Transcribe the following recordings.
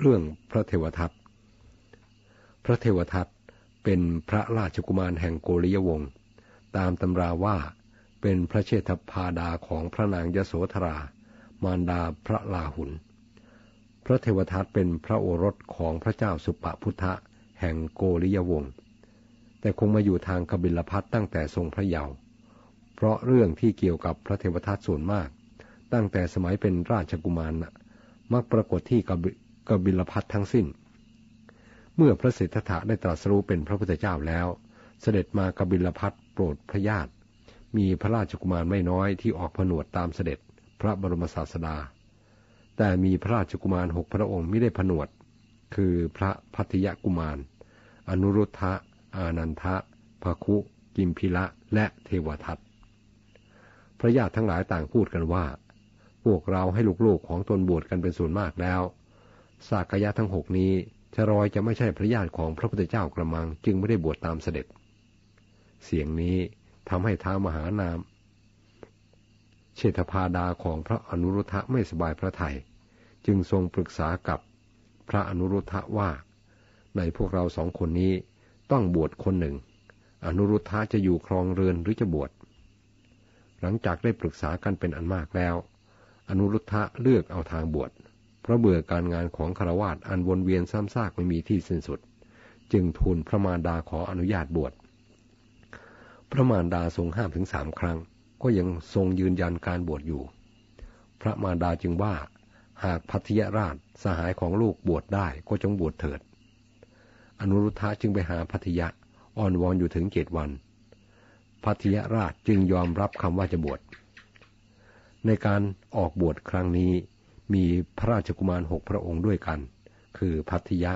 เรื่องพระเทวทัต พระเทวทัตเป็นพระราชกุมารแห่งโกริยวงศ์ตามตำราว่าเป็นพระเชษฐพาดาของพระนางยโสธรา มารดาพระลาหุน พระเทวทัตเป็นพระโอรสของพระเจ้าสุปพุทธะแห่งโกริยวงศ์แต่คงมาอยู่ทางกบิลพัทตั้งแต่ทรงพระเยาว์ เพราะเรื่องที่เกี่ยวกับพระเทวทัตส่วนมาก ตั้งแต่สมัยเป็นราชกุมารมักปรากฏที่ก กบิลพัททั้งสิ้น เมื่อพระสิทธัตถะได้ตรัสรู้เป็นพระพุทธเจ้าแล้ว เสด็จมากบิลพัทโปรดพระญาติ มีพระราชกุมารไม่น้อยที่ออกผนวดตามเสด็จพระบรมศาสดา แต่มีพระราชกุมารหกพระองค์ไม่ได้ผนวด คือพระพัทยกุมาร อนุรุทธะ อานันทะภคุ กิมพิละ และเทวทัต พระญาติทั้งหลายต่างพูดกันว่า พวกเราให้ลูกๆของตนบวชกันเป็นส่วนมากแล้ว สากยะทั้งหกนี้ชรอยจะไม่ใช่พระญาติของพระพุทธเจ้ากระมัง จึงไม่ได้บวชตามเสด็จ เสียงนี้ทำให้ท้ามหานามเชษฐพาดาของพระอนุรุทธะไม่สบายพระไทยจึงทรงปรึกษากับพระอนุรุทธะว่า ในพวกเราสองคนนี้ต้องบวชคนหนึ่ง อนุรุทธะจะอยู่ครองเรือนหรือจะบวชหลังจากได้ปรึกษากันเป็นอันมากแล้ว อนุรุทธะเลือกเอาทางบวช เพราะเบื่อการงานของคารวาสอันวนเวียนซ้ำซากไม่มีที่สิ้นสุด จึงทูลพระมารดาขออนุญาตบวช พระมารดาทรงห้ามถึงสามครั้ง ก็ยังทรงยืนยันการบวชอยู่ พระมารดาจึงว่า หากพัทยราชสหายของลูกบวชได้ก็จงบวชเถิด อนุรุทธะจึงไปหาพัทยะอ่อนวอนอยู่ถึงเจ็ดวันพัทยราชจึงยอมรับคำว่าจะบวช ในการออกบวชครั้งนี้ มีพระราชกุมารหกพระองค์ด้วยกัน คือพัทยะ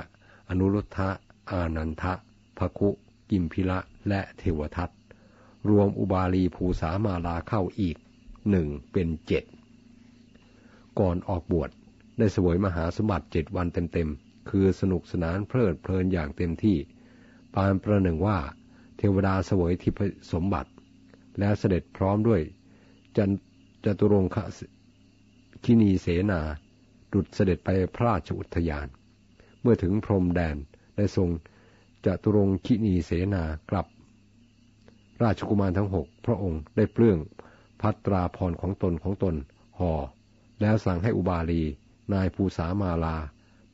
อนุรุทธะ อานันทะภคุ กิมพิละ และเทวทัต รวมอุบาลีภูสามาลาเข้าอีกหนึ่งเป็นเจ็ด ก่อนออกบวชได้สวยมหาสมบัติเจ็ดวันเต็มๆ คือสนุกสนานเพลิดเพลินอย่างเต็มที่ ปานประหนึ่งว่า เทวดาสวยทิพสมบัติ และเสด็จพร้อมด้วยจันจตุรงค คินีเสนาดุดเสด็จไปพระราชอุทยาน เมื่อถึงพรมแดนได้ทรงจะตุรงคินีเสนากลับ ราชกุมารทั้งหกพระองค์ได้เปลื้องพัตราพรของตนของตนห่อแล้วสั่งให้อุบาลี นายภูสามาลา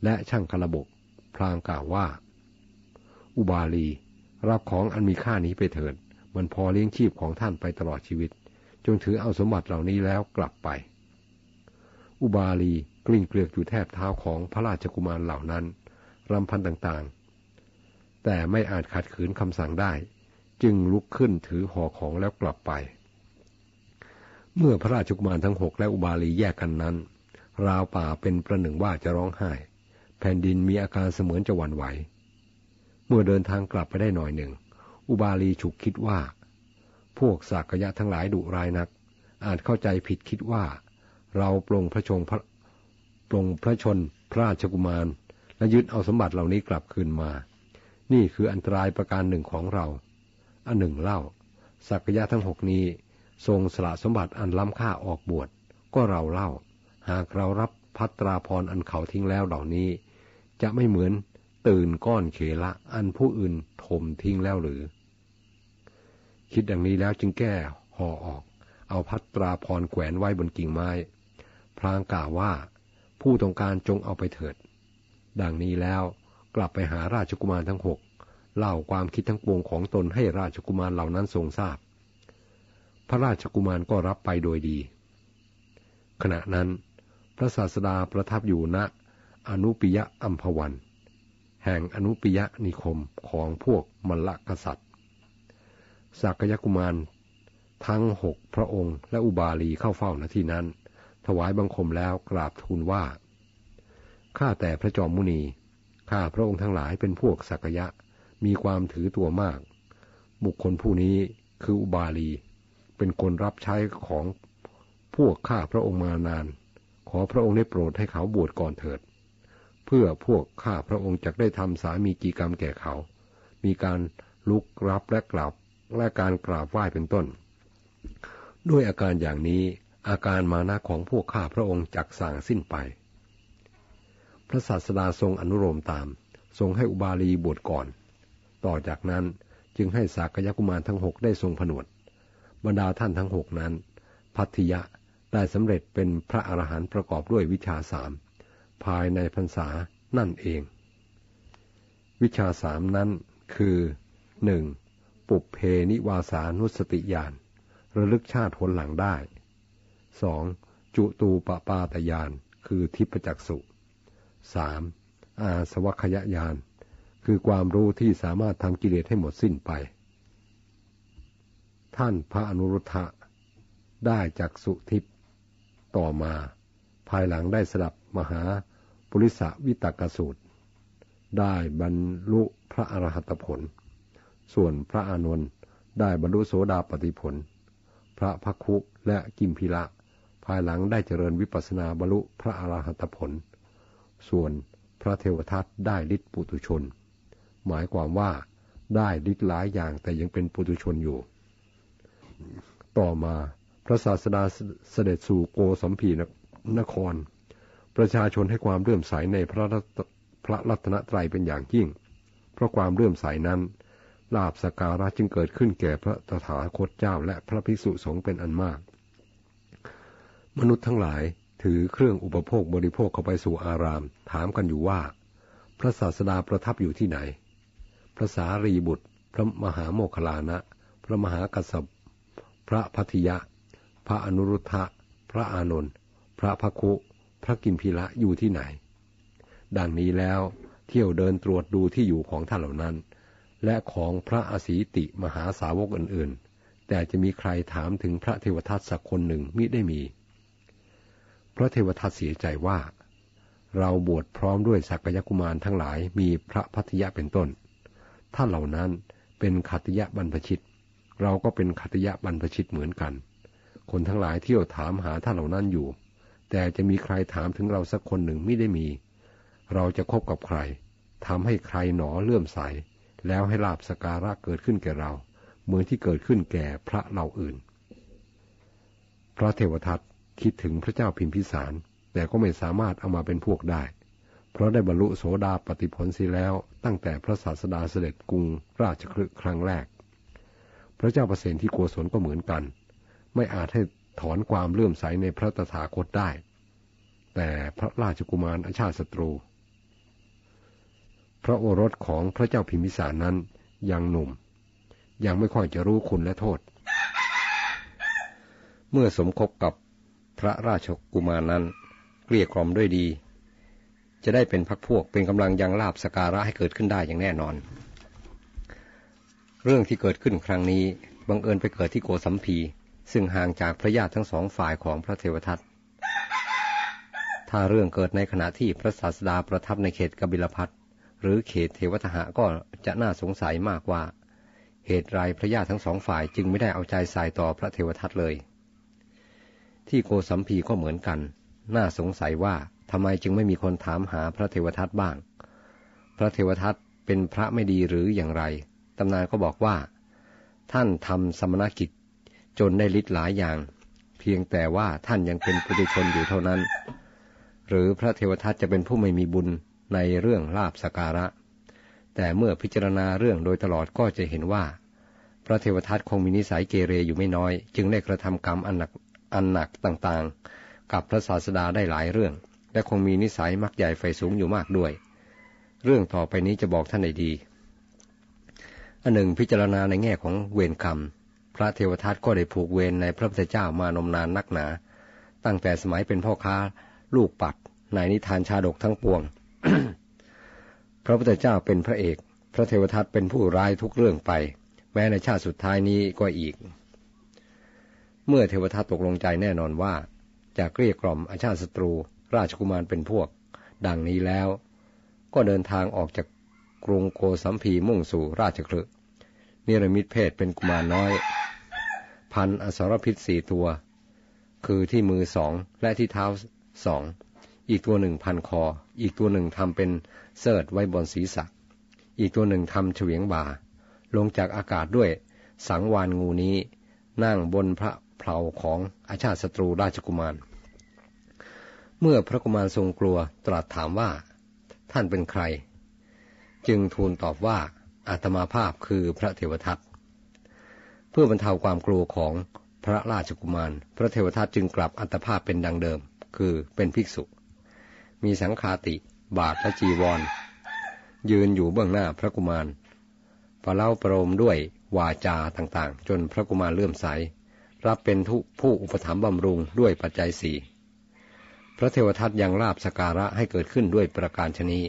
และช่างคาระบก พลางกล่าวว่า อุบาลี รับของอันมีค่านี้ไปเถิด มันพอเลี้ยงชีพของท่านไปตลอดชีวิต จงถือเอาสมบัติเหล่านี้แล้วกลับไป อุบาลีกลิ้งเกลือกอยู่แทบเท้าของพระราชกุมารเหล่านั้นรำพันต่างๆ แต่ไม่อาจขัดขืนคำสั่งได้ จึงลุกขึ้นถือห่อของแล้วกลับไป เมื่อพระราชกุมารทั้งหกและอุบาลีแยกกันนั้น ราวป่าเป็นประหนึ่งว่าจะร้องไห้ แผ่นดินมีอาการเสมือนจะหวั่นไหว เมื่อเดินทางกลับไปได้หน่อยหนึ่ง อุบาลีฉุกคิดว่า พวกสากยะทั้งหลายดุร้ายนัก อาจเข้าใจผิดคิดว่า เราปรงพระชงพระปรงพระชนพระราชกุมาร และยึดเอาสมบัติเหล่านี้กลับคืนมา นี่คืออันตรายประการหนึ่งของเรา อันหนึ่งเล่าสักยะทั้งหกนี้ ทรงสละสมบัติอันล้ำค่าออกบวชก็เราเล่า หากเรารับพัตราพรอันเขาทิ้งแล้วเหล่านี้ จะไม่เหมือนตื่นก้อนเขละอันผู้อื่นถมทิ้งแล้วหรือ คิดดังนี้แล้วจึงแก้ห่อออก เอาพัตราพรแขวนไว้บนกิ่งไม้ พรางกล่าวว่า ผู้ต้องการจงเอาไปเถิด ดังนี้แล้วกลับไปหาราชกุมารทั้งหกเล่าความคิดทั้งปวงของตนให้ราชกุมารเหล่านั้นทรงทราบ พระราชกุมารก็รับไปโดยดี ขณะนั้น พระศาสดาประทับอยู่ณอนุปิยะอัมพวัน แห่งอนุปิยะนิคมของพวกมลกษัตริย์สักยกุมาร ทั้งหกพระองค์และอุบาลีเข้าเฝ้าณที่นั้น ถวายบังคมแล้วกราบทูลว่า ข้าแต่พระจอมมุนี ข้าพระองค์ทั้งหลายเป็นพวกสักยะ มีความถือตัวมาก บุคคลผู้นี้คืออุบาลี เป็นคนรับใช้ของพวกข้าพระองค์มานาน ขอพระองค์ได้โปรดให้เขาบวชก่อนเถิด เพื่อพวกข้าพระองค์จะได้ทำสามีจีกรรมแก่เขา มีการลุกรับและกราบและการกราบไหว้เป็นต้น ด้วยอาการอย่างนี้ อาการมานะของพวกข้าพระองค์จักสั่งสิ้นไป พระศาสดาทรงอนุโลมตาม ทรงให้อุบาลีบวชก่อน ต่อจากนั้นจึงให้สากยกุมารทั้งหกได้ทรงผนวด บรรดาท่านทั้งหกนั้น พัทยะได้สำเร็จเป็นพระอรหันต์ประกอบด้วยวิชาสาม ภายในพรรษานั่นเอง วิชาสามนั้นคือหนึ่งปุเพนิวาสานุสติญาณระลึกชาติผลหลังได้ สองจุตูปปาตญาณคือทิพจักสุสามอาสวัคยญาณ คือความรู้ที่สามารถทำกิเลสให้หมดสิ้นไป ท่านพระอนุรุทธะได้จากสุทิพต่อมา ภายหลังได้สดับมหาปุริสวิตกสูตร ได้บรรลุพระอรหัตผล ส่วนพระอานนท์ได้บรรลุโสดาปติผล พระพักคุและกิมพิละ ภายหลังได้เจริญวิปัสนาบรรลุพระอรหัตผล ส่วนพระเทวทัตได้ฤทธิปุตุชน หมายความว่าได้ฤทธิ์หลายอย่างแต่ยังเป็นปุตุชนอยู่ ต่อมาพระศาสดาเสด็จสู่โกสัมพีนคร ประชาชนให้ความเลื่อมใสในพระพระรัตนตรัยเป็นอย่างยิ่ง เพราะความเลื่อมใสนั้นลาบสการะจึงเกิดขึ้นแก่พระตถาคตเจ้าและพระภิกษุสงฆ์เป็นอันมาก มนุษย์ทั้งหลายถือเครื่องอุปโภคบริโภคเข้าไปสู่อาราม ถามกันอยู่ว่า พระศาสดาประทับอยู่ที่ไหน พระสารีบุตร พระมหาโมคลานะ พระมหากัสสปพระพัทยะ พระอนุรุทธะ พระอานนท์พระพคุ พระกิมพิละอยู่ที่ไหน ดังนี้แล้วเที่ยวเดินตรวจดูที่อยู่ของท่านเหล่านั้น และของพระอสีติมหาสาวกอื่นๆ แต่จะมีใครถามถึงพระเทวทัตสักคนหนึ่งมิได้มี พระเทวทัตเสียใจว่า เราบวชพร้อมด้วยสักยกุมารทั้งหลายมีพระพัทยะเป็นต้นท่าเหล่านั้นเป็นขัตยะบรรพชิต เราก็เป็นขัตยะบรรพชิตเหมือนกัน คนทั้งหลายเที่ยวถามหาท่านเหล่านั้นอยู่ แต่จะมีใครถามถึงเราสักคนหนึ่งไม่ได้มี เราจะคบกับใครทำให้ใครหนอเลื่อมใส แล้วให้ลาบสการะเกิดขึ้นแก่เรา เหมือนที่เกิดขึ้นแก่พระเราอื่น พระเทวทัต คิดถึงพระเจ้าพิมพิสาร แต่ก็ไม่สามารถเอามาเป็นพวกได้ เพราะได้บรรลุโสดาปฏิผลสีแล้ว ตั้งแต่พระศาสดาเสด็จกรุงราชคลึกครั้งแรก พระเจ้าประเสนที่โกศลก็เหมือนกัน ไม่อาจให้ถอนความเลื่อมใสในพระตถาคตได้ แต่พระราชกุมารอาชาติศัตรู พระโอรสของพระเจ้าพิมพิสารนั้นยังหนุ่ม ยังไม่ค่อยจะรู้คุณและโทษ เมื่อสมคบกับ พระราชกุมารนั้น เกลี้ยกล่อมด้วยดี จะได้เป็นพักพวกเป็นกำลังยังลาบสการะให้เกิดขึ้นได้อย่างแน่นอน เรื่องที่เกิดขึ้นครั้งนี้บังเอิญไปเกิดที่โกสัมพี ซึ่งห่างจากพระญาติทั้งสองฝ่ายของพระเทวทัตถ้าเรื่องเกิดในขณะที่พระศาสดาประทับในเขตกบิลพัทหรือเขตเทวทหะก็จะน่าสงสัยมากว่า เหตุไรพระญาติทั้งสองฝ่ายจึงไม่ได้เอาใจใส่ต่อพระเทวทัตเลย ที่โกสัมพีก็เหมือนกัน น่าสงสัยว่าทำไมจึงไม่มีคนถามหาพระเทวทัตบ้าง พระเทวทัตเป็นพระไม่ดีหรืออย่างไร ตำนานก็บอกว่า ท่านทำสมณกิจจนได้ฤทธิ์หลายอย่าง เพียงแต่ว่าท่านยังเป็นปุถุชนอยู่เท่านั้น หรือพระเทวทัตจะเป็นผู้ไม่มีบุญในเรื่องลาบสการะ แต่เมื่อพิจารณาเรื่องโดยตลอดก็จะเห็นว่า พระเทวทัตคงมีนิสัยเกเรอยู่ไม่น้อย จึงได้กระทำกรรมอันหนัก อันหนักต่างๆ กับพระศาสดาได้หลายเรื่อง และคงมีนิสัยมักใหญ่ไฟสูงอยู่มากด้วย เรื่องต่อไปนี้จะบอกท่านในดี อันหนึ่งพิจารณาในแง่ของเวรกรรม พระเทวทัตก็ได้ผูกเวรในพระพุทธเจ้ามานมนานนักหนา ตั้งแต่สมัยเป็นพ่อค้าลูกปัดในนิทานชาดกทั้งปวง พระพุทธเจ้าเป็นพระเอก พระเทวทัตเป็นผู้ร้ายทุกเรื่องไป แม้ในชาติสุดท้ายนี้ก็อีก เมื่อเทวทัตตกลงใจแน่นอนว่าจะเกลี้ยกล่อมอาชาติศัตรูราชกุมารเป็นพวก ดังนี้แล้ว ก็เดินทางออกจากกรุงโกสัมพีมุ่งสู่ราชคลึนิรมิตเพศเป็นกุมารน้อย พันอสรพิษสี่ตัว คือที่มือสองและที่เท้าสอง อีกตัวหนึ่งพันคอ อีกตัวหนึ่งทำเป็นเสิร์ตไว้บนศีรษะ อีกตัวหนึ่งทำเฉวียงบ่า ลงจากอากาศด้วยสังวานงูนี้ นั่งบนพระ เผาของอาชาติศัตรูราชกุมาร เมื่อพระกุมารทรงกลัวตรัสถามว่า ท่านเป็นใคร จึงทูลตอบว่าอาตมาภาพคือพระเทวทัตเพื่อบรรเทาความกลัวของพระราชกุมาร พระเทวทัตจึงกลับอัตภาพเป็นดังเดิม คือเป็นภิกษุ มีสังฆาติ บาทและจีวร ยืนอยู่เบื้องหน้าพระกุมารประเล่าประโลมด้วยวาจาต่างๆ จนพระกุมารเลื่อมใส รับ เป็นผู้อุปถัมภ์บำรุงด้วยปัจจัยสี่พระเทวทัตยังลาบสการะให้เกิดขึ้นด้วยประการชนี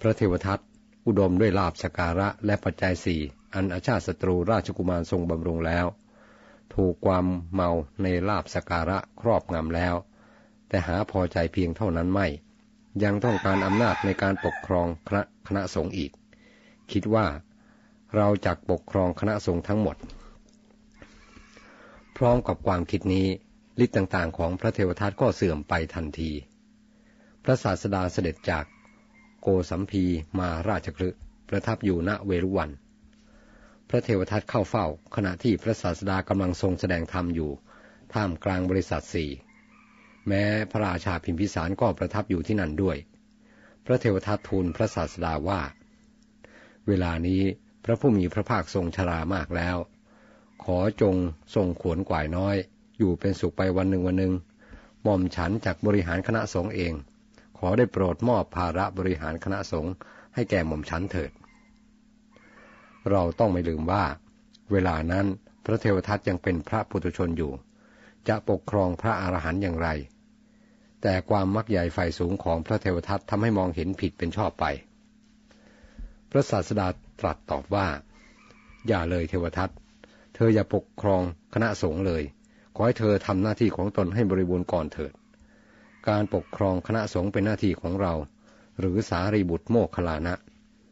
พระเทวทัตอุดมด้วยลาบสการะและปัจจัยสี่อันอาชาติศัตรูราชกุมารทรงบำรุงแล้ว ถูกความเมาในลาบสการะครอบงำแล้ว แต่หาพอใจเพียงเท่านั้นไม่ ยังต้องการอำนาจในการปกครองคณะคณะสงฆ์อีก คิดว่าเราจักปกครองคณะสงฆ์ทั้งหมด พร้อมกับความคิดนี้ฤทธิ์ต่างๆ ของพระเทวทัตก็เสื่อมไปทันที พระศาสดาเสด็จจากโกสัมพีมาราชคลึประทับอยู่ณเวรุวัน พระเทวทัตเข้าเฝ้า ขณะที่พระศาสดากำลังทรงแสดงธรรมอยู่ ท่ามกลางบริษัทสี่แม้พระราชาพิมพิสารก็ประทับอยู่ที่นั่นด้วย พระเทวทัตทูลพระศาสดาว่า เวลานี้พระผู้มีพระภาคทรงชรามากแล้ว อจงทรงขวนกวายน้อย อยู่เป็นสุขไปวันหนึ่งวันหนึ่งหม่อมฉันจากบริหารคณะสงฆ์เอง ขอได้โปรดมอบภาระบริหารคณะสงฆ์ให้แก่หม่อมฉันเถิด เราต้องไม่ลืมว่า เวลานั้นพระเทวทัตยังเป็นพระปุถุชนอยู่ จะปกครองพระอรหันต์อย่างไร แต่ความมักใหญ่ไฟสูงของพระเทวทัตทำให้มองเห็นผิดเป็นชอบไป พระศาสดาตรัสตอบว่า อย่าเลยเทวทัต ธออย่าปกครองคณะสงฆ์เลย ขอให้เธอทำหน้าที่ของตนให้บริบูรณ์ก่อนเถิด การปกครองคณะสงฆ์เป็นหน้าที่ของเรา หรือสารีบุตรโมกขลานะ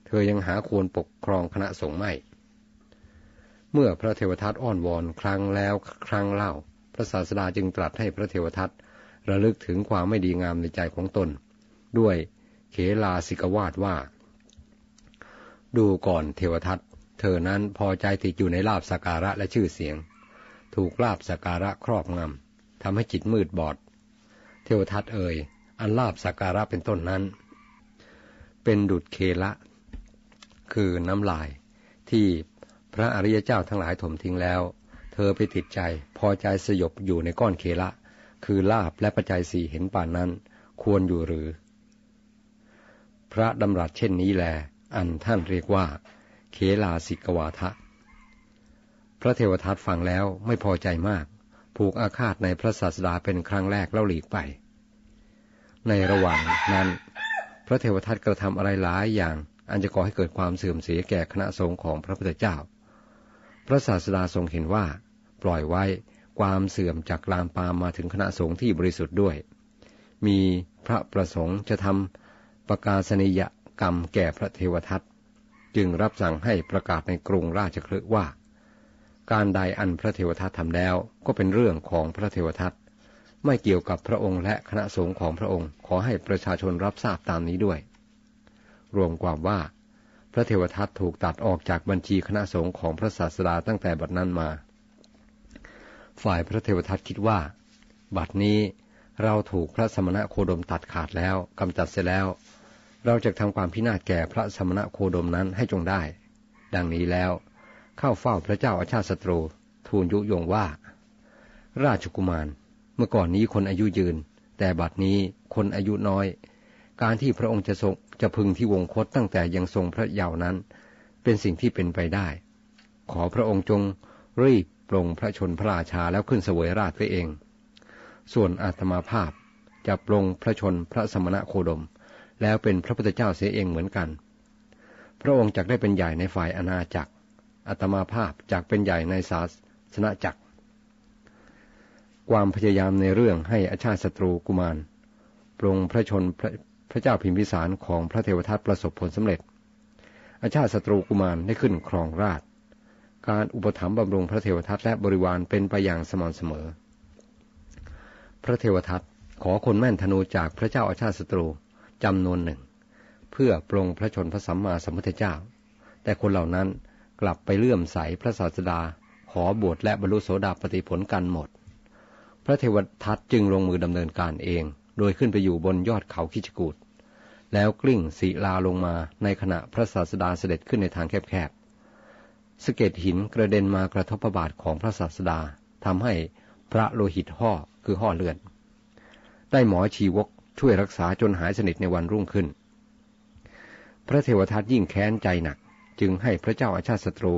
เธอยังหาควรปกครองคณะสงฆ์ไม่ เมื่อพระเทวทัตอ้อนวอนครั้งแล้วครั้งเล่า พระศาสดาจึงตรัสให้พระเทวทัตระลึกถึงความไม่ดีงามในใจของตน ด้วยเขลาสิกวาดว่า ดูก่อนเทวทัต เธอนั้นพอใจติดอยู่ในลาบสกการะและชื่อเสียง ถูกลาบสการะครอบงำทำให้จิตมืดบอด เทวทัตเอ่ย อันลาบสการะเป็นต้นนั้น เป็นดุดเคละ คือน้ำลาย ที่พระอริยเจ้าทั้งหลายถมทิ้งแล้ว เธอไปติดใจพอใจสยบอยู่ในก้อนเคละ คือลาบและปัจจัยสี่เห็นป่านนั้น ควรอยู่หรือ พระดำรัสเช่นนี้แล อันท่านเรียกว่า เคลาสิกวาทะ พระเทวทัตฟังแล้วไม่พอใจมาก ผูกอาฆาตในพระศาสดาเป็นครั้งแรกแล้วหลีกไป ในระหว่างนั้น พระเทวทัตกระทำอะไรหลายอย่าง อันจะก่อให้เกิดความเสื่อมเสียแก่คณะสงฆ์ของพระพุทธเจ้า พระศาสดาทรงเห็นว่า ปล่อยไว้ความเสื่อมจากลามปามมาถึงคณะสงฆ์ที่บริสุทธิ์ด้วย มีพระประสงค์จะทำประกาศนิยกรรมแก่พระเทวทัต จึงรับสั่งให้ประกาศในกรุงราชคลึว่า การใดอันพระเทวทัตทำแล้วก็เป็นเรื่องของพระเทวทัตไม่เกี่ยวกับพระองค์และคณะสงฆ์ของพระองค์ ขอให้ประชาชนรับทราบตามนี้ด้วย รวมความว่า พระเทวทัตถูกตัดออกจากบัญชีคณะสงฆ์ของพระศาสดาตั้งแต่บัดนั้นมา ฝ่ายพระเทวทัตคิดว่า บัดนี้เราถูกพระสมณะโคดมตัดขาดแล้วกำจัดเสร็จแล้ว เราจะทำความพินาศแก่พระสมณะโคดมนั้นให้จงได้ ดังนี้แล้วเข้าเฝ้าพระเจ้าอาชาติศัตรูทูลยุยงว่า ราชกุมาร เมื่อก่อนนี้คนอายุยืน แต่บัดนี้คนอายุน้อย การที่พระองค์จะทรงจะพึงที่วงคตตั้งแต่ยังทรงพระเยาว์นั้น เป็นสิ่งที่เป็นไปได้ ขอพระองค์จงรีบปรงพระชนพระราชาแล้วขึ้นเสวยราชไว้เอง ส่วนอาตมาภาพจะปรงพระชนพระสมณะโคดม แล้วเป็นพระพุทธเจ้าเสียเองเหมือนกัน พระองค์จะได้เป็นใหญ่ในฝ่ายอาณาจักร อัตมาภาพจากเป็นใหญ่ในศาสนาจักร ความพยายามในเรื่องให้อาชาติศัตรูกุมารปรงพระชนพระพระเจ้าพิมพิสารของพระเทวทัตประสบผลสำเร็จ อาชาติศัตรูกุมารได้ขึ้นครองราช การอุปถัมภ์บำรุงพระเทวทัตและบริวารเป็นไปอย่างสม่ำเสมอ พระเทวทัตขอคนแม่นธนูจากพระเจ้าอาชาติศัตรู จำนวนหนึ่ง เพื่อปรงพระชนพระสัมมาสัมพุทธเจ้า แต่คนเหล่านั้นกลับไปเลื่อมใสพระศาสดา ขอบวชและบรรลุโสดาปติผลกันหมด พระเทวทัตจึงลงมือดำเนินการเอง โดยขึ้นไปอยู่บนยอดเขาคิชกูดแล้วกลิ้งศีลาลงมาในขณะพระศาสดาเสด็จขึ้นในทางแคบๆสเก็ดหินกระเด็นมากระทบพระบาทของพระศาสดาทำให้พระโลหิตห่อคือห่อเลือดได้หมอชีวก ช่วยรักษาจนหายสนิทในวันรุ่งขึ้น พระเทวทัตยิ่งแค้นใจหนัก จึงให้พระเจ้าอาชาติศัตรู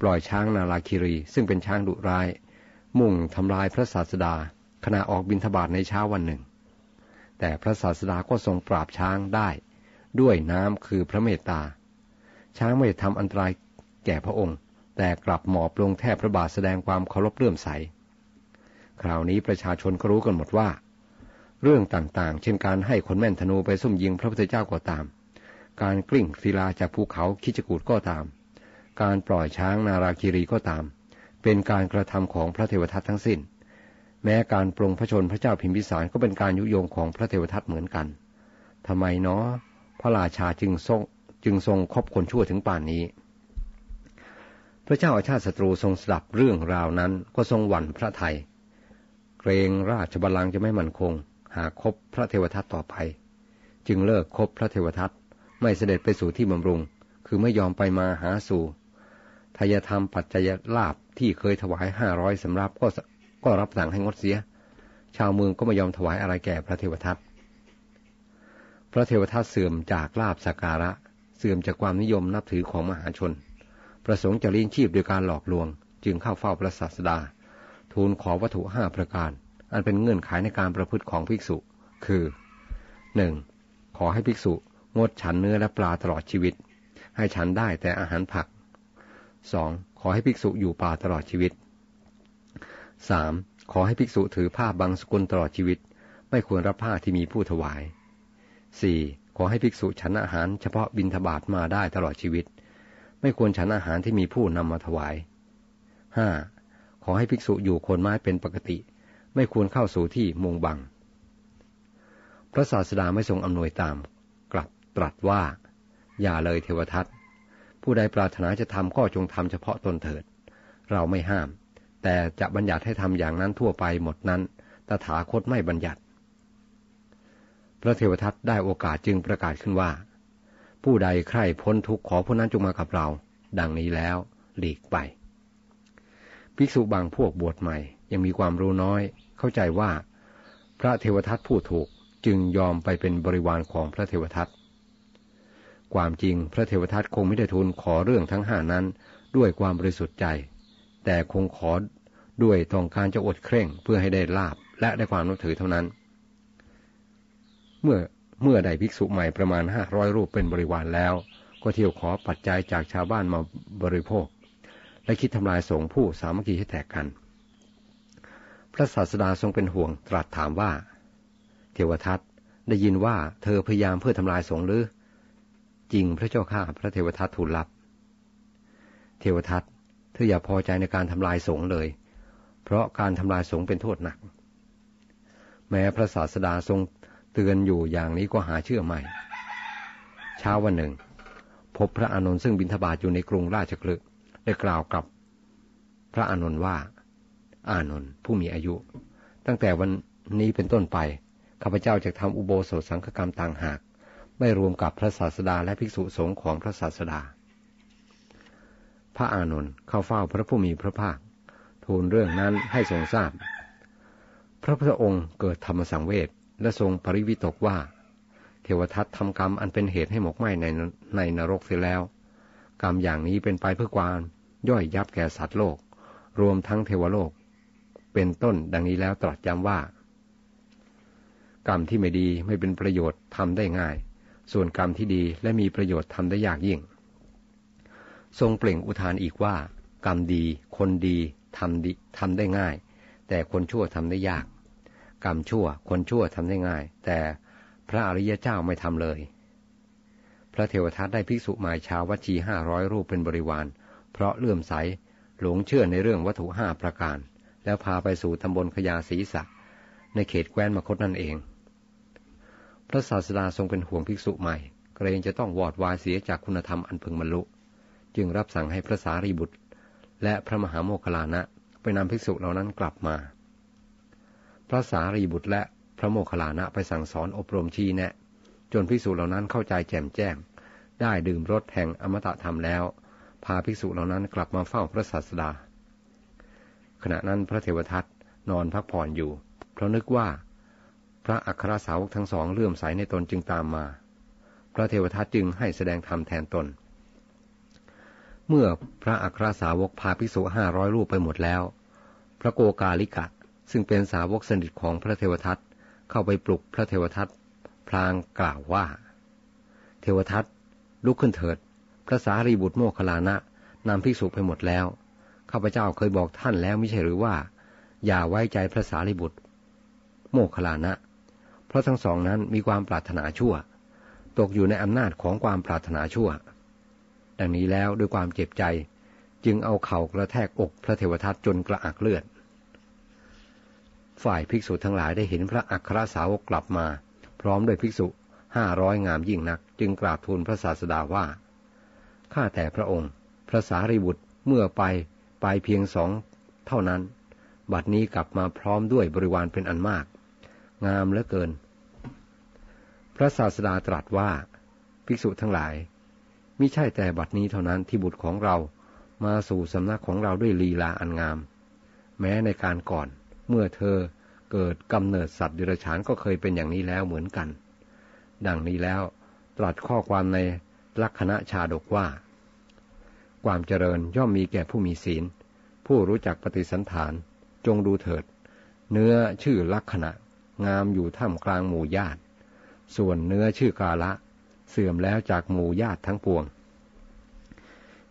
ปล่อยช้างนาลาคิรี ซึ่งเป็นช้างดุร้าย มุ่งทำลายพระศาสดา ขณะออกบินทบาทในเช้าวันหนึ่ง แต่พระศาสดาก็ทรงปราบช้างได้ ด้วยน้ำคือพระเมตตา ช้างไม่ทำอันตรายแก่พระองค์ แต่กลับหมอบลงแทบพระบาทแสดงความเคารพเลื่อมใส คราวนี้ประชาชนก็รู้กันหมดว่า เรื่องต่างๆ เช่นการให้คนแม่นธนูไปซุ่มยิงพระพุทธเจ้าก็ตาม การกลิ้งศิลาจากภูเขาคิจกูดก็ตาม การปล่อยช้างนาราคิรีก็ตาม เป็นการกระทำของพระเทวทัตทั้งสิ้น แม้การปรงพระชนพระเจ้าพิมพิสารก็เป็นการยุยงของพระเทวทัตเหมือนกันทำไมเนาะพระราชาจึงทรงจึงทรงคบคนชั่วถึงป่านนี้ พระเจ้าอาชาติศัตรูทรงสดับเรื่องราวนั้นก็ทรงหวั่นพระไทย เกรงราชบัลลังก์จะไม่มั่นคง หาคบพระเทวทัตต่อไป จึงเลิกคบพระเทวทัตไม่เสด็จไปสู่ที่บำรุง คือไม่ยอมไปมาหาสู่ทายธรรมปัจจัยลาบที่เคยถวายห้าร้อยสำรับก็ก็รับสั่งให้งดเสีย ชาวเมืองก็ไม่ยอมถวายอะไรแก่พระเทวทัตพระเทวทัตเสื่อมจากลาบสักการะ เสื่อมจากความนิยมนับถือของมหาชน ประสงค์จะเลี้ยงชีพโดยการหลอกลวง จึงเข้าเฝ้าพระศาสดา ทูลขอวัตถุห้าประการ อันเป็นเงื่อนไขในการประพฤติของภิกษุ คือหนึ่งขอให้ภิกษุงดฉันเนื้อและปลาตลอดชีวิต ให้ฉันได้แต่อาหารผักสองขอให้ภิกษุอยู่ป่าตลอดชีวิตสามขอให้ภิกษุถือผ้าบางสกุลตลอดชีวิต ไม่ควรรับผ้าที่มีผู้ถวายสี่ขอให้ภิกษุฉันอาหารเฉพาะบินทบาทมาได้ตลอดชีวิต ไม่ควรฉันอาหารที่มีผู้นำมาถวายห้าขอให้ภิกษุอยู่คนไม้เป็นปกติ ไม่ควรเข้าสู่ที่มุงบัง พระศาสดาไม่ทรงอำนวยตาม กลับตรัสว่า อย่าเลยเทวทัตผู้ใดปรารถนาจะทำก็จงทำเฉพาะตนเถิด เราไม่ห้าม แต่จะบัญญัติให้ทำอย่างนั้นทั่วไปหมดนั้น ตถาคตไม่บัญญัติ พระเทวทัตได้โอกาสจึงประกาศขึ้นว่า ผู้ใดใคร่พ้นทุกข์ขอผู้นั้นจงมากับเรา ดังนี้แล้วหลีกไป ภิกษุบางพวกบวชใหม่ยังมีความรู้น้อย เข้าใจว่า พระเทวทัตพูดถูกจึงยอมไปเป็นบริวารของพระเทวทัตความจริงพระเทวทัตคงไม่ได้ทูลขอเรื่องทั้งห้านั้นด้วยความบริสุทธิ์ใจ แต่คงขอด้วยต้องการจะอดเคร่งเพื่อให้ได้ลาบและได้ความนับถือเท่านั้น เมื่อเมื่อได้ภิกษุใหม่ประมาณห้าร้อยรูปเป็นบริวารแล้ว ก็เที่ยวขอปัจจัยจากชาวบ้านมาบริโภค และคิดทำลายสงฆ์ผู้สามัคคีให้แตกกัน พระศาสดาทรงเป็นห่วงตรัสถามว่า เทวทัตได้ยินว่าเธอพยายามเพื่อทำลายสงฆ์หรือ จริงพระเจ้าข้าพระเทวทัตทูลรับ เทวทัตเธออย่าพอใจในการทำลายสงฆ์เลย เพราะการทำลายสงฆ์เป็นโทษหนัก แม้พระศาสดาทรงเตือนอยู่อย่างนี้ก็หาเชื่อไม่ เช้าวันหนึ่ง พบพระอานนท์ซึ่งบินทบาทอยู่ในกรุงราชคลึได้กล่าวกับ พระอานนท์ว่า อานนท์ผู้มีอายุ ตั้งแต่วันนี้เป็นต้นไปข้าพเจ้าจะทำอุโบสถสังฆกรรมต่างหาก ไม่รวมกับพระศาสดาและภิกษุสงฆ์ของพระศาสดา พระอานนท์เข้าเฝ้าพระผู้มีพระภาค ทูลเรื่องนั้นให้ทรงทราบ พระพุทธองค์เกิดธรรมสังเวชและทรงปริวิตกว่า เทวทัตทำกรรมอันเป็นเหตุให้หมกไหม้ในในนรกเสียแล้ว กรรมอย่างนี้เป็นไปเพื่อความย่อยยับแก่สัตว์โลก รวมทั้งเทวโลก เป็นต้นดังนี้แล้วตรัสย้ำว่า กรรมที่ไม่ดีไม่เป็นประโยชน์ทำได้ง่าย ส่วนกรรมที่ดีและมีประโยชน์ทำได้ยากยิ่ง ทรงเปล่งอุทานอีกว่า กรรมดี คนดีทำดีทำได้ง่าย แต่คนชั่วทำได้ยาก กรรมชั่ว คนชั่วทำได้ง่าย แต่พระอริยเจ้าไม่ทำเลย พระเทวทัตได้ภิกษุหมายชาววัชีห้าร้อยรูปเป็นบริวาร เพราะเลื่อมใสหลงเชื่อในเรื่องวัตถุห้าประการ แล้วพาไปสู่ตำบลขยาศีสะในเขตแคว้นมคตนั่นเอง พระศาสดาทรงเป็นห่วงภิกษุใหม่ เกรงจะต้องวอดวายเสียจากคุณธรรมอันพึงบรรลุ จึงรับสั่งให้พระสารีบุตร และพระมหาโมคคลานะไปนำภิกษุเหล่านั้นกลับมา พระสารีบุตรและพระโมคคลานะไปสั่งสอนอบรมชี้แนะ จนภิกษุเหล่านั้นเข้าใจแจ่มแจ้ง ได้ดื่มรสแห่งอมตะธรรมแล้ว พาภิกษุเหล่านั้นกลับมาเฝ้าพระศาสดา ขณะนั้นพระเทวทัตนอนพักผ่อนอยู่ เพราะนึกว่า พระอัครสาวกทั้งสองเลื่อมใสในตนจึงตามมา พระเทวทัตจึงให้แสดงธรรมแทนตน เมื่อพระอัครสาวกพาภิกษุห้าร้อยรูปไปหมดแล้ว พระโกกาลิกะซึ่งเป็นสาวกสนิทของพระเทวทัตเข้าไปปลุกพระเทวทัตพลางกล่าวว่า เทวทัตลุกขึ้นเถิด พระสารีบุตรโมคลานะนำภิกษุไปหมดแล้ว ข้าพเจ้าเคยบอกท่านแล้วไม่ใช่หรือว่า อย่าไว้ใจพระสารีบุตร โมคลานะ เพราะทั้งสองนั้นมีความปรารถนาชั่ว ตกอยู่ในอำนาจของความปรารถนาชั่ว ดังนี้แล้วด้วยความเจ็บใจ จึงเอาเข่ากระแทกอกพระเทวทัตจนกระอักเลือด ฝ่ายภิกษุทั้งหลายได้เห็นพระอัครสาวกกลับมา พร้อมด้วยภิกษุห้าร้อยงามยิ่งนัก จึงกราบทูลพระศาสดาว่าข้าแต่พระองค์ พระสารีบุตรเมื่อไป ไปเพียงสองเท่านั้น บัดนี้กลับมาพร้อมด้วยบริวารเป็นอันมาก งามเหลือเกิน พระศาสดาตรัสว่า ภิกษุทั้งหลายมิใช่แต่บัดนี้เท่านั้นที่บุตรของเรามาสู่สำนักของเราด้วยลีลาอันงาม แม้ในการก่อน เมื่อเธอเกิดกำเนิดสัตว์ดิรฉานก็เคยเป็นอย่างนี้แล้วเหมือนกัน ดังนี้แล้วตรัสข้อความในลักษณะชาดกว่า ความเจริญย่อมมีแก่ผู้มีศีล ผู้รู้จักปฏิสันฐาน จงดูเถิด เนื้อชื่อลักษณะ งามอยู่ท่ามกลางหมู่ญาติ ส่วนเนื้อชื่อกาละ เสื่อมแล้วจากหมู่ญาติทั้งปวง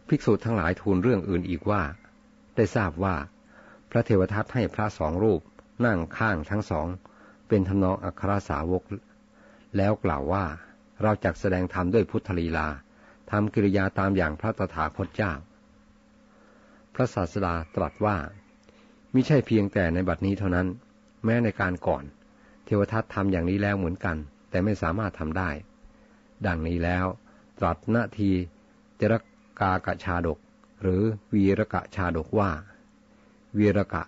ภิกษุทั้งหลายทูลเรื่องอื่นอีกว่า ได้ทราบว่า พระเทวทัตให้พระสองรูปนั่งข้างทั้งสอง เป็นทำนองอัครสาวก แล้วกล่าวว่าเราจักแสดงธรรมด้วยพุทธลีลา ทำกิริยาตามอย่างพระตถาคตเจ้า พระศาสดาตรัสว่ามิใช่เพียงแต่ในบัดนี้เท่านั้น แม้ในการก่อน เทวทัตทำอย่างนี้แล้วเหมือนกัน แต่ไม่สามารถทำได้ ดังนี้แล้วตรัสนาทีเจรกากะชาดก หรือวีรกะชาดกว่า วีรกะ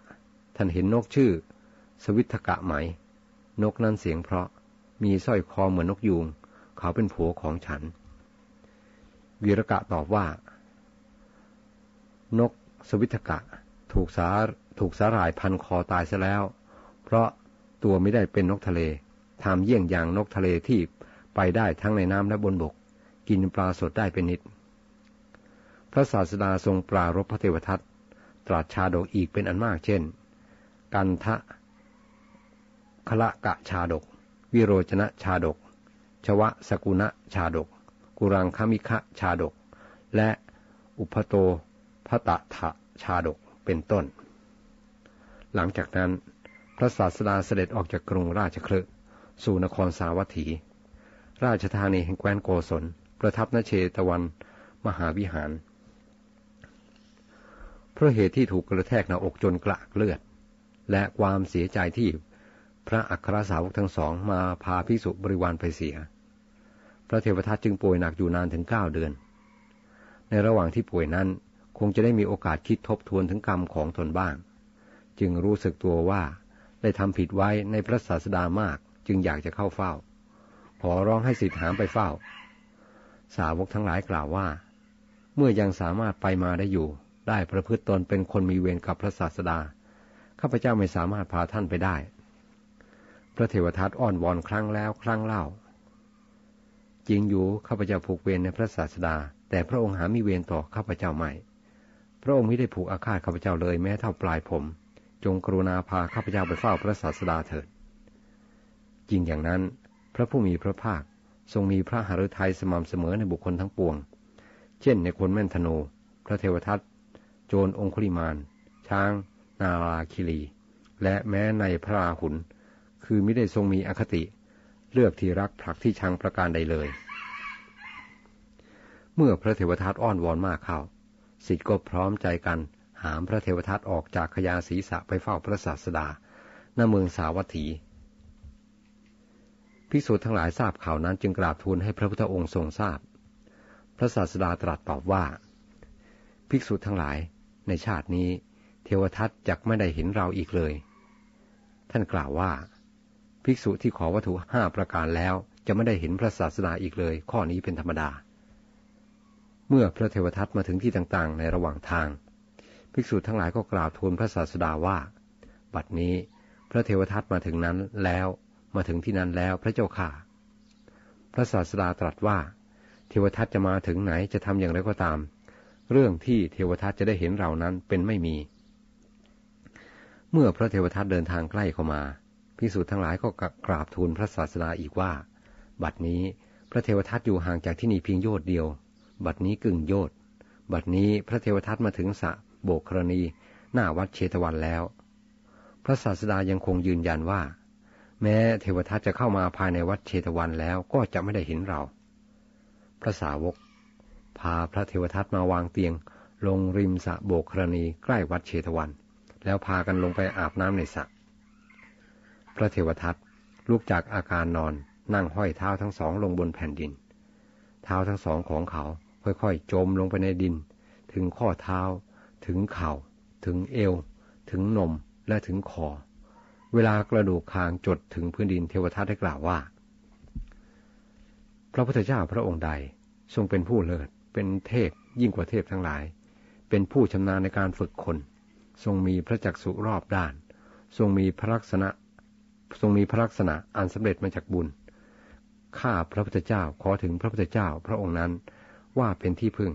ท่านเห็นนกชื่อ สวิทกะไหม นกนั้นเสียงเพราะมีสร้อยคอเหมือนนกยูง เขาเป็นผัวของฉัน วีรกะตอบว่า นกสวิทกะ ถูกสาถูกสาหร่ายพันคอตายซะแล้ว เพราะตัวไม่ได้เป็นนกทะเลทำเยี่ยงอย่างนกทะเลที่ไปได้ทั้งในน้ำและบนบก กินปลาสดได้เป็นนิด พระศาสดาทรงปรารบพระเทวทัตตรัสชาดกอีกเป็นอันมากเช่น กันทะคละกะชาดก วิโรจนะชาดก ชวะสกุณะชาดก กุรังคมิคะชาดก และอุปโตพตะทะชาดกเป็นต้น หลังจากนั้นพระศาสดาเสด็จออกจากกรุงราชคลึสู่นครสาวัตถี ราชธานีแห่งแคว้นโกศล ประทับนเชตวันมหาวิหาร เพราะเหตุที่ถูกกระแทกหน้าอกจนกระเลือด และความเสียใจที่พระอัครสาวกทั้งสองมาพาพิสุบริวารไปเสีย พระเทวทัตจึงป่วยหนักอยู่นานถึงเก้าเดือน ในระหว่างที่ป่วยนั้นคงจะได้มีโอกาสคิดทบทวนถึงกรรมของตนบ้าง จึงรู้สึกตัวว่าได้ทำผิดไว้ในพระศาสดามากจึงอยากจะเข้าเฝ้า ขอร้องให้สิทธิหามไปเฝ้า สาวกทั้งหลายกล่าวว่า เมื่อยังสามารถไปมาได้อยู่ ได้ประพฤติตนเป็นคนมีเวรกับพระศาสดา ข้าพเจ้าไม่สามารถพาท่านไปได้ พระเทวทัตอ้อนวอนครั้งแล้วครั้งเล่า จริงอยู่ข้าพเจ้าผูกเวรในพระศาสดา แต่พระองค์หามีเวรต่อข้าพเจ้าไม่ พระองค์ไม่ได้ผูกอาฆาตข้าพเจ้าเลยแม้เท่าปลายผม จงกรุณาพาข้าพเจ้าไปเฝ้าพระศาสดาเถิด จริงอย่างนั้น พระผู้มีพระภาคทรงมีพระหฤทัยสม่ำเสมอในบุคคลทั้งปวง เช่นในคนแม่นธนู พระเทวทัต โจรองคุลิมาน ช้าง นาราคิรี และแม้ในพระราหุล คือไม่ได้ทรงมีอคติ เลือกที่รักผลักที่ชังประการใดเลย เมื่อพระเทวทัตอ้อนวอนมากเข้าสิทธิ์ก็พร้อมใจกัน หามพระเทวทัตออกจากขยาศีรษะไปเฝ้าพระศาสดาณเมืองสาวัตถีภิกษุทั้งหลายทราบข่าวนั้นจึงกราบทูลให้พระพุทธองค์ทรงทราบพระศาสดาตรัสตอบว่า ภิกษุทั้งหลาย ในชาตินี้ เทวทัตจักไม่ได้เห็นเราอีกเลย ท่านกล่าวว่า ภิกษุที่ขอวัตถุห้าประการแล้วจะไม่ได้เห็นพระศาสดาอีกเลย ข้อนี้เป็นธรรมดา เมื่อพระเทวทัตมาถึงที่ต่างๆ ในระหว่างทาง ภิกษุทั้งหลายก็กล่าวทูลพระศาสดาว่า บัดนี้พระเทวทัตมาถึงนั้นแล้วมาถึงที่นั้นแล้วพระเจ้าข่าพระศาสดาตรัสว่า เทวทัตจะมาถึงไหนจะทำอย่างไรก็ตาม เรื่องที่เทวทัตจะได้เห็นเรานั้นเป็นไม่มี เมื่อพระเทวทัตเดินทางใกล้เข้ามา พิสูจน์ทั้งหลายก็กราบทูลพระศาสดาอีกว่า บัดนี้พระเทวทัตอยู่ห่างจากที่นี่เพียงโยชน์เดียว บัดนี้กึ่งโยชน์บัดนี้พระเทวทัตมาถึงสะโบกครณี หน้าวัดเชตวันแล้ว พระศาสดายังคงยืนยันว่า แม้เทวทัตจะเข้ามาภายในวัดเชตวันแล้วก็จะไม่ได้เห็นเรา พระสาวก พาพระเทวทัตมาวางเตียง ลงริมสะโบกครณีใกล้วัดเชตวัน แล้วพากันลงไปอาบน้ำในสระ พระเทวทัตลุกจากอาการนอนนั่งห้อยเท้าทั้งสองลงบนแผ่นดิน เท้าทั้งสองของเขาค่อยๆ จมลงไปในดิน ถึงข้อเท้า ถึงเข่า ถึงเอว ถึงนมและถึงคอ เวลากระดูกคางจดถึงพื้นดินเทวทัตได้กล่าวว่า พระพุทธเจ้าพระองค์ใดทรงเป็นผู้เลิศ เป็นเทพยิ่งกว่าเทพทั้งหลาย เป็นผู้ชำนาญในการฝึกคน ทรงมีพระจักษุรอบด้าน ทรงมีพระลักษณะ ทรงมีพระลักษณะอันสำเร็จมาจากบุญ ข้าพระพุทธเจ้าขอถึงพระพุทธเจ้าพระองค์นั้นว่าเป็นที่พึ่ง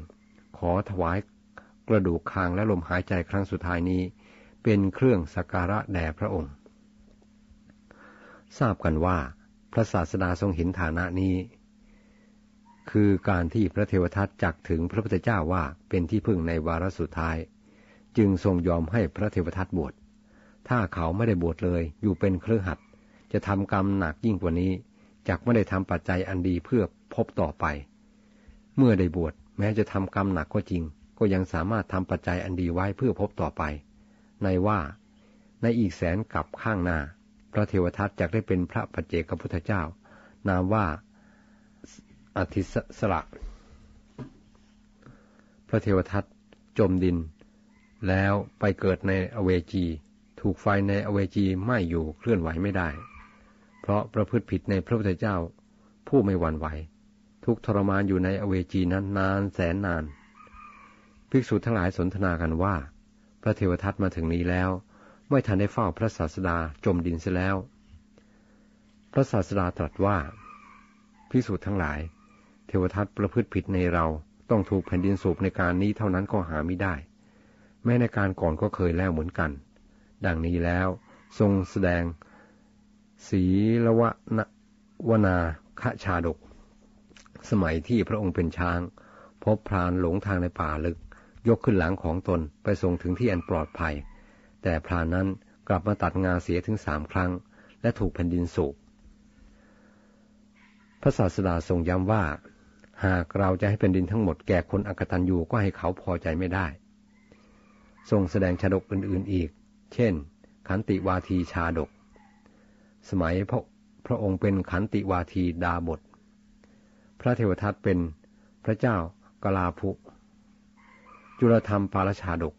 ขอถวายกระดูกคางและลมหายใจครั้งสุดท้ายนี้ เป็นเครื่องสักการะแด่พระองค์ ทราบกันว่า พระศาสดาทรงเห็นฐานะนี้ คือการที่พระเทวทัตจักถึงพระพุทธเจ้าว่าเป็นที่พึ่งในวาระสุดท้าย จึงทรงยอมให้พระเทวทัตบวชถ้าเขาไม่ได้บวชเลยอยู่เป็นเครือขัด จะทำกรรมหนักยิ่งกว่านี้จักไม่ได้ทำปัจจัยอันดีเพื่อพบต่อไป เมื่อได้บวชแม้จะทำกรรมหนักก็จริง ก็ยังสามารถทำปัจจัยอันดีไว้เพื่อพบต่อไป ในว่าในอีกแสนกับข้างหน้า พระเทวทัตจะได้เป็นพระปัจเจกพุทธเจ้า นามว่าอธิสระ พระเทวทัตจมดิน แล้วไปเกิดในอเวจี ถูกไฟในอเวจีไหม้อยู่เคลื่อนไหวไม่ได้ เพราะประพฤติผิดในพระพุทธเจ้า ผู้ไม่หวั่นไหว ทุกทรมานอยู่ในอเวจีนั้นนานแสนนาน ภิกษุทั้งหลายสนทนากันว่า พระเทวทัตมาถึงนี้แล้ว ไม่ทันได้เฝ้าพระศาสดาจมดินเสียแล้ว พระศาสดาตรัสว่า ภิกษุทั้งหลาย เทวทัตประพฤติผิดในเราต้องถูกแผ่นดินสูบในการนี้เท่านั้นก็หาไม่ได้ แม้ในการก่อนก็เคยแล้วเหมือนกัน ดังนี้แล้วทรงแสดง ศีลวะวนาคชาดก สมัยที่พระองค์เป็นช้าง พบพรานหลงทางในป่าลึก ยกขึ้นหลังของตนไปส่งถึงที่อันปลอดภัย แต่พรานนั้นกลับมาตัดงาเสียถึงสามครั้ง และถูกแผ่นดินสูบพระศาสดาทรงย้ำว่า หากเราจะให้แผ่นดินทั้งหมดแก่คนอกตันยูก็ให้เขาพอใจไม่ได้ ทรงแสดงชาดกอื่นๆอีก เช่น ขันติวาทีชาดก สมัยพระพระองค์เป็นขันติวาทีดาบท พระเทวทัตเป็นพระเจ้ากลาภุ จุลธรรมปาลชาดก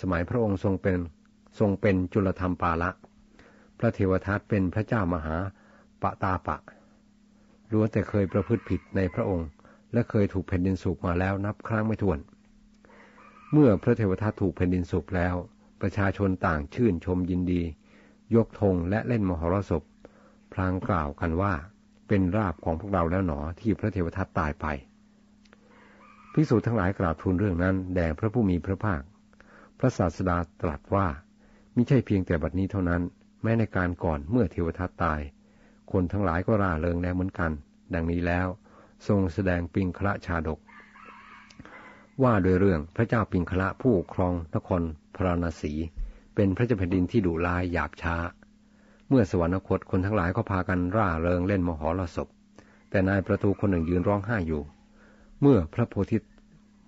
สมัยพระองค์ทรงเป็นทรงเป็นจุลธรรมปาละ พระเทวทัตเป็นพระเจ้ามหาปะตาปะรู้แต่เคยประพฤติผิดในพระองค์ และเคยถูกแผ่นดินสูบมาแล้วนับครั้งไม่ถ้วน เมื่อพระเทวทัตถูกแผ่นดินสูบแล้ว ประชาชนต่างชื่นชมยินดี ยกธงและเล่นมหรสพ พลางกล่าวกันว่า เป็นราบของพวกเราแล้วหนอที่พระเทวทัตตายไปภิกษุทั้งหลายกราบทูลเรื่องนั้นแด่พระผู้มีพระภาค พระศาสดาตรัสว่ามิใช่เพียงแต่บัดนี้เท่านั้น แม้ในการก่อนเมื่อเทวทัตตาย คนทั้งหลายก็ร่าเริงแล้วเหมือนกัน ดังนี้แล้ว ทรงแสดงปิงคละชาดก ว่าโดยเรื่องพระเจ้าปิงคละผู้ครองนครพระนศี เป็นพระเจ้าแผ่นดินที่ดุร้ายหยาบช้า เมื่อสวรรคตคนทั้งหลายก็พากันร่าเริงเล่นมหรสพ แต่นายประตูคนหนึ่งยืนร้องไห้อยู่ เมื่อพระโพธิ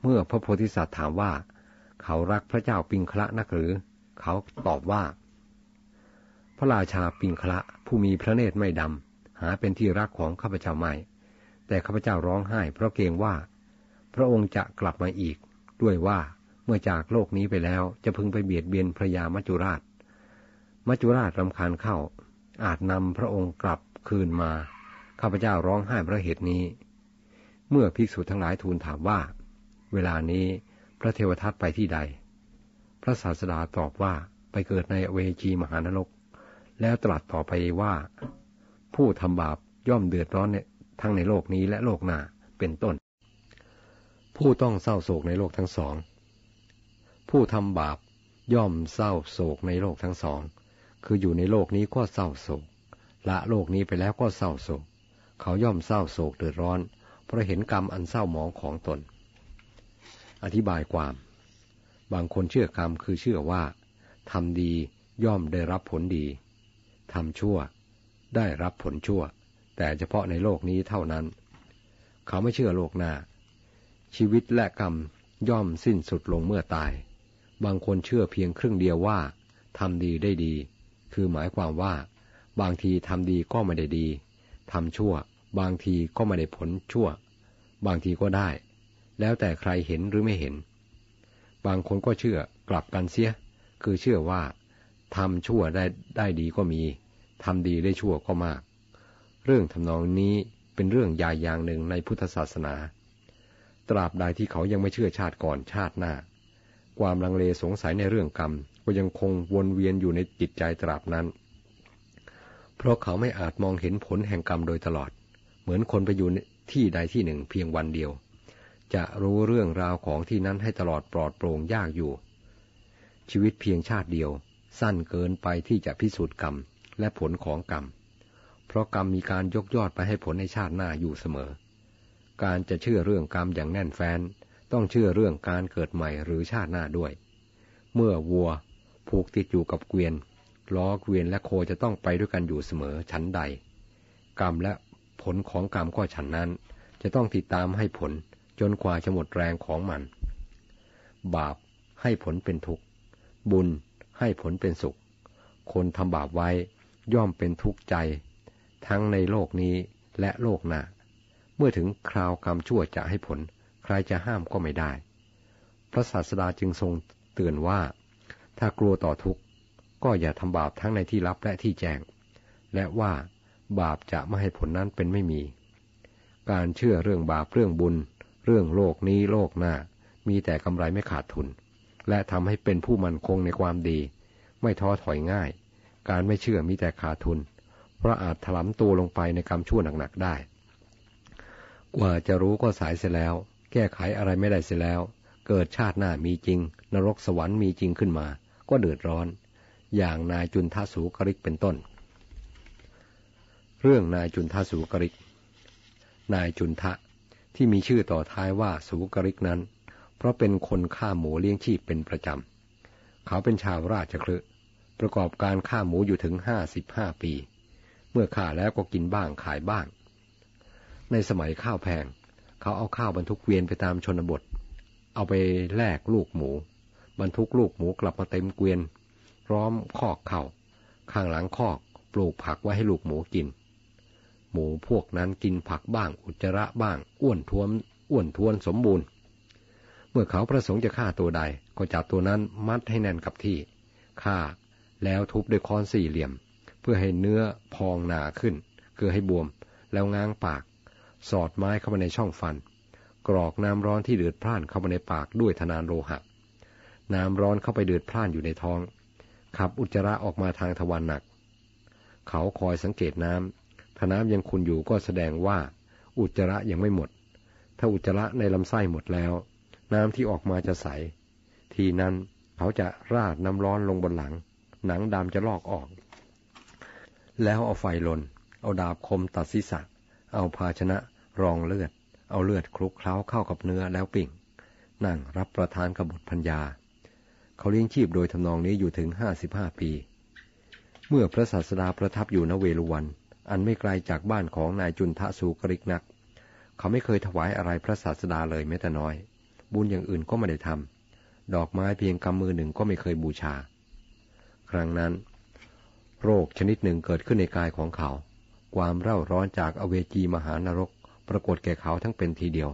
เมื่อพระโพธิสัตว์ถามว่า เขารักพระเจ้าปิงคละนักหรือ เขาตอบว่า พระราชาปิงคละผู้มีพระเนตรไม่ดำหาเป็นที่รักของข้าพเจ้าไม่ แต่ข้าพเจ้าร้องไห้ เพราะเกรงว่า พระองค์จะกลับมาอีกด้วยว่า เมื่อจากโลกนี้ไปแล้วจะพึงไปเบียดเบียนพระยามัจจุราช มัจจุราชรำคาญเข้า อาจนำพระองค์กลับคืนมา ข้าพเจ้าร้องไห้เพราะเหตุนี้ เมื่อภิกษุทั้งหลายทูลถามว่า เวลานี้พระเทวทัตไปที่ใด พระศาสดาตอบว่าไปเกิดในเวจีมหานรก แล้วตรัสต่อไปว่า ผู้ทำบาปย่อมเดือดร้อนเนี่ยทั้งในโลกนี้และโลกหน้าเป็นต้น ผู้ต้องเศร้าโศกในโลกทั้งสอง ผู้ทำบาปย่อมเศร้าโศกในโลกทั้งสอง คืออยู่ในโลกนี้ก็เศร้าโศก ละโลกนี้ไปแล้วก็เศร้าโศก เขาย่อมเศร้าโศกเดือดร้อน เพราะเห็นกรรมอันเศร้าหมองของตน อธิบายความ บางคนเชื่อกรรมคือเชื่อว่าทำดีย่อมได้รับผลดี ทำชั่ว ได้รับผลชั่ว แต่เฉพาะในโลกนี้เท่านั้น เขาไม่เชื่อโลกหน้า ชีวิตและกรรมย่อมสิ้นสุดลงเมื่อตาย บางคนเชื่อเพียงครึ่งเดียวว่าทำดีได้ดี คือหมายความว่า บางทีทำดีก็ไม่ได้ดีทำชั่ว บางทีก็ไม่ได้ผลชั่ว บางทีก็ได้ แล้วแต่ใครเห็นหรือไม่เห็น บางคนก็เชื่อกลับกันเสีย คือเชื่อว่าทำชั่วได้ได้ดีก็มีทำดีได้ชั่วก็มาก เรื่องทำนองนี้เป็นเรื่องใหญ่อย่างหนึ่งในพุทธศาสนา ตราบใดที่เขายังไม่เชื่อชาติก่อนชาติหน้า ความลังเลสงสัยในเรื่องกรรม ก็ยังคงวนเวียนอยู่ในจิตใจตราบนั้น เพราะเขาไม่อาจมองเห็นผลแห่งกรรมโดยตลอด เหมือนคนไปอยู่ที่ใดที่หนึ่งเพียงวันเดียว จะรู้เรื่องราวของที่นั้นให้ตลอดปลอดโปร่งยากอยู่ ชีวิตเพียงชาติเดียว สั้นเกินไปที่จะพิสูจน์กรรมและผลของกรรม เพราะกรรมมีการยกยอดไปให้ผลในชาติหน้าอยู่เสมอ การจะเชื่อเรื่องกรรมอย่างแน่นแฟ้น ต้องเชื่อเรื่องการเกิดใหม่หรือชาติหน้าด้วย เมื่อวัวผูกติดอยู่กับเกวียน ล้อเกวียนและโคจะต้องไปด้วยกันอยู่เสมอชั้นใด กรรมและผลของกรรมก็ฉันนั้น จะต้องติดตามให้ผลจนกว่าจะหมดแรงของมัน บาปให้ผลเป็นทุกข์ บุญให้ผลเป็นสุข คนทำบาปไว้ย่อมเป็นทุกข์ใจ ทั้งในโลกนี้และโลกหน้า เมื่อถึงคราวกรรมชั่วจะให้ผล ใครจะห้ามก็ไม่ได้ พระศาสดาจึงทรงเตือนว่า ถ้ากลัวต่อทุกข์ ก็อย่าทำบาปทั้งในที่ลับและที่แจ้ง และว่าบาปจะไม่ให้ผลนั้นเป็นไม่มี การเชื่อเรื่องบาปเรื่องบุญ เรื่องโลกนี้โลกหน้า มีแต่กำไรไม่ขาดทุน และทำให้เป็นผู้มั่นคงในความดี ไม่ท้อถอยง่าย การไม่เชื่อมีแต่ขาดทุน เพราะอาจถลำตัวลงไปในกรรมชั่วหนักๆได้ กว่าจะรู้ก็สายเสียแล้ว ก้ไขอะไรไม่ได้เสียแล้ว เกิดชาติหน้ามีจริง นรกสวรรค์มีจริงขึ้นมา ก็เดือดร้อน อย่างนายจุนทสูกริกเป็นต้น เรื่องนายจุนทสูกริก นายจุนทะที่มีชื่อต่อท้ายว่าสูกริกนั้น เพราะเป็นคนฆ่าหมูเลี้ยงชีพเป็นประจำ เขาเป็นชาวราชคลึประกอบการฆ่าหมูอยู่ถึงห้าสิบห้าปี เมื่อฆ่าแล้วก็กินบ้างขายบ้าง ในสมัยข้าวแพง เขาเอาข้าวบรรทุกเวียนไปตามชนบท เอาไปแลกลูกหมู บรรทุกลูกหมูกลับมาเต็มเกวียน ร้อมคอกเข่า ข้างหลังคอกปลูกผักไว้ให้ลูกหมูกิน หมูพวกนั้นกินผักบ้าง อุจจาระบ้าง อ้วนท้วนอ้วนท้วนสมบูรณ์ เมื่อเขาประสงค์จะฆ่าตัวใด ก็จับตัวนั้นมัดให้แน่นกับที่ฆ่าแล้วทุบด้วยค้อนสี่เหลี่ยม เพื่อให้เนื้อพองหนาขึ้น คือให้บวม แล้วง้างปาก สอดไม้เข้ามาในช่องฟัน กรอกน้ำร้อนที่เดือดพล่านเข้ามาในปากด้วยธนานโลหะ น้ำร้อนเข้าไปเดือดพล่านอยู่ในท้อง ขับอุจจาระออกมาทางทวารหนัก เขาคอยสังเกตน้ำถ้าน้ำยังขุนอยู่ก็แสดงว่า อุจจาระยังไม่หมด ถ้าอุจจาระในลำไส้หมดแล้ว น้ำที่ออกมาจะใส ทีนั้นเขาจะราดน้ำร้อนลงบนหลัง หนังดำจะลอกออก แล้วเอาไฟลน เอาดาบคมตัดศีรษะ เอาภาชนะ รองเลือด เอาเลือดคลุกเคล้าเข้ากับเนื้อแล้วปิ่ง นั่งรับประทานกบุตรพัญญา เขาเลี้ยงชีพโดยทำนองนี้อยู่ถึงห้าสิบห้าปี เมื่อพระศาสดาประทับอยู่ณเวลุวัน อันไม่ไกลจากบ้านของนายจุนทะสูกริกนัก เขาไม่เคยถวายอะไรพระศาสดาเลยแม้แต่น้อย บุญอย่างอื่นก็ไม่ได้ทำดอกไม้เพียงกำมือหนึ่งก็ไม่เคยบูชา ครั้งนั้น โรคชนิดหนึ่งเกิดขึ้นในกายของเขาความเร่าร้อนจากอเวจีมหานรก ปรากฏแก่เขาทั้งเป็นทีเดียว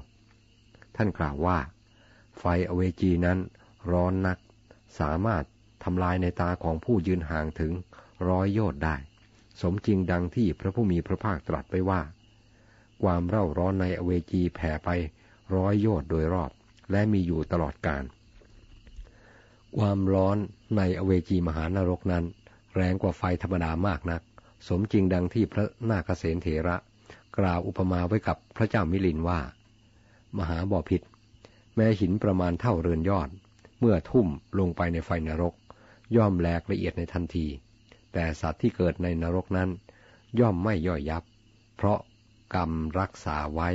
ท่านกล่าวว่า ไฟอเวจีนั้นร้อนนัก สามารถทำลายในตาของผู้ยืนห่างถึงร้อยโยชน์ได้ สมจริงดังที่พระผู้มีพระภาคตรัสไว้ว่า ความเร่าร้อนในอเวจีแผ่ไปร้อยโยชน์โดยรอบ และมีอยู่ตลอดกาลความร้อนในอเวจีมหานรกนั้น แรงกว่าไฟธรรมดามากนัก สมจริงดังที่พระนาคเษนเถระ กล่าวอุปมาไว้กับพระเจ้ามิลินว่า มหาบ่อพิษ แม้หินประมาณเท่าเรือนยอด เมื่อทุ่มลงไปในไฟนรก ย่อมแหลกละเอียดในทันที แต่สัตว์ที่เกิดในนรกนั้น ย่อมไม่ย่อยยับ เพราะกรรมรักษาไว้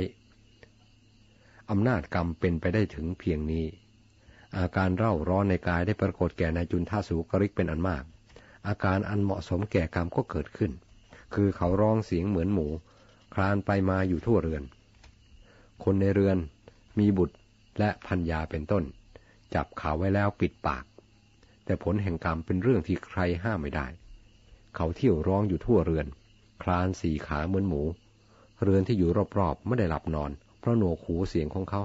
อำนาจกรรมเป็นไปได้ถึงเพียงนี้ อาการเร่าร้อนในกายได้ปรากฏแก่นายจุนท่าสูกริกเป็นอันมาก อาการอันเหมาะสมแก่กรรมก็เกิดขึ้น คือเขาร้องเสียงเหมือนหมู ลานไปมาอยู่ทั่วเรือน คนในเรือนมีบุตรและพัญญาเป็นต้น จับเขาไว้แล้วปิดปาก แต่ผลแห่งกรรมเป็นเรื่องที่ใครห้ามไม่ได้ เขาเที่ยวร้องอยู่ทั่วเรือน คลานสี่ขาเหมือนหมู เรือนที่อยู่รอบๆไม่ได้หลับนอน เพราะหนวกหูเสียงของเขา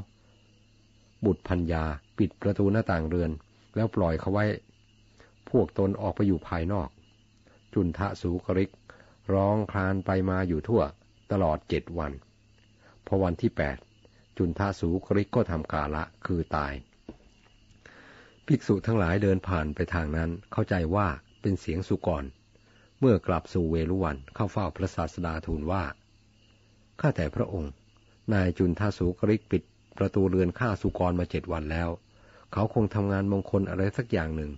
บุตรพัญญาปิดประตูหน้าต่างเรือน แล้วปล่อยเขาไว้ พวกตนออกไปอยู่ภายนอก จุนทะสูกริก ร้องคลานไปมาอยู่ทั่ว ตลอดเจ็ดวัน พอวันที่แปดจุนทาสูกริกก็ทำกาละคือตาย ภิกษุทั้งหลายเดินผ่านไปทางนั้นเข้าใจว่าเป็นเสียงสุกร เมื่อกลับสู่เวลุวันเข้าเฝ้าพระศาสดาทูลว่า ข้าแต่พระองค์ นายจุนทาสูกริกปิดประตูเรือนฆ่าสุกรมาเจ็ดวันแล้ว เขาคงทำงานมงคลอะไรสักอย่างหนึ่ง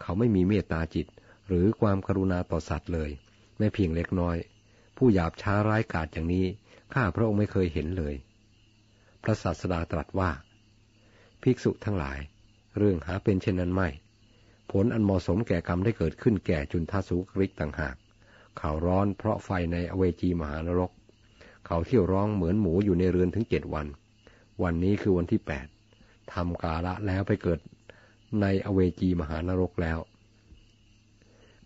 เขาไม่มีเมตตาจิตหรือความกรุณาต่อสัตว์เลยแม้เพียงเล็กน้อย ผู้หยาบช้าร้ายกาจอย่างนี้ ข้าพระองค์ไม่เคยเห็นเลย พระศาสดาตรัสว่า ภิกษุทั้งหลาย เรื่องหาเป็นเช่นนั้นไม่ ผลอันเหมาะสมแก่กรรมได้เกิดขึ้นแก่จุนทาสุกริกต่างหาก เขาร้อนเพราะไฟในอเวจีมหานรก เขาเที่ยวร้องเหมือนหมูอยู่ในเรือนถึงเจ็ดวัน วันนี้คือวันที่แปดทำกาละแล้วไปเกิดในอเวจีมหานรกแล้ว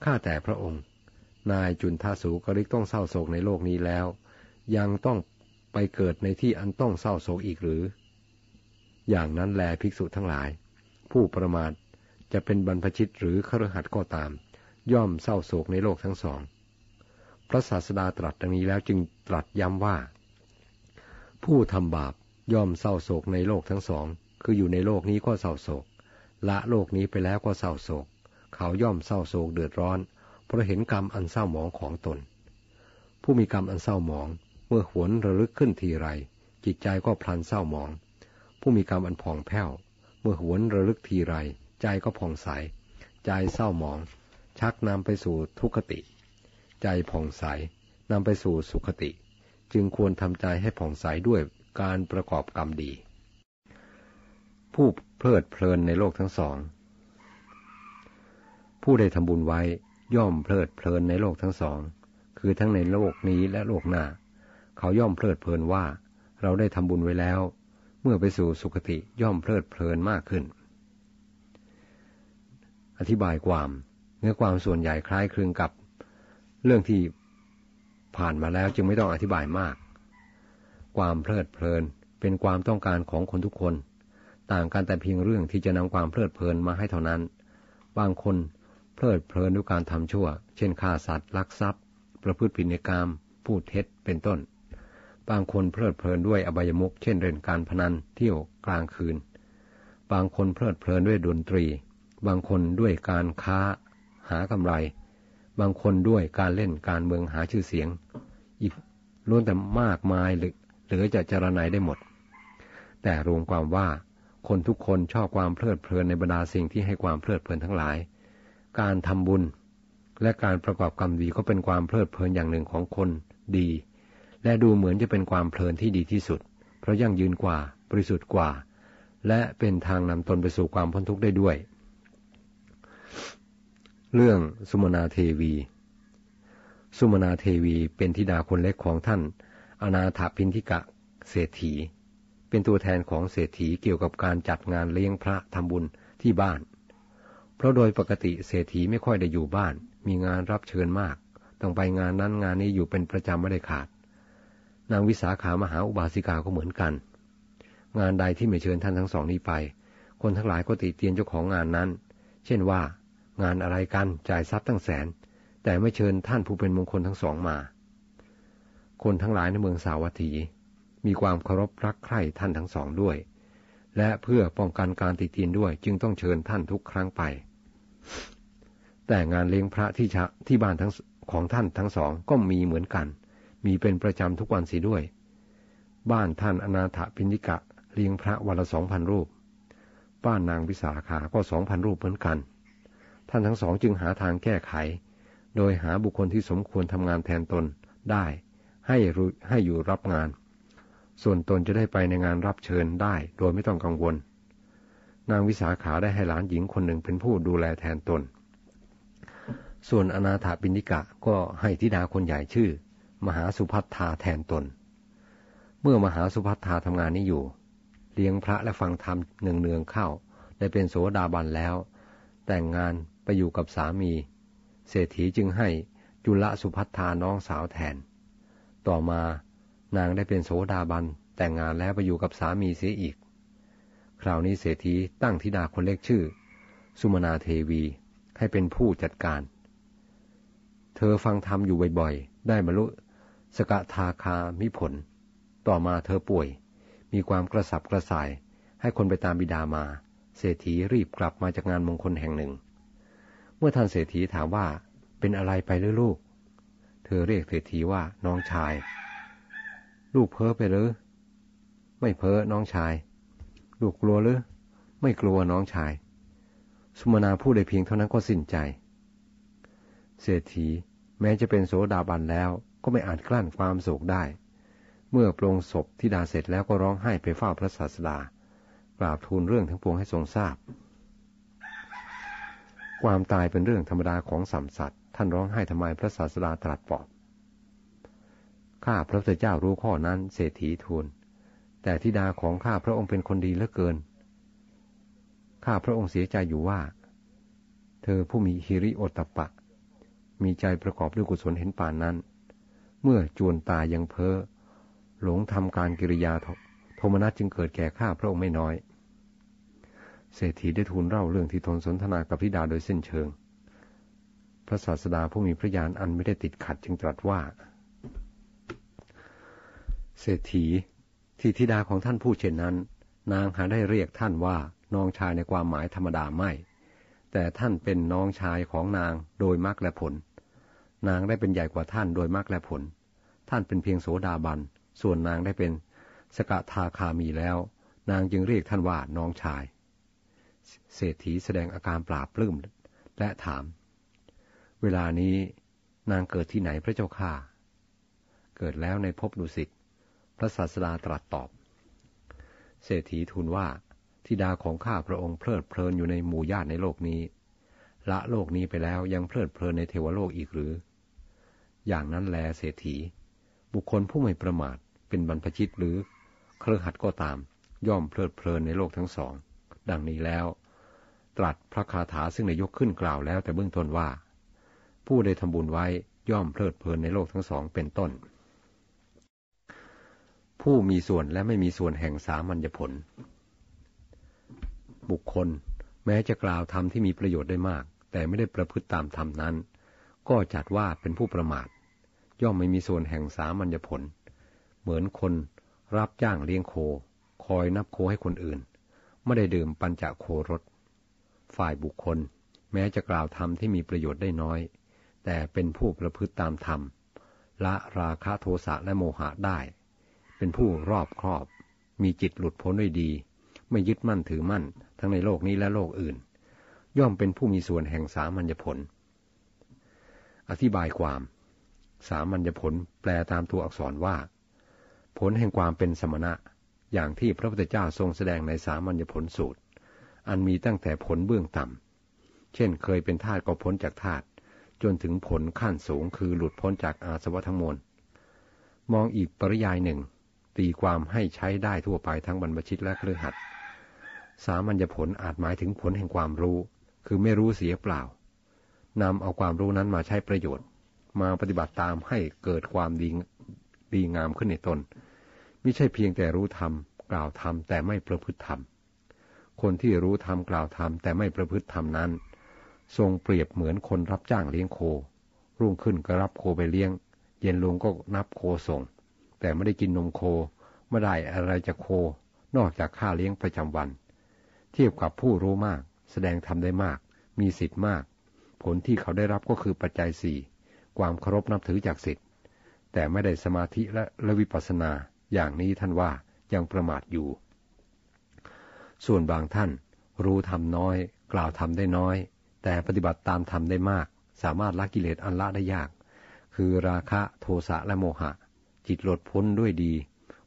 ข้าแต่พระองค์ นายจุนทาสูกริกต้องเศร้าโศกในโลกนี้แล้ว ยังต้องไปเกิดในที่อันต้องเศร้าโศกอีกหรือ อย่างนั้นแลภิกษุทั้งหลาย ผู้ประมาทจะเป็นบรรพชิตหรือครหัสก็ตาม ย่อมเศร้าโศกในโลกทั้งสอง พระศาสดาตรัสดังนี้แล้วจึงตรัสย้ำว่า ผู้ทำบาปย่อมเศร้าโศกในโลกทั้งสอง คืออยู่ในโลกนี้ก็เศร้าโศก ละโลกนี้ไปแล้วก็เศร้าโศก เขาย่อมเศร้าโศกเดือดร้อน เพราะเห็นกรรมอันเศร้าหมองของตน ผู้มีกรรมอันเศร้าหมอง เมื่อหวนระลึกขึ้นทีไร จิตใจก็พลันเศร้าหมอง ผู้มีกรรมอันผ่องแผ้ว เมื่อหวนระลึกทีไร ใจก็ผ่องใส ใจเศร้าหมอง ชักนำไปสู่ทุกขติ ใจผ่องใสนำไปสู่สุขติ จึงควรทำใจให้ผ่องใสด้วยการประกอบกรรมดี ผู้เพลิดเพลินในโลกทั้งสอง ผู้ได้ทำบุญไว้ ย่อมเพลิดเพลินในโลกทั้งสอง คือทั้งในโลกนี้และโลกหน้า เขาย่อมเพลิดเพลินว่า เราได้ทำบุญไว้แล้ว เมื่อไปสู่สุคติย่อมเพลิดเพลินมากขึ้น อธิบายความเนื้อความส่วนใหญ่คล้ายคลึงกับ เรื่องที่ผ่านมาแล้วจึงไม่ต้องอธิบายมาก ความเพลิดเพลินเป็นความต้องการของคนทุกคน ต่างกันแต่เพียงเรื่องที่จะนำความเพลิดเพลินมาให้เท่านั้น บางคน เพลิดเพลินด้วยการทำชั่ว เช่นฆ่าสัตว์ลักทรัพย์ ประพฤติผิดในกรรมพูดเท็จเป็นต้น บางคนเพลิดเพลินด้วยอบายมุขเช่นเล่นการพนันเที่ยวกลางคืน บางคนเพลิดเพลินด้วยดนตรี บางคนด้วยการค้า หากำไร บางคนด้วยการเล่นการเมืองหาชื่อเสียง อีกล้วนแต่มากมายหรือหรือจะจรณัยได้หมด แต่รวมความว่าคนทุกคนชอบความเพลิดเพลินในบรรดาสิ่งที่ให้ความเพลิดเพลินทั้งหลาย การทำบุญ และการประกอบกรรมดีก็เป็นความเพลิดเพลินอย่างหนึ่งของคนดี และดูเหมือนจะเป็นความเพลินที่ดีที่สุด เพราะยั่งยืนกว่าบริสุทธิ์กว่า และเป็นทางนำตนไปสู่ความพ้นทุกข์ได้ด้วย เรื่องสุมนาเทวี สุมนาเทวีเป็นธิดาคนเล็กของท่าน อนาถพินทิกะ เศรษฐี เป็นตัวแทนของเศรษฐีเกี่ยวกับการจัดงานเลี้ยงพระทำบุญที่บ้าน เพราะโดยปกติเศรษฐีไม่ค่อยได้อยู่บ้าน มีงานรับเชิญมาก ต้องไปงานนั้นงานนี้อยู่เป็นประจำไม่ได้ขาด นางวิสาขามหาอุบาสิกาก็เหมือนกัน งานใดที่ไม่เชิญท่านทั้งสองนี้ไป คนทั้งหลายก็ติเตียนเจ้าของงานนั้น เช่นว่า งานอะไรกันจ่ายทรัพย์ตั้งแสน แต่ไม่เชิญท่านผู้เป็นมงคลทั้งสองมา คนทั้งหลายในเมืองสาวัตถี มีความเคารพรักใคร่ท่านทั้งสองด้วย และเพื่อป้องกันการติดตินด้วยจึงต้องเชิญท่านทุกครั้งไป แต่งานเลี้ยงพระที่ที่บ้านทั้งของท่านทั้งสองก็มีเหมือนกัน มีเป็นประจำทุกวันสีด้วย บ้านท่านอนาถปิณิกะเลี้ยงพระวันละสองพันรูป บ้านนางวิสาขาก็สองพันรูปเหมือนกัน ท่านทั้งสองจึงหาทางแก้ไข โดยหาบุคคลที่สมควรทำงานแทนตนได้ให้ให้อยู่รับงาน ส่วนตนจะได้ไปในงานรับเชิญได้โดยไม่ต้องกังวล นางวิสาขาได้ให้หลานหญิงคนหนึ่งเป็นผู้ดูแลแทนตน ส่วนอนาถาปิณิกะก็ให้ธิดาคนใหญ่ชื่อ มหาสุพัฒธาแทนตน เมื่อมหาสุพัฒธาทำงานนี้อยู่ เลี้ยงพระและฟังธรรมเนืองเนืองเข้า ได้เป็นโสดาบันแล้ว แต่งงานไปอยู่กับสามี เศรษฐีจึงให้จุลสุพัฒธาน้องสาวแทน ต่อมานางได้เป็นโสดาบันแต่งงานแล้วไปอยู่กับสามีเสียอีก คราวนี้เศรษฐีตั้งธิดาคนเล็กชื่อ สุมนาเทวีให้เป็นผู้จัดการ เธอฟังธรรมอยู่บ่อยๆ ได้บรรลุสกทาคามิผล ต่อมาเธอป่วย มีความกระสับกระส่าย ให้คนไปตามบิดามา เศรษฐีรีบกลับมาจากงานมงคลแห่งหนึ่ง เมื่อท่านเศรษฐีถามว่าเป็นอะไรไปหรือลูก เธอเรียกเศรษฐีว่าน้องชาย ลูกเพ้อไปหรือ ไม่เพ้อน้องชาย ลูกกลัวหรือ ไม่กลัวน้องชาย สุมาณาพูดได้เพียงเท่านั้นก็สิ้นใจ เศรษฐีแม้จะเป็นโสดาบันแล้วก็ไม่อาจกลั้นความโศกได้ เมื่อปรงศพที่ดาเสร็จแล้วก็ร้องไห้ไปเฝ้าพระศาสดากราบทูลเรื่องทั้งปวงให้ทรงทราบ ความตายเป็นเรื่องธรรมดาของสัมสัตว์ท่านร้องไห้ทำไมพระศาสดาตรัสปอบข้าพระพุทธเจ้ารู้ข้อนั้นเศรษฐีทูล แต่ธิดาของข้าพระองค์เป็นคนดีเหลือเกิน ข้าพระองค์เสียใจอยู่ว่า เธอผู้มีฮิริโอตปะ มีใจประกอบด้วยกุศลเห็นป่านนั้น เมื่อจวนตายังเพ้อหลงทำการกิริยาโทมนัสจึงเกิดแก่ข้าพระองค์ไม่น้อย เศรษฐีได้ทูลเล่าเรื่องที่ทนสนทนากับธิดาโดยเส้นเชิง พระศาสดาผู้มีพระญาณอันไม่ได้ติดขัดจึงตรัสว่า เศรษฐี ที่ธิดาของท่านผู้เช่นนั้น นางหาได้เรียกท่านว่าน้องชายในความหมายธรรมดาไม่ แต่ท่านเป็นน้องชายของนางโดยมรรคและผล นางได้เป็นใหญ่กว่าท่านโดยมรรคและผล ท่านเป็นเพียงโสดาบัน ส่วนนางได้เป็นสกทาคามีแล้ว นางจึงเรียกท่านว่าน้องชาย เศรษฐีแสดงอาการปราบปลื้มและถาม เวลานี้นางเกิดที่ไหนพระเจ้าข้าเกิดแล้วในภพดุสิต พระศาสดาตรัสตอบ เศรษฐีทูลว่าธิดาของข้าพระองค์เพลิดเพลินอยู่ในหมู่ญาติในโลกนี้ ละโลกนี้ไปแล้วยังเพลิดเพลินในเทวโลกอีกหรือ อย่างนั้นแลเศรษฐี บุคคลผู้ไม่ประมาทเป็นบรรพชิตหรือ เครือขัดก็ตาม ย่อมเพลิดเพลินในโลกทั้งสอง ดังนี้แล้ว ตรัสพระคาถาซึ่งนายกขึ้นกล่าวแล้วแต่เบื้องต้นว่า ผู้ได้ทำบุญไว้ย่อมเพลิดเพลินในโลกทั้งสองเป็นต้น ผู้มีส่วนและไม่มีส่วนแห่งสามัญญผล บุคคล แม้จะกล่าวธรรมที่มีประโยชน์ได้มาก แต่ไม่ได้ประพฤติตามธรรมนั้น ก็จัดว่าเป็นผู้ประมาท ย่อมไม่มีส่วนแห่งสามัญญผล เหมือนคนรับจ้างเลี้ยงโค คอยนับโคให้คนอื่น ไม่ได้ดื่มปัญจโครสฝ่ายบุคคล แม้จะกล่าวธรรมที่มีประโยชน์ได้น้อย แต่เป็นผู้ประพฤติตามธรรมละราคะโทสะและโมหะได้ เป็นผู้รอบครอบ มีจิตหลุดพ้นด้วยดี ไม่ยึดมั่นถือมั่น ทั้งในโลกนี้และโลกอื่น ย่อมเป็นผู้มีส่วนแห่งสามัญญผล อธิบายความ สามัญญผลแปลตามตัวอักษรว่า ผลแห่งความเป็นสมณะ อย่างที่พระพุทธเจ้าทรงแสดงในสามัญญผลสูตร อันมีตั้งแต่ผลเบื้องต่ำเช่นเคยเป็นทาสก็พ้นจากทาสจนถึงผลขั้นสูงคือหลุดพ้นจากอาสวะทั้งมวลมองอีกปริยายหนึ่ง ตีความให้ใช้ได้ทั่วไปทั้งบรรพชิตและเครือขัดสามัญญผลอาจหมายถึงผลแห่งความรู้ คือไม่รู้เสียเปล่านำเอาความรู้นั้นมาใช้ประโยชน์ มาปฏิบัติตามให้เกิดความดีดีงามขึ้นในตนไม่ใช่เพียงแต่รู้ธรรมกล่าวธรรมแต่ไม่ประพฤติธรรมคนที่รู้ธรรมกล่าวธรรมแต่ไม่ประพฤติธรรมนั้น ทรงเปรียบเหมือนคนรับจ้างเลี้ยงโค รุ่งขึ้นก็รับโคไปเลี้ยง เย็นลงก็นับโคส่ง แต่ไม่ได้กินนมโค ไม่ได้อะไรจากโค นอกจากค่าเลี้ยงประจำวัน เทียบกับผู้รู้มาก แสดงทำได้มาก มีสิทธิ์มาก ผลที่เขาได้รับก็คือปัจจัยสี่ความเคารพนับถือจากสิทธิ์ แต่ไม่ได้สมาธิและและวิปัสสนา อย่างนี้ท่านว่ายังประมาทอยู่ ส่วนบางท่าน รู้ทำน้อย กล่าวทำได้น้อย แต่ปฏิบัติตามทำได้มาก สามารถละกิเลสอันละได้ยาก คือราคะโทสะและโมหะ จิตหลดพ้นด้วยดี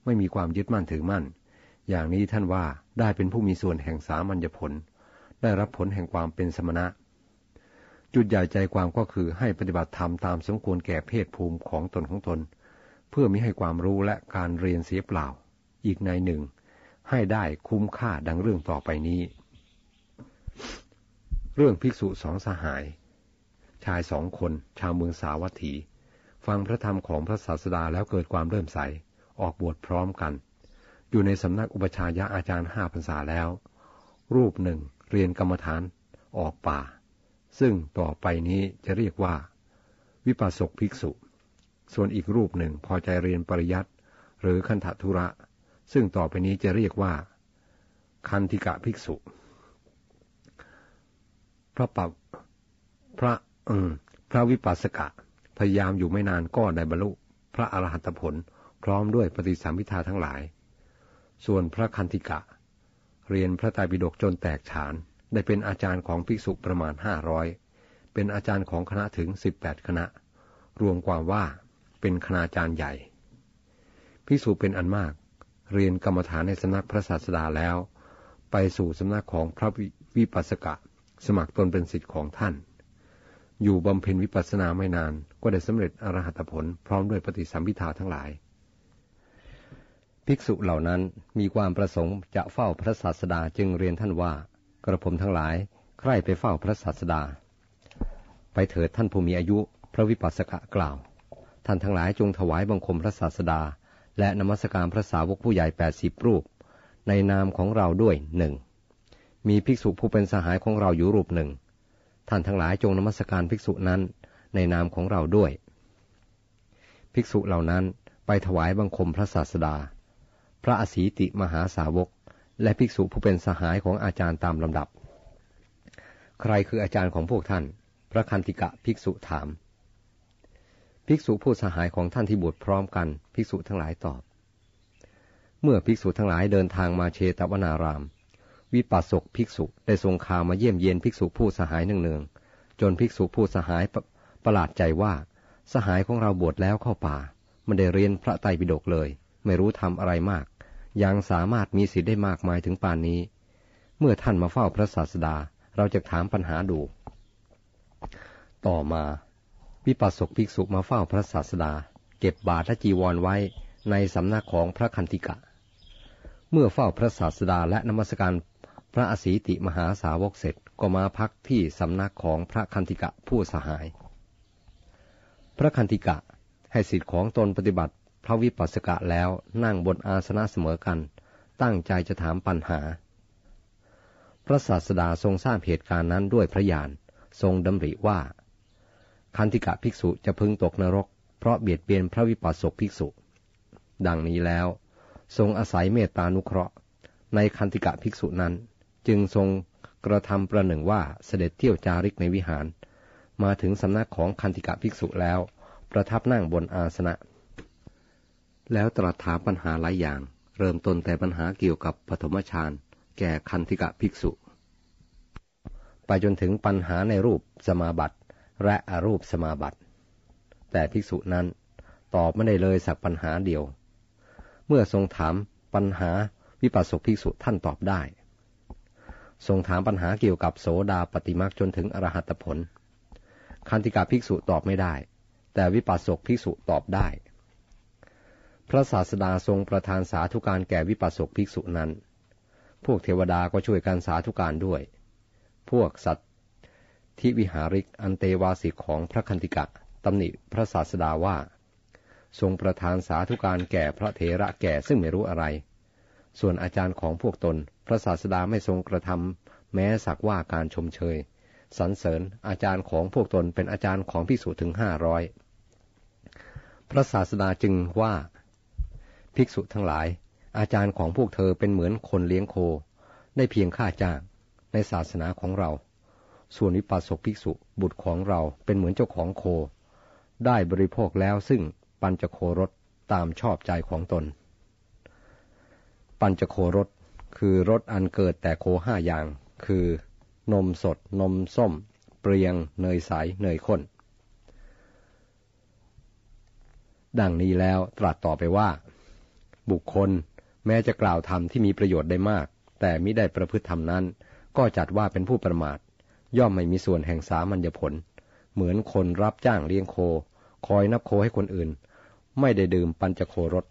ไม่มีความยึดมั่นถือมั่น อย่างนี้ท่านว่าได้เป็นผู้มีส่วนแห่งสามัญญผล ได้รับผลแห่งความเป็นสมณะ จุดใหญ่ใจความก็คือให้ปฏิบัติธรรมตามสมควรแก่เพศภูมิของตนของตน เพื่อมิให้ความรู้และการเรียนเสียเปล่า อีกในหนึ่ง ให้ได้คุ้มค่าดังเรื่องต่อไปนี้ เรื่องภิกษุสองสหาย ชายสองคนชาวเมืองสาวัตถี ฟังพระธรรมของพระศาสดาแล้วเกิดความเริ่มใส ออกบวชพร้อมกัน อยู่ในสำนักอุปชายะอาจารย์ห้าพรรษาแล้ว รูปหนึ่งเรียนกรรมฐานออกป่า ซึ่งต่อไปนี้จะเรียกว่า วิปัสสกภิกษุ ส่วนอีกรูปหนึ่งพอใจเรียนปริยัติหรือคันธทุระ ซึ่งต่อไปนี้จะเรียกว่า คันธิกะภิกษุ พระปับพระอืมพระวิปัสสกะ พยายามอยู่ไม่นานก็ได้บรรลุ พระอรหัตผลพร้อมด้วยปฏิสัมพิทาทั้งหลาย ส่วนพระคันธิกะ เรียนพระไตรปิฎกจนแตกฉาน ได้เป็นอาจารย์ของภิกษุประมาณห้าร้อยเป็นอาจารย์ของคณะถึงสิบแปดคณะ รวมความว่าเป็นคณาจารย์ใหญ่ ภิกษุเป็นอันมาก เรียนกรรมฐานในสำนักพระศาสดาแล้ว ไปสู่สำนักของพระวิปัสสกะ สมัครตนเป็นสิทธิ์ของท่าน อยู่บำเพ็ญวิปัสสนาไม่นาน ก็ได้สำเร็จอรหัตผลพร้อมด้วยปฏิสัมพิทาทั้งหลาย ภิกษุเหล่านั้นมีความประสงค์จะเฝ้าพระศาสดาจึงเรียนท่านว่า กระผมทั้งหลายใคร่ไปเฝ้าพระศาสดา ไปเถิดท่านผู้มีอายุพระวิปัสสกะกล่าว ท่านทั้งหลายจงถวายบังคมพระศาสดา และนมัสการพระสาวกผู้ใหญ่แปดสิบรูป ในนามของเราด้วยหนึ่งมีภิกษุผู้เป็นสหายของเราอยู่รูปหนึ่ง ท่านทั้งหลายจงนมัสการภิกษุนั้น ในนามของเราด้วย ภิกษุเหล่านั้นไปถวายบังคมพระศาสดา พระอสีติมหาสาวก และภิกษุผู้เป็นสหายของอาจารย์ตามลำดับ ใครคืออาจารย์ของพวกท่าน พระคันติกะภิกษุถาม ภิกษุผู้สหายของท่านที่บวชพร้อมกัน ภิกษุทั้งหลายตอบ เมื่อภิกษุทั้งหลายเดินทางมาเชตวนาราม วิปัสสกภิกษุได้ทรงข่าวมาเยี่ยมเยียนภิกษุผู้สหายเนืองๆจนภิกษุผู้สหาย ประหลาดใจว่า สหายของเราบวชแล้วเข้าป่าไม่ได้เรียนพระไตรปิฎกเลย ไม่รู้ทำอะไรมาก ยังสามารถมีสิทธิ์ได้มากมายถึงป่านนี้ เมื่อท่านมาเฝ้าพระศาสดาเราจะถามปัญหาดู ต่อมาวิปัสสกภิกษุมาเฝ้าพระศาสดา เก็บบาตรและจีวรไว้ในสำนักของพระคันธิกะ เมื่อเฝ้าพระศาสดาและนมัสการพระอสีติมหาสาวกเสร็จก็มาพักที่สำนักของพระคันธิกะผู้สหาย ระคันธิกะ ให้สิทธิ์ของตนปฏิบัติ พระวิปัสสกะแล้วนั่งบนอาสนะเสมอกัน ตั้งใจจะถามปัญหา พระศาสดาทรงทราบเหตุการณ์นั้นด้วยพระญาณทรงดำริว่า คันธิกะภิกษุจะพึงตกนรก เพราะเบียดเบียนพระวิปัสสกภิกษุ ดังนี้แล้ว ทรงอาศัยเมตตานุเคราะห์ ในคันธิกะภิกษุนั้น จึงทรงกระทำประหนึ่งว่าเสด็จเที่ยวจาริกในวิหาร มาถึงสำนักของคันธิกะภิกษุแล้ว ประทับนั่งบนอาสนะ แล้วตรัสถามปัญหาหลายอย่าง เริ่มต้นแต่ปัญหาเกี่ยวกับปฐมฌานแก่คันธิกะภิกษุ ไปจนถึงปัญหาในรูปสมาบัติและอรูปสมาบัติ แต่ภิกษุนั้นตอบไม่ได้เลยสักปัญหาเดียว เมื่อทรงถามปัญหาวิปัสสกภิกษุท่านตอบได้ ทรงถามปัญหาเกี่ยวกับโสดาปฏิมาจนถึงอรหัตผล คันธิกาภิกษุตอบไม่ได้ แต่วิปัสสกภิกษุตอบได้ พระศาสดาทรงประทานสาธุการแก่วิปัสสกภิกษุนั้น พวกเทวดาก็ช่วยกันสาธุการด้วย พวกสัตว์ที่วิหาริกอันเตวาสิกของพระคันธิกะตำหนิพระศาสดาว่า ทรงประทานสาธุการแก่พระเถระแก่ซึ่งไม่รู้อะไร ส่วนอาจารย์ของพวกตน พระศาสดาไม่ทรงกระทำแม้สักว่าการชมเชย สรรเสริญอาจารย์ของพวกตนเป็นอาจารย์ของพิสูจถึงห้าร้อยพระศาสดาจึงว่าภิกษุทั้งหลาย อาจารย์ของพวกเธอเป็นเหมือนคนเลี้ยงโค ได้เพียงค่าจ้างในศาสนาของเรา ส่วนวิปัสสกภิกษุบุตรของเราเป็นเหมือนเจ้าของโค ได้บริโภคแล้วซึ่งปัญจโครสตามชอบใจของตน ปัญจโครสคือรสอันเกิดแต่โคห้าอย่าง คือ นมสด นมส้ม เปรียง เนยใส เนยข้น ดังนี้แล้วตรัสต่อไปว่า บุคคลแม้จะกล่าวธรรมที่มีประโยชน์ได้มาก แต่มิได้ประพฤติธรรมนั้น ก็จัดว่าเป็นผู้ประมาท ย่อมไม่มีส่วนแห่งสามัญญผล เหมือนคนรับจ้างเลี้ยงโค คอยนับโคให้คนอื่น ไม่ได้ดื่มปัญจโครส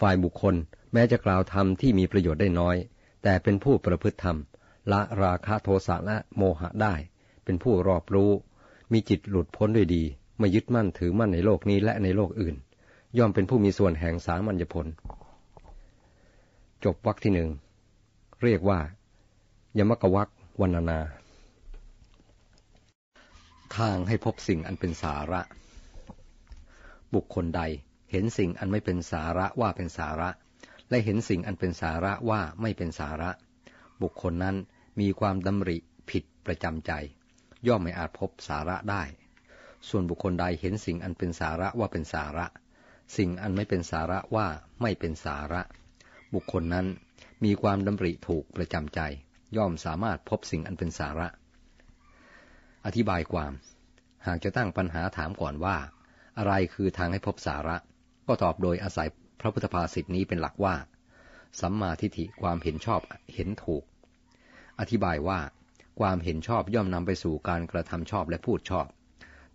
ฝ่ายบุคคลแม้จะกล่าวธรรมที่มีประโยชน์ได้น้อย แต่เป็นผู้ประพฤติธรรม ละราคะโทสะและโมหะได้ เป็นผู้รอบรู้ มีจิตหลุดพ้นด้วยดี ไม่ยึดมั่นถือมั่นในโลกนี้และในโลกอื่น ย่อมเป็นผู้มีส่วนแห่งสามัญญผล จบวรรคที่หนึ่ง เรียกว่า ยมกวักวันนา ทางให้พบสิ่งอันเป็นสาระ บุคคลใดเห็นสิ่งอันไม่เป็นสาระว่าเป็นสาระ และเห็นสิ่งอันเป็นสาระว่าไม่เป็นสาระ บุคคลนั้น มีความดำริผิดประจำใจ ย่อมไม่อาจพบสาระได้ ส่วนบุคคลใดเห็นสิ่งอันเป็นสาระว่าเป็นสาระ สิ่งอันไม่เป็นสาระว่าไม่เป็นสาระ บุคคลนั้นมีความดำริถูกประจำใจ ย่อมสามารถพบสิ่งอันเป็นสาระ อธิบายความ หากจะตั้งปัญหาถามก่อนว่า อะไรคือทางให้พบสาระ ก็ตอบโดยอาศัยพระพุทธภาษิตนี้เป็นหลักว่า สัมมาทิฏฐิความเห็นชอบเห็นถูก อธิบายว่าความเห็นชอบย่อมนำไปสู่การกระทำชอบและพูดชอบ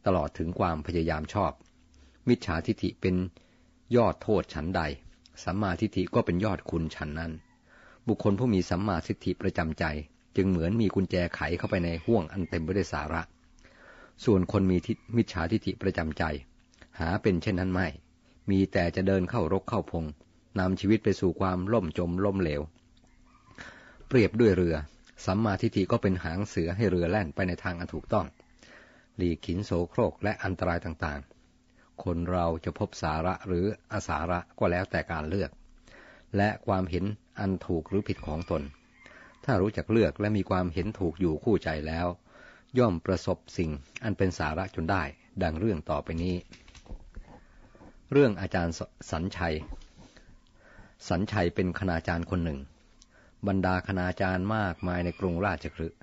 ตลอดถึงความพยายามชอบ มิจฉาทิฏฐิเป็นยอดโทษฉันใด สัมมาทิฏฐิก็เป็นยอดคุณฉันนั้น บุคคลผู้มีสัมมาทิฏฐิประจำใจ จึงเหมือนมีกุญแจไขเข้าไปในห่วงอันเต็มไปด้วยสาระ ส่วนคนมีมิจฉาทิฏฐิประจำใจ หาเป็นเช่นนั้นไม่ มีแต่จะเดินเข้ารกเข้าพงนำชีวิตไปสู่ความล่มจมล่มเหลว เปรียบด้วยเรือ สัมมาทิฏฐิก็เป็นหางเสือให้เรือแล่นไปในทางอันถูกต้อง หลีกขินโสโครกและอันตรายต่างๆ คนเราจะพบสาระหรืออาสาระก็แล้วแต่การเลือก และความเห็นอันถูกหรือผิดของตน ถ้ารู้จักเลือกและมีความเห็นถูกอยู่คู่ใจแล้ว ย่อมประสบสิ่งอันเป็นสาระจนได้ ดังเรื่องต่อไปนี้ เรื่องอาจารย์สัญชัย สัญชัยเป็นคณาจารย์คนหนึ่ง บรรดาคณาจารย์มากมายในกรุงราชคฤห์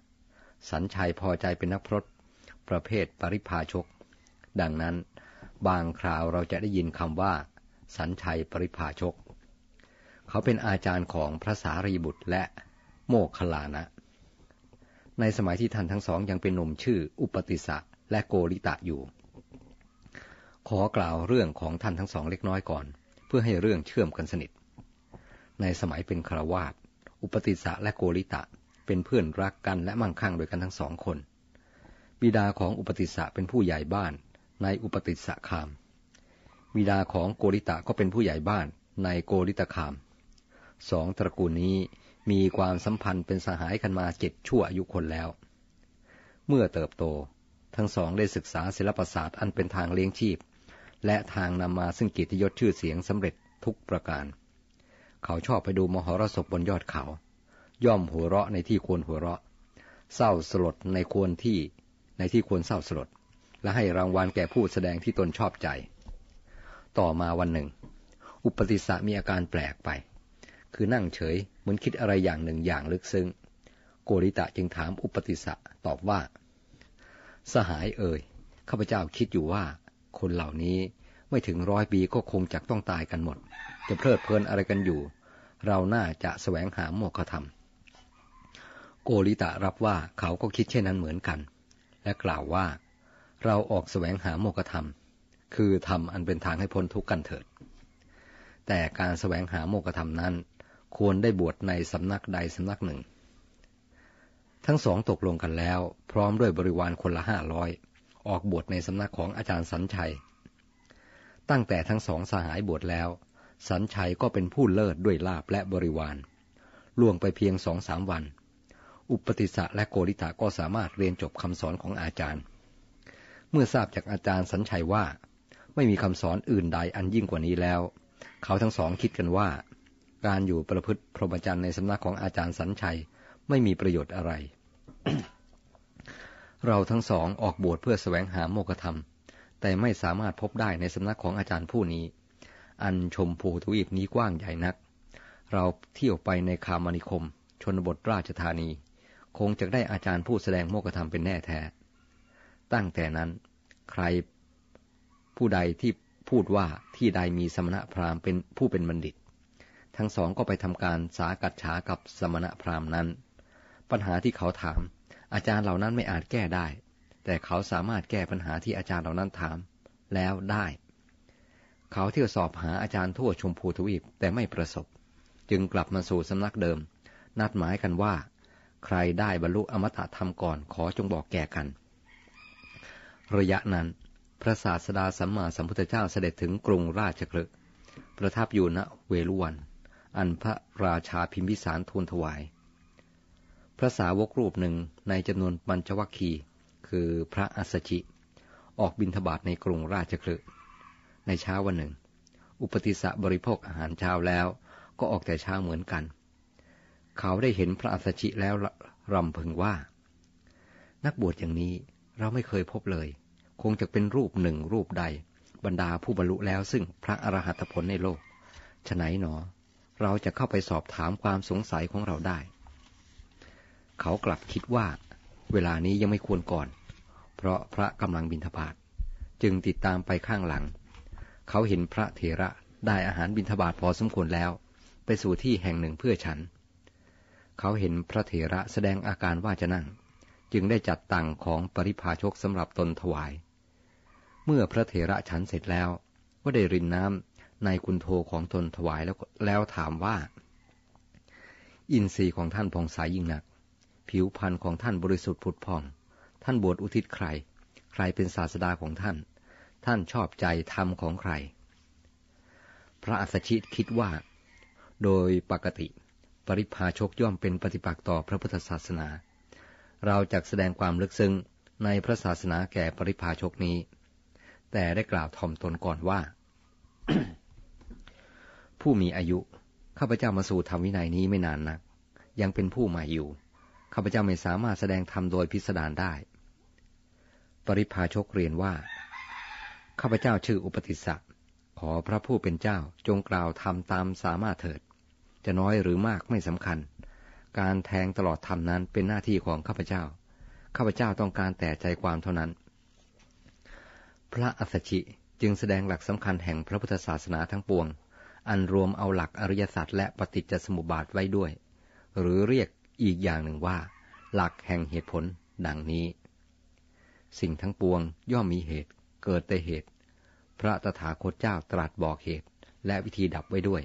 สัญชัยพอใจเป็นนักพรตประเภทปริพาชก ดังนั้นบางคราวเราจะได้ยินคำว่า สัญชัยปริพาชก เขาเป็นอาจารย์ของพระสารีบุตรและโมคคลานะ ในสมัยที่ท่านทั้งสองยังเป็นหนุ่มชื่ออุปติสะและโกริตะอยู่ ขอกล่าวเรื่องของท่านทั้งสองเล็กน้อยก่อน เพื่อให้เรื่องเชื่อมกันสนิท ในสมัยเป็นคราวาส อุปติสะและโกริตะ เป็นเพื่อนรักกันและมั่งคั่งโดยกันทั้งสองคน บิดาของอุปติสะเป็นผู้ใหญ่บ้านในอุปติสะคาม บิดาของโกริตะก็เป็นผู้ใหญ่บ้านในโกริตะคาม สองตระกูลนี้มีความสัมพันธ์เป็นสหายกันมาเจ็ดชั่วอายุคนแล้ว เมื่อเติบโต ทั้งสองได้ศึกษาศิลปศาสตร์อันเป็นทางเลี้ยงชีพ และทางนำมาซึ่งกิตยศชื่อเสียงสำเร็จทุกประการ เขาชอบไปดูมหรสพบนยอดเขา ย่อมหัวเราะในที่ควรหัวเราะ เศร้าสลดในควรที่ในที่ควรเศร้าสลด และให้รางวัลแก่ผู้แสดงที่ตนชอบใจ ต่อมาวันหนึ่ง อุปติสสะมีอาการแปลกไป คือนั่งเฉยเหมือนคิดอะไรอย่างหนึ่งอย่างลึกซึ้ง โกริตะจึงถามอุปติสสะตอบว่า สหายเอ่ยข้าพเจ้าคิดอยู่ว่า คนเหล่านี้ไม่ถึงร้อยปีก็คงจะต้องตายกันหมด จะเพลิดเพลินอะไรกันอยู่ เราน่าจะแสวงหาโมฆะธรรม โกริตะรับว่าเขาก็คิดเช่นนั้นเหมือนกัน และกล่าวว่า เราออกแสวงหาโมฆะธรรม คือธรรมอันเป็นทางให้พ้นทุกข์กันเถิด แต่การแสวงหาโมฆะธรรมนั้น ควรได้บวชในสำนักใดสำนักหนึ่ง ทั้งสองตกลงกันแล้ว พร้อมด้วยบริวารคนละห้าร้อยออกบวชในสำนักของอาจารย์สัญชัย ตั้งแต่ทั้งสองสหายบวชแล้ว สัญชัยก็เป็นผู้เลิศด้วยลาบและบริวาร ล่วงไปเพียงสองสามวัน อุปติสะและโกริตาก็สามารถเรียนจบคำสอนของอาจารย์ เมื่อทราบจากอาจารย์สัญชัยว่า ไม่มีคำสอนอื่นใดอันยิ่งกว่านี้แล้ว เขาทั้งสองคิดกันว่า การอยู่ประพฤติพรหมจรรย์ในสำนักของอาจารย์สัญชัยไม่มีประโยชน์อะไร เราทั้งสองออกบวชเพื่อแสวงหาโมกธรรม แต่ไม่สามารถพบได้ในสำนักของอาจารย์ผู้นี้ อันชมพูทวีปนี้กว้างใหญ่นัก เราเที่ยวไปในคามนิคม ชนบทราชธานี คงจะได้อาจารย์ผู้แสดงโมกธรรมเป็นแน่แท้ ตั้งแต่นั้น ใครผู้ใดที่พูดว่าที่ใดมีสมณะพราหมณ์เป็นผู้เป็นบัณฑิต ทั้งสองก็ไปทำการสากัดฉากับสมณะพราหมณ์นั้น ปัญหาที่เขาถาม อาจารย์เหล่านั้นไม่อาจแก้ได้ แต่เขาสามารถแก้ปัญหาที่อาจารย์เหล่านั้นถามแล้วได้ เขาเที่ยวสอบหาอาจารย์ทั่วชมพูทวีปแต่ไม่ประสบ จึงกลับมาสู่สำนักเดิม นัดหมายกันว่า ใครได้บรรลุอมตะธรรมก่อนขอจงบอกแก่กัน ระยะนั้น พระศาสดาสัมมาสัมพุทธเจ้าเสด็จถึงกรุงราชคลึประทับอยู่ณเวลุวัน อันพระราชาพิมพิสารทูลถวาย พระสาวกรูปหนึ่งในจำนวนปัญจวัคคี คือพระอัสชิ ออกบินทบาทในกรุงราชคลึ ในเช้าวันหนึ่ง อุปติสะบริโภคอาหารเช้าแล้วก็ออกแต่เช้าเหมือนกัน เขาได้เห็นพระอัสชิแล้วรำพึงว่า นักบวชอย่างนี้เราไม่เคยพบเลย คงจะเป็นรูปหนึ่งรูปใด บรรดาผู้บรรลุแล้วซึ่งพระอรหัตผลในโลกฉไหนหนอ เราจะเข้าไปสอบถามความสงสัยของเราได้ เขากลับคิดว่า เวลานี้ยังไม่ควรก่อน เพราะพระกำลังบินทบาทจึงติดตามไปข้างหลัง เขาเห็นพระเถระได้อาหารบินทบาทพอสมควรแล้ว ไปสู่ที่แห่งหนึ่งเพื่อฉัน เขาเห็นพระเถระแสดงอาการว่าจะนั่ง จึงได้จัดตั้งของปริพาชกสำหรับตนถวาย เมื่อพระเถระฉันเสร็จแล้ว ก็ได้รินน้ำในคุณโทของตนถวายแล้วแล้วถามว่า อินทรีย์ของท่านผ่องใสยยิ่งนัก ผิวพรรณของท่านบริสุทธิ์ผุดผ่อง ท่านบวชอุทิศใคร ใครเป็นศาสดาของท่าน ท่านชอบใจธรรมของใคร พระอัสชิตคิดว่า โดยปกติ ปริพาชกย่อมเป็นปฏิปักษ์ต่อพระพุทธศาสนา เราจะแสดงความลึกซึ้งในพระศาสนาแก่ปริพาชกนี้ แต่ได้กล่าวถ่อมตนก่อนว่า ผู้มีอายุข้าพเจ้ามาสู่ธรรมวินัยนี้ไม่นานนัก ยังเป็นผู้ใหม่อยู่ข้าพเจ้าไม่สามารถแสดงธรรมโดยพิสดารได้ ปริพาชกเรียนว่า ข้าพเจ้าชื่ออุปติสสะขอพระผู้เป็นเจ้าจงกล่าวธรรมตามสามารถเถิด จะน้อยหรือมากไม่สำคัญ การแทงตลอดธรรมนั้นเป็นหน้าที่ของข้าพเจ้า ข้าพเจ้าต้องการแต่ใจความเท่านั้น พระอัสชิจึงแสดงหลักสำคัญแห่งพระพุทธศาสนาทั้งปวง อันรวมเอาหลักอริยสัจและปฏิจจสมุปบาทไว้ด้วย หรือเรียกอีกอย่างหนึ่งว่า หลักแห่งเหตุผลดังนี้ สิ่งทั้งปวงย่อมมีเหตุ เกิดแต่เหตุ พระตถาคตเจ้าตรัสบอกเหตุ และวิธีดับไว้ด้วย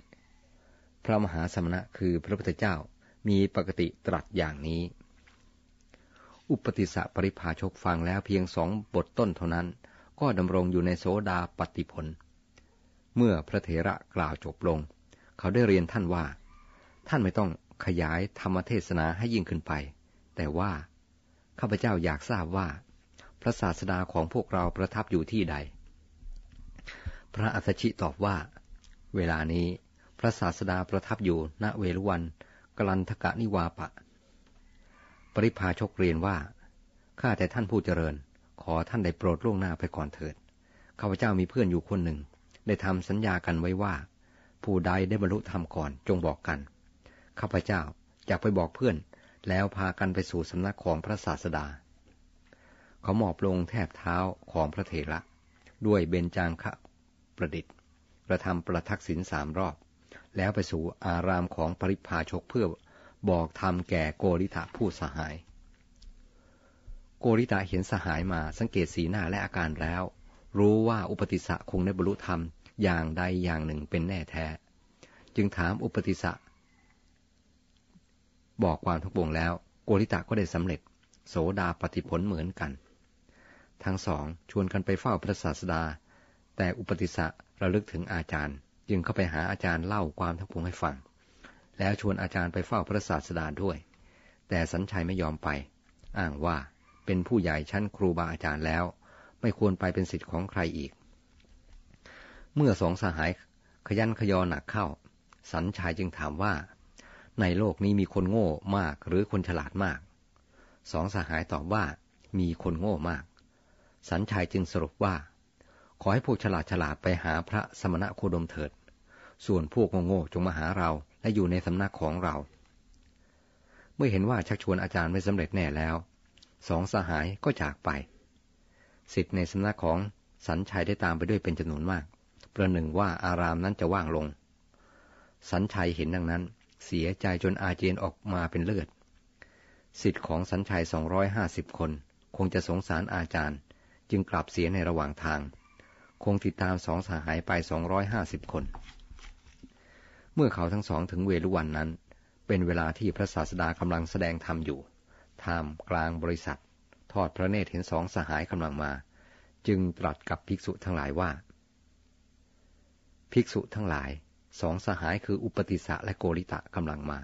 พระมหาสมณะคือพระพุทธเจ้ามีปกติตรัสอย่างนี้ อุปติสสะปริภาชกฟังแล้วเพียงสองบทต้นเท่านั้น ก็ดำรงอยู่ในโสดาปฏิผล เมื่อพระเถระกล่าวจบลง เขาได้เรียนท่านว่า ท่านไม่ต้องขยายธรรมเทศนาให้ยิ่งขึ้นไป แต่ว่าข้าพเจ้าอยากทราบว่า พระศาสดาของพวกเราประทับอยู่ที่ใด พระอัสชิตอบว่า เวลานี้พระศาสดาประทับอยู่ณเวรุวันกลันทกะนิวาปะ ปริพาชกเรียนว่า ข้าแต่ท่านผู้เจริญ ขอท่านได้โปรดล่วงหน้าไปก่อนเถิด ข้าพเจ้ามีเพื่อนอยู่คนหนึ่ง ได้ทำสัญญากันไว้ว่า ผู้ใดได้บรรลุธรรมก่อนจงบอกกัน ข้าพเจ้าอยากไปบอกเพื่อน แล้วพากันไปสู่สำนักของพระศาสดา เขาหมอบลงแทบเท้าของพระเถระ ด้วยเบญจางคะประดิษฐ์กระทำประทักษิณสามรอบ แล้วไปสู่อารามของปริพาชกเพื่อบอกธรรมแก่โกริธะผู้สหาย โกริตาเห็นสหายมาสังเกตสีหน้าและอาการแล้ว รู้ว่าอุปติสะคงได้บรรลุธรรมอย่างใดอย่างหนึ่งเป็นแน่แท้ จึงถามอุปติสะบอกความทั้งปวงแล้ว โกริตาก็ได้สำเร็จ โสดาปฏิผลเหมือนกัน ทั้งสองชวนกันไปเฝ้าพระศาสดา แต่อุปติสะระลึกถึงอาจารย์ จึงเข้าไปหาอาจารย์เล่าความทั้งปวงให้ฟัง แล้วชวนอาจารย์ไปเฝ้าพระศาสดาด้วย แต่สัญชัยไม่ยอมไป อ้างว่าเป็นผู้ใหญ่ชั้นครูบาอาจารย์แล้ว ไม่ควรไปเป็นสิทธิ์ของใครอีก เมื่อสองสหายขยันขยอหนักเข้า สันชายจึงถามว่า ในโลกนี้มีคนโง่มากหรือคนฉลาดมาก สองสหายตอบว่ามีคนโง่มาก สันชายจึงสรุปว่า ขอให้พวกฉลาดฉลาดไปหาพระสมณะโคดมเถิด ส่วนพวกโง่ๆจงมาหาเราและอยู่ในสำนักของเรา เมื่อเห็นว่าชักชวนอาจารย์ไม่สำเร็จแน่แล้ว สองสหายก็จากไป สิทธิ์ในสำนักของสันชัยได้ตามไปด้วยเป็นจำนวนมาก ประหนึ่งว่าอารามนั้นจะว่างลง สันชัยเห็นดังนั้น เสียใจจนอาเจียนออกมาเป็นเลือด สิทธิ์ของสันชัยสองร้อยห้าสิบคน คงจะสงสารอาจารย์ จึงกลับเสียในระหว่างทาง คงติดตามสองสหายไปสองร้อยห้าสิบคน เมื่อเขาทั้งสองถึงเวลุวันนั้น เป็นเวลาที่พระศาสดากำลังแสดงธรรมอยู่ท่ามกลางบริษัท ทอดพระเนตรเห็นสองสหายกำลังมา จึงตรัสกับภิกษุทั้งหลายว่า ภิกษุทั้งหลายสองสหายคืออุปติสะและโกริตะกำลังมา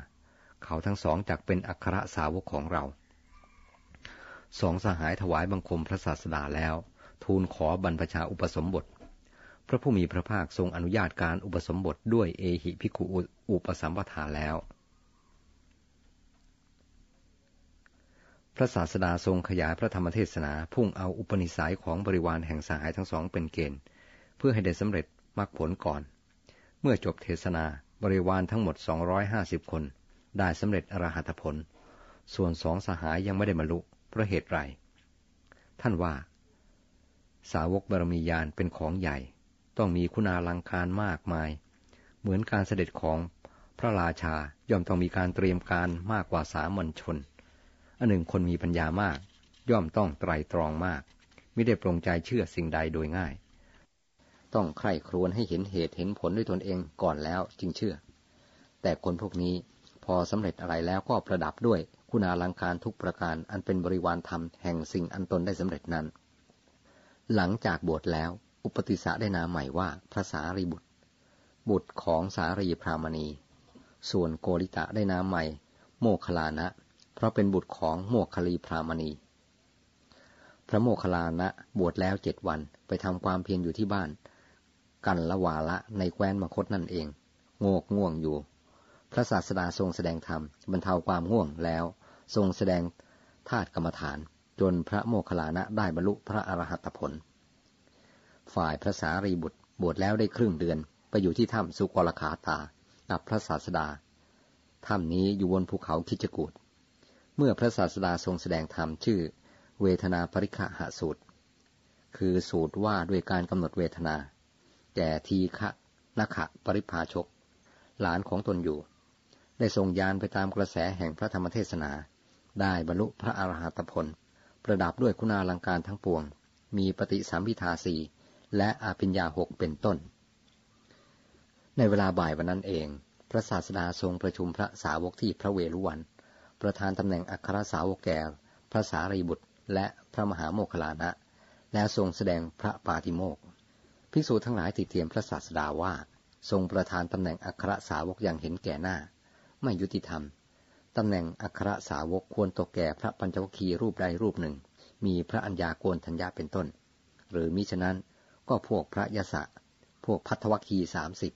เขาทั้งสองจักเป็นอัครสาวกของเรา สองสหายถวายบังคมพระศาสดาแล้ว ทูลขอบรรพชาอุปสมบท พระผู้มีพระภาคทรงอนุญาตการอุปสมบทด้วยเอหิภิกขุอุปสัมปทาแล้ว พระศาสดาทรงขยายพระธรรมเทศนาพุ่งเอาอุปนิสัยของบริวารแห่งสหายทั้งสองเป็นเกณฑ์ เพื่อให้ได้สำเร็จมรรคผลก่อน เมื่อจบเทศนาบริวารทั้งหมด 250 คน ได้สำเร็จอรหัตผล ส่วนสองสหายยังไม่ได้บรรลุ เพราะเหตุไร ท่านว่า สาวกบารมียานเป็นของใหญ่ ต้องมีคุณาลังการมากมาย เหมือนการเสด็จของพระราชาย่อมต้องมีการเตรียมการมากกว่าสามัญชน อันหนึ่งคนมีปัญญามาก ย่อมต้องไตรตรองมากไม่ได้ปรงใจเชื่อสิ่งใดโดยง่าย ต้องใคร่ครวญให้เห็นเหตุเห็นผลด้วยตนเองก่อนแล้วจึงเชื่อ แต่คนพวกนี้พอสำเร็จอะไรแล้วก็ประดับด้วย คุณาลังการทุกประการอันเป็นบริวารธรรมแห่งสิ่งอันตนได้สำเร็จนั้น หลังจากบวชแล้ว อุปติสะได้นามใหม่ว่าพระสารีบุตร บุตรของสารีพรามณี ส่วนโกริตะได้นามใหม่ โมคลานะ เพราะเป็นบุตรของโมคลีพรามณี พระโมคลานะบวชแล้วเจ็ดวันไปทำความเพียรอยู่ที่บ้าน กันละวาละในแคว้นมคตนั่นเอง โงกง่วงอยู่ ระศาสดาทรงแสดงธรรมบรรเทาความง่วงแล้ว ทรงแสดงธาตุกรรมฐาน จนพระโมคคัลลานะได้บรรลุพระอรหัตผล ฝ่ายพระสารีบุตรบวชแล้วได้ครึ่งเดือนไปอยู่ที่ถ้ำสุกรคาตากับพระศาสดาถ้ำนี้อยู่บนภูเขาคิจกูดเมื่อพระศาสดาทรงแสดงธรรมชื่อ เวทนาปริฆะหสูตร คือสูตรว่าด้วยการกำหนดเวทนา แก่ทีฆะนักขะปริพาชก หลานของตนอยู่ ได้ทรงยานไปตามกระแสแห่งพระธรรมเทศนา ได้บรรลุพระอรหัตผล ประดับด้วยคุณาลังการทั้งปวง มีปฏิสัมพิทาสีและอาปิญญาหกเป็นต้น ในเวลาบ่ายวันนั้นเอง พระศาสดาทรงประชุมพระสาวกที่พระเวรุวัน ประธานตำแหน่งอัครสาวกแก่พระสารีบุตรและพระมหาโมคลานะ และทรงแสดงพระปาติโมกภิกษุทั้งหลายติเตียมพระศาสดาว่า ทรงประธานตำแหน่งอัครสาวกอย่างเห็นแก่หน้า ไม่ยุติธรรมตำแหน่งอัครสาวกควรตกแก่พระปัญจวคคีรูปใดรูปหนึ่ง มีพระัญญาโกนทัญญาเป็นต้น หรือมิฉะนั้นก็พวกพระยศะพวกพัทวัคคีสามสิบ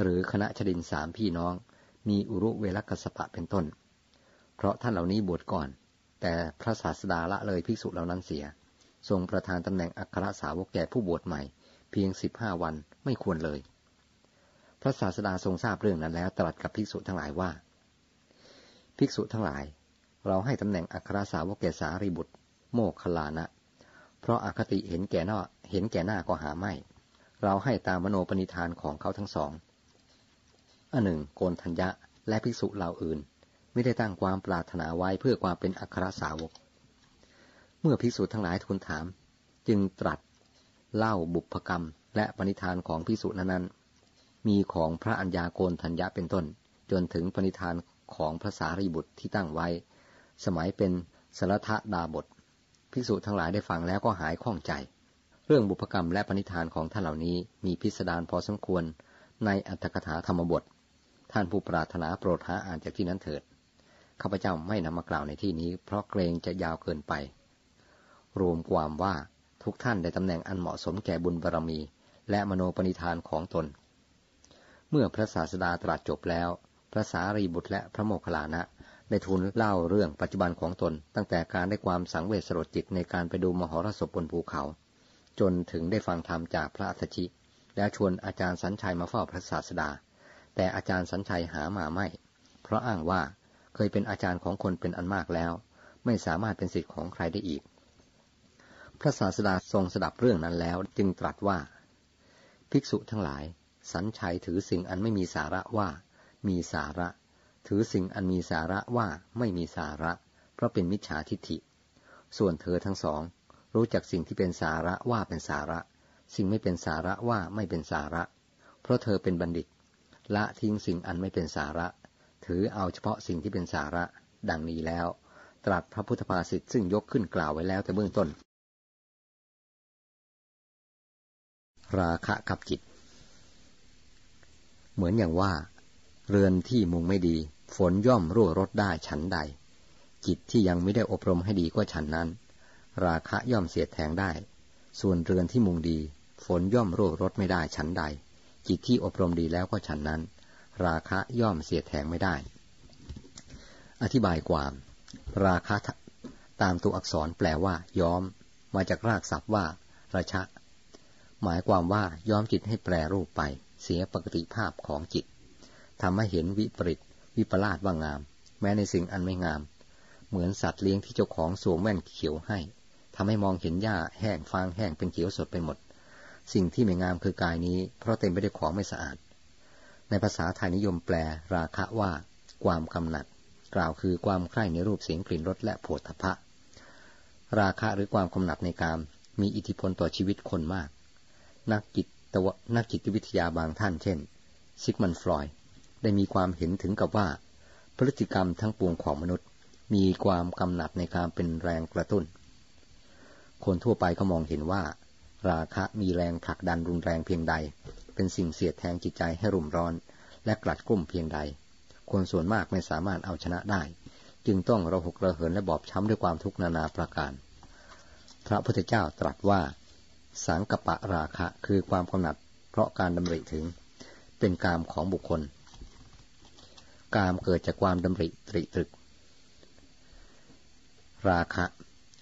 หรือคณะชดินสามพี่น้อง มีอุรุเวลกัสปะเป็นต้น เพราะท่านเหล่านี้บวชก่อน แต่พระศาสดาละเลยภิกษุเหล่านั้นเสีย ทรงประทานตำแหน่งอัครสาวกแก่ผู้บวชใหม่ เพียงสิบห้าวันไม่ควรเลย พระศาสดาทรงทราบเรื่องนั้นแล้วตรัสกับภิกษุทั้งหลายว่า ภิกษุทั้งหลาย เราให้ตำแหน่งอัครสาวกแก่สารีบุตร โมกขลานะ เพราะอาคติเห็นแก่น้าเห็นแก่หน้าก็หาไม่ เราให้ตามมโนปณิธานของเขาทั้งสองอันหนึ่งโกนทัญญะและภิกษุเหล่าอื่น ไม่ได้ตั้งความปรารถนาไว้เพื่อความเป็นอัครสาวก เมื่อภิกษุทั้งหลายทูลถาม จึงตรัสเล่าบุพกรรมและปณิธานของภิกษุนั้น มีของพระัญญาโกนทัญญาเป็นต้น จนถึงปณิธานของพระสารีบุตรที่ตั้งไว้ สมัยเป็นสรทะดาบท ภิกษุทั้งหลายได้ฟังแล้วก็หายข้องใจ เรื่องบุพกรรมและปณิธานของท่านเหล่านี้มีพิสดารพอสมควรในอัตถกถาธรรมบท ท่านผู้ปรารถนาโปรดหาอ่านจากที่นั้นเถิดข้าพเจ้าไม่นำมากล่าวในที่นี้ เพราะเกรงจะยาวเกินไป รวมความว่าทุกท่านได้ตำแหน่งอันเหมาะสมแก่บุญบารรมี และมโนปณิธานของตน เมื่อพระศาสดาตรัสจบแล้ว พระสารีบุตรและพระโมคคัลลานะได้ทูลเล่าเรื่องปัจจุบันของตน ตั้งแต่การได้ความสังเวชสลดจิตในการไปดูมหรสพบนภูเขา จนถึงได้ฟังธรรมจากพระอัฏฐิแล้วชวนอาจารย์สัญชัยมาเฝ้าพระศาสดา แต่อาจารย์สัญชัยหามาไม่ เพราะอ้างว่าเคยเป็นอาจารย์ของคนเป็นอันมากแล้ว ไม่สามารถเป็นสิทธิ์ของใครได้อีก พระศาสดาทรงสดับเรื่องนั้นแล้วจึงตรัสว่า ภิกษุทั้งหลาย สัญชัยถือสิ่งอันไม่มีสาระว่า มีสาระ ถือสิ่งอันมีสาระว่าไม่มีสาระ เพราะเป็นมิจฉาทิฏฐิ ส่วนเธอทั้งสอง รู้จักสิ่งที่เป็นสาระว่าเป็นสาระ สิ่งไม่เป็นสาระว่าไม่เป็นสาระ เพราะเธอเป็นบัณฑิต ละทิ้งสิ่งอันไม่เป็นสาระ ถือเอาเฉพาะสิ่งที่เป็นสาระ ดังนี้แล้ว ตรัสพระพุทธภาษิตซึ่งยกขึ้นกล่าวไว้แล้วแต่เบื้องต้นราคะกับจิต เหมือนอย่างว่า เรือนที่มุงไม่ดี ฝนย่อมรั่วรถได้ฉันใด จิตที่ยังไม่ได้อบรมให้ดีก็ฉันนั้น ราคะย่อมเสียดแทงได้ ส่วนเรือนที่มุงดี ฝนย่อมรั่วรถไม่ได้ฉันใด จิตที่อบรมดีแล้วก็ฉันนั้น ราคะย่อมเสียดแทงไม่ได้ อธิบายความ ราคะตามตัวอักษรแปลว่า ย้อม มาจากรากศัพท์ว่าราชะ หมายความว่าย้อมจิตให้แปรรูปไป เสียปกติภาพของจิตทำให้เห็นวิปริตวิปลาสว่างาม แม้ในสิ่งอันไม่งาม เหมือนสัตว์เลี้ยงที่เจ้าของสวมแว่นเขียวให้ทำให้มองเห็นหญ้าแห้งฟางแห้งเป็นเขียวสดไปหมด สิ่งที่ไม่งามคือกายนี้ เพราะเต็มไปด้วยของไม่สะอาด ในภาษาไทยนิยมแปลราคะว่า ความกำหนัด กล่าวคือความใคร่ในรูปเสียงกลิ่นรสและโผฏฐพะราคะหรือความกำหนัดในกามมีอิทธิพลต่อชีวิตคนมาก นักจิต ตวนักจิตวิทยาบางท่านเช่น ซิกมันฟลอยได้มีความเห็นถึงกับว่า พฤติกรรมทั้งปวงของมนุษย์ มีความกำหนัดในการเป็นแรงกระตุ้น คนทั่วไปก็มองเห็นว่า ราคะมีแรงผลักดันรุนแรงเพียงใด เป็นสิ่งเสียดแทงจิตใจให้รุ่มร้อน และกลัดกลุ่มเพียงใด คนส่วนมากไม่สามารถเอาชนะได้ จึงต้องระหกระเหินและบอบช้ำด้วยความทุกข์นานาประการ พระพุทธเจ้าตรัสว่า สังกปะราคะ คือความกำหนัด เพราะการดำริถึงเป็นกามของบุคคล กามเกิดจากความดำริตริตรึก ราคะ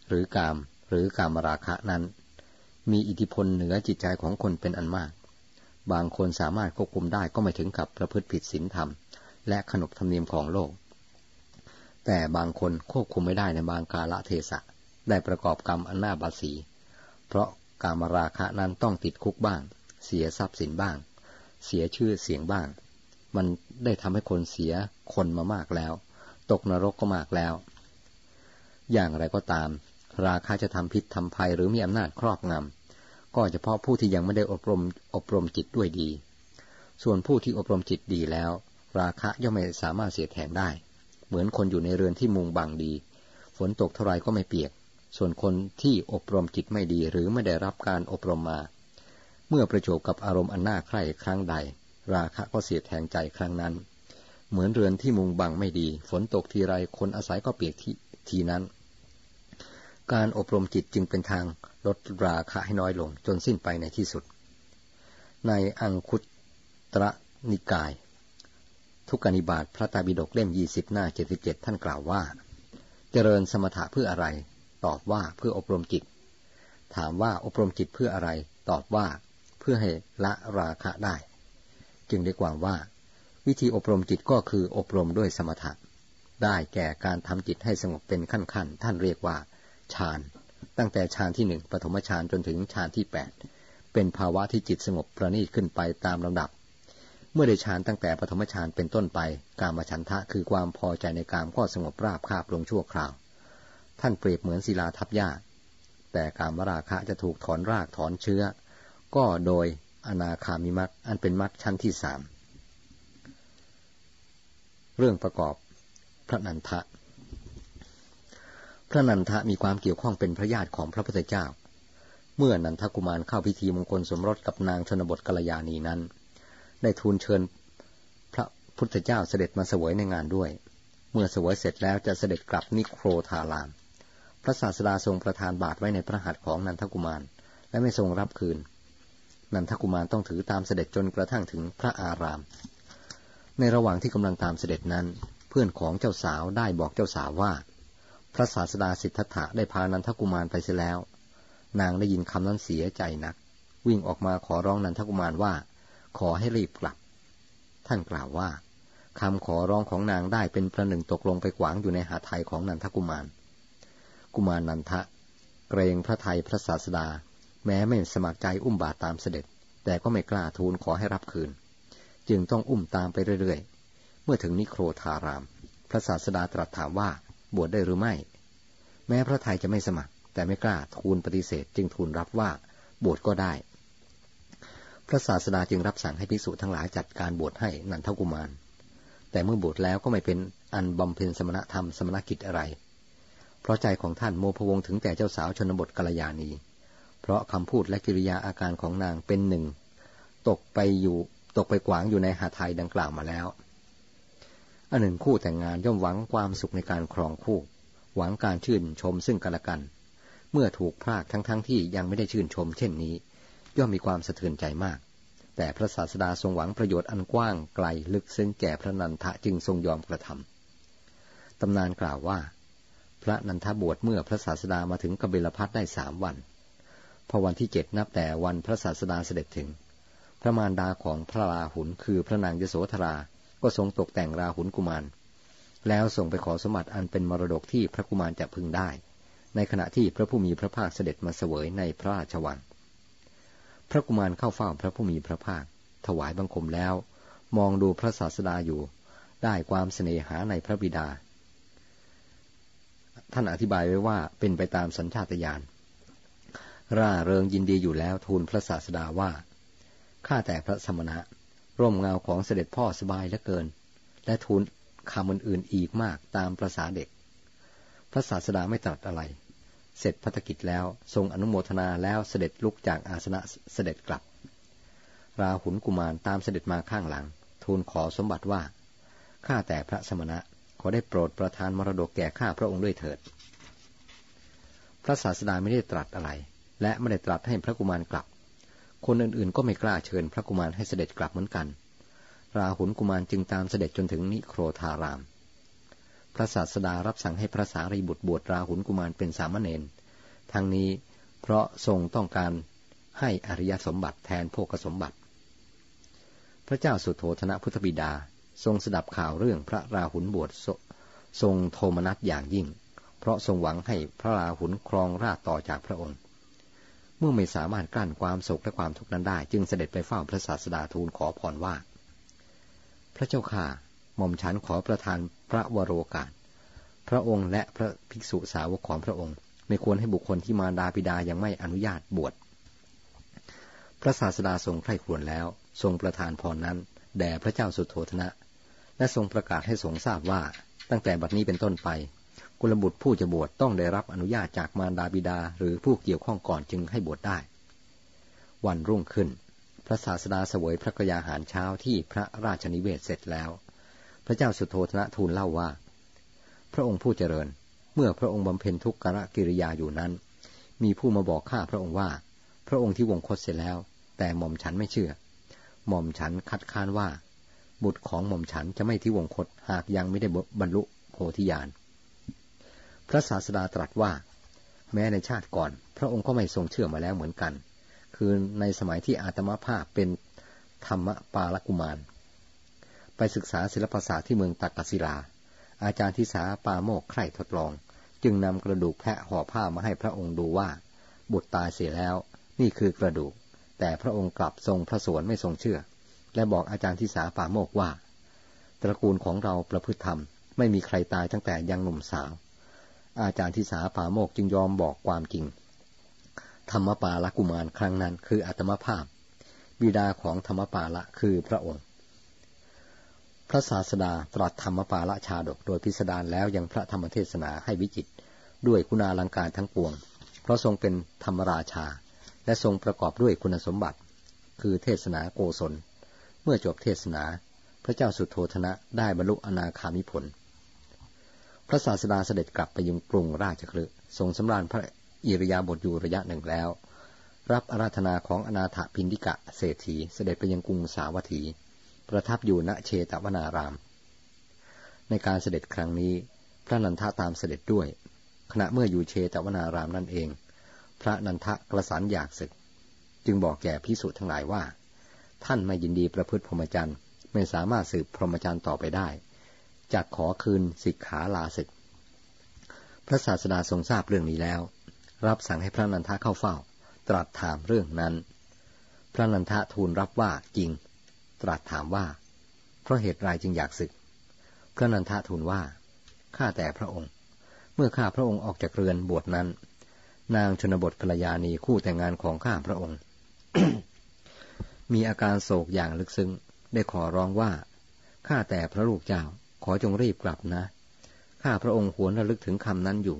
หรือกาม หรือกามราคะนั้น มีอิทธิพลเหนือจิตใจของคนเป็นอันมาก บางคนสามารถควบคุมได้ก็ไม่ถึงกับประพฤติผิดศีลธรรม และขนบธรรมเนียมของโลก แต่บางคนควบคุมไม่ได้ในบางกาละเทศะ ได้ประกอบกรรมอันน่าบาสี เพราะ การมราคะนั้นต้องติดคุกบ้าง เสียทรัพย์สินบ้าง เสียชื่อเสียงบ้าง มันได้ทำให้คนเสียคนมามากแล้ว ตกนรกก็มากแล้ว อย่างไรก็ตาม ราคาจะทำพิษทำภัยหรือมีอำนาจครอบงำก็เฉพาะผู้ที่ยังไม่ได้อบรมอบรมจิตด้วยดี ส่วนผู้ที่อบรมจิตดีแล้ว ราคะย่อมไม่สามารถเสียแทงได้ เหมือนคนอยู่ในเรือนที่มุงบังดี ฝนตกเท่าไรก็ไม่เปียก ส่วนคนที่อบรมจิตไม่ดีหรือไม่ได้รับการอบรมมา เมื่อประโจบกับอารมณ์อันน่าใคร่ครั้งใด ราคะก็เสียแทงใจครั้งนั้น เหมือนเรือนที่มุงบังไม่ดี ฝนตกทีไรคนอาศัยก็เปียกที่ทีนั้น การอบรมจิตจึงเป็นทางลดราคาให้น้อยลงจนสิ้นไปในที่สุด ในอังคุตระนิกาย ทุกกนิบาตพระตาบิดกเล่มยี่สิบหน้าเจ็ดสิบเจ็ดท่านกล่าวว่า เจริญสมถะเพื่ออะไร ตอบว่าเพื่ออบรมจิต ถามว่าอบรมจิตเพื่ออะไร ตอบว่าเพื่อให้ละราคะได้ จึงได้ความว่า วิธีอบรมจิตก็คืออบรมด้วยสมถะ ได้แก่การทำจิตให้สงบเป็นขั้นๆ ท่านเรียกว่าฌาน ตั้งแต่ฌานที่หนึ่งปฐมฌานจนถึงฌานที่แปดเป็นภาวะที่จิตสงบประณีตขึ้นไปตามลำดับ เมื่อได้ฌานตั้งแต่ปฐมฌานเป็นต้นไป การมาฉันทะคือความพอใจในกามก็สงบราบคาบลงชั่วคราว ท่านเปรียบเหมือนศิลาทับหญ้า แต่กามราคะจะถูกถอนรากถอนเชื้อ ก็โดยอนาคามิมักอันเป็นมักชั้นที่สาม เรื่องประกอบพระนันทะ พระนันทะมีความเกี่ยวข้องเป็นพระญาติของพระพุทธเจ้า เมื่อนันทกุมารเข้าพิธีมงคลสมรสกับนางชนบทกัลยาณีนั้น ได้ทูลเชิญพระพุทธเจ้าเสด็จมาเสวยในงานด้วย เมื่อเสวยเสร็จแล้วจะเสด็จกลับนิโครธาราม พระศาสดาทรงประทานบาตรไว้ในพระหัตถ์ของนันทกุมาร และไม่ทรงรับคืน นันทกุมารต้องถือตามเสด็จจนกระทั่งถึงพระอาราม ในระหว่างที่กำลังตามเสด็จนั้น เพื่อนของเจ้าสาวได้บอกเจ้าสาวว่า พระศาสดาสิทธัตถะได้พานันทกุมารไปเสียแล้ว นางได้ยินคำนั้นเสียใจนัก วิ่งออกมาขอร้องนันทกุมารว่า ขอให้รีบกลับ ท่านกล่าวว่าคำขอร้องของนางได้เป็นประหนึ่งตกลงไปขวางอยู่ในหาไทยของนันทกุมาร กุมารนันทะ เกรงพระไทยพระศาสดา แม้ไม่สมัครใจอุ้มบาตรตามเสด็จ แต่ก็ไม่กล้าทูลขอให้รับคืน จึงต้องอุ้มตามไปเรื่อยๆ เมื่อถึงนิโครธาราม พระศาสดาตรัสถามว่าบวชได้หรือไม่ แม้พระไทยจะไม่สมัคร แต่ไม่กล้าทูลปฏิเสธ จึงทูลรับว่าบวชก็ได้ พระศาสดาจึงรับสั่งให้ภิกษุทั้งหลายจัดการบวชให้นันทกุมาร แต่เมื่อบวชแล้วก็ไม่เป็นอันบำเพ็ญสมณธรรมสมณกิจอะไร เพราะใจของท่านโมพวงถึงแต่เจ้าสาวชนบทกัลยาณี เพราะคำพูดและกิริยาอาการของนางเป็นหนึ่ง ตกไปอยู่ตกไปกวางอยู่ในหาไทยดังกล่าวมาแล้ว อันหนึ่งคู่แต่งงานย่อมหวังความสุขในการครองคู่ หวังการชื่นชมซึ่งกันและกัน เมื่อถูกพรากทั้งๆทที่ยังไม่ได้ชื่นชม เช่นนี้ ย่อมมีความสะเทือนใจมาก แต่พระศาสดาทรงหวังประโยชน์อันกว้างไกลลึกซึ้งแก่พระนันทะจึงทรงยอมกระทำตำนานกล่าวว่า พระนันทบวชเมื่อพระศาสดามาถึงกบิลพัทได้สามวัน พอวันที่เจ็ดนับแต่วันพระศาสดาเสด็จถึง พระมารดาของพระราหุลคือพระนางยโสธรา ก็ทรงตกแต่งราหุลกุมาร แล้วส่งไปขอสมบัติอันเป็นมรดกที่พระกุมารจะพึงได้ ในขณะที่พระผู้มีพระภาคเสด็จมาเสวยในพระราชวัง พระกุมารเข้าเฝ้าพระผู้มีพระภาค ถวายบังคมแล้ว มองดูพระศาสดาอยู่ ได้ความเสน่หาในพระบิดา ท่านอธิบายไว้ว่าเป็นไปตามสัญชาตญาณ ร่าเริงยินดีอยู่แล้วทูลพระศาสดาว่า ข้าแต่พระสมณะ ร่มเงาของเสด็จพ่อสบายเหลือเกิน และทูลคำอื่นๆอีกมากตามประษาเด็ก พระศาสดาไม่ตรัสอะไร เสร็จพัฒกิจแล้วทรงอนุโมทนาแล้วเสด็จลุกจากอาสนะเสด็จกลับ ราหุลกุมารตามเสด็จมาข้างหลัง ทูลขอสมบัติว่า ข้าแต่พระสมณะ ขอได้โปรดประทานมรดกแก่ข้าพระองค์ด้วยเถิด พระศาสดาไม่ได้ตรัสอะไร และไม่ได้ตรัสให้พระกุมารกลับ คนอื่นๆ ก็ไม่กล้าเชิญพระกุมารให้เสด็จกลับเหมือนกัน ราหุลกุมารจึงตามเสด็จจนถึงนิโครธาราม พระศาสดารับสั่งให้พระสารีบุตรบวชราหุลกุมารเป็นสามเณร ทั้งนี้เพราะทรงต้องการให้อริยสมบัติแทนโภคสมบัติ พระเจ้าสุโธธนะพุทธบิดา ทรงสดับข่าวเรื่องพระราหุลบวชทรงโทมนัสอย่างยิ่ง เพราะทรงหวังให้พระราหุลครองราชต่อจากพระองค์ เมื่อไม่สามารถกลั้นความโศกและความทุกข์นั้นได้ จึงเสด็จไปเฝ้าพระศาสดาทูลขอพรว่า พระเจ้าข่าหม่อมฉันขอประทานพระวโรกาส พระองค์และพระภิกษุสาวกของพระองค์ ไม่ควรให้บุคคลที่มาดาปิดายังไม่อนุญาตบวช พระศาสดาทรงใคร่ครวญแล้ว ทรงประทานพรนั้นแด่พระเจ้าสุโธธนะ และทรงประกาศให้สงทราบว่า ตั้งแต่บัดนี้เป็นต้นไปกุลบุตรผู้จะบวชต้องได้รับอนุญาตจากมารดาบิดา หรือผู้เกี่ยวข้องก่อนจึงให้บวชได้ วันรุ่งขึ้น พระศาสดาเสวยพระกยาหารเช้าที่พระราชนิเวศเสร็จแล้ว พระเจ้าสุโธธนะทูลเล่าว่า พระองค์ผู้เจริญ เมื่อพระองค์บำเพ็ญทุกขกิริยาอยู่นั้น มีผู้มาบอกข้าพระองค์ว่า พระองค์ที่วงคตเสร็จแล้ว แต่หม่อมฉันไม่เชื่อ หม่อมฉันคัดค้านว่า บุตรของหม่อมฉันจะไม่ที่วงคตหากยังไม่ได้บรรลุโพธิญาณ พระศาสดาตรัสว่า แม้ในชาติก่อน พระองค์ก็ไม่ทรงเชื่อมาแล้วเหมือนกัน คือในสมัยที่อาตมาภาพเป็นธรรมปาลกุมาร ไปศึกษาศิลปศาสตร์ที่เมืองตักกศิลา อาจารย์ทิสาปาโมกใคร่ทดลอง จึงนำกระดูกแพะห่อผ้ามาให้พระองค์ดูว่า บุตรตายเสียแล้ว นี่คือกระดูก แต่พระองค์กลับทรงพระสวนไม่ทรงเชื่อ และบอกอาจารย์ทิสาปาโมกว่า ตระกูลของเราประพฤติธรรม ไม่มีใครตายตั้งแต่ยังหนุ่มสาว อาจารย์ทิสาปาโมกจึงยอมบอกความจริง ธรรมปาละกุมารครั้งนั้นคืออัตมภาพ บิดาของธรรมปาละคือพระองค์ พระศาสดาตรัสธรรมปาละชาดกโดยพิสดารแล้วยังพระธรรมเทศนาให้วิจิต ด้วยคุณาลังการทั้งปวง เพราะทรงเป็นธรรมราชา และทรงประกอบด้วยคุณสมบัติ คือเทศนาโกศล มื่อจบเทศนา พระเจ้าสุโธธนะได้บรรลุอนาคามิผล พระศาสดาเสด็จกลับไปยังกรุงราชคลึทรงสำราญพระอิริยาบถอยู่ระยะหนึ่งแล้ว รับอาราธนาของอนาถปินดิกะเศรษฐีเสด็จไปยังกรุงสาวัตถี ประทับอยู่ณเชตวนาราม ในการเสด็จครั้งนี้ พระนันทะตามเสด็จด้วย ขณะเมื่ออยู่เชตวนารามนั่นเอง พระนันทะกระสันอยากศึก จึงบอกแก่พิสุทั้งหลายว่า ท่านไม่ยินดีประพฤติพรหมจรรย์ ไม่สามารถสืบพรหมจรรย์ต่อไปได้จักขอคืนสิกขาลาศึก พระศาสดาทรงทราบเรื่องนี้แล้ว รับสั่งให้พระนันทะเข้าเฝ้า ตรัสถามเรื่องนั้น พระนันทะทูลรับว่าจริง ตรัสถามว่า เพราะเหตุไรจึงอยากศึก พระนันทะทูลว่าข้าแต่พระองค์ เมื่อข้าพระองค์ออกจากเรือนบวชนั้น นางชนบทภรรยานีคู่แต่งงานของข้าพระองค์ มีอาการโศกอย่างลึกซึ้ง ได้ขอร้องว่า ข้าแต่พระลูกเจ้า ขอจงรีบกลับนะ ข้าพระองค์หวนระลึกถึงคำนั้นอยู่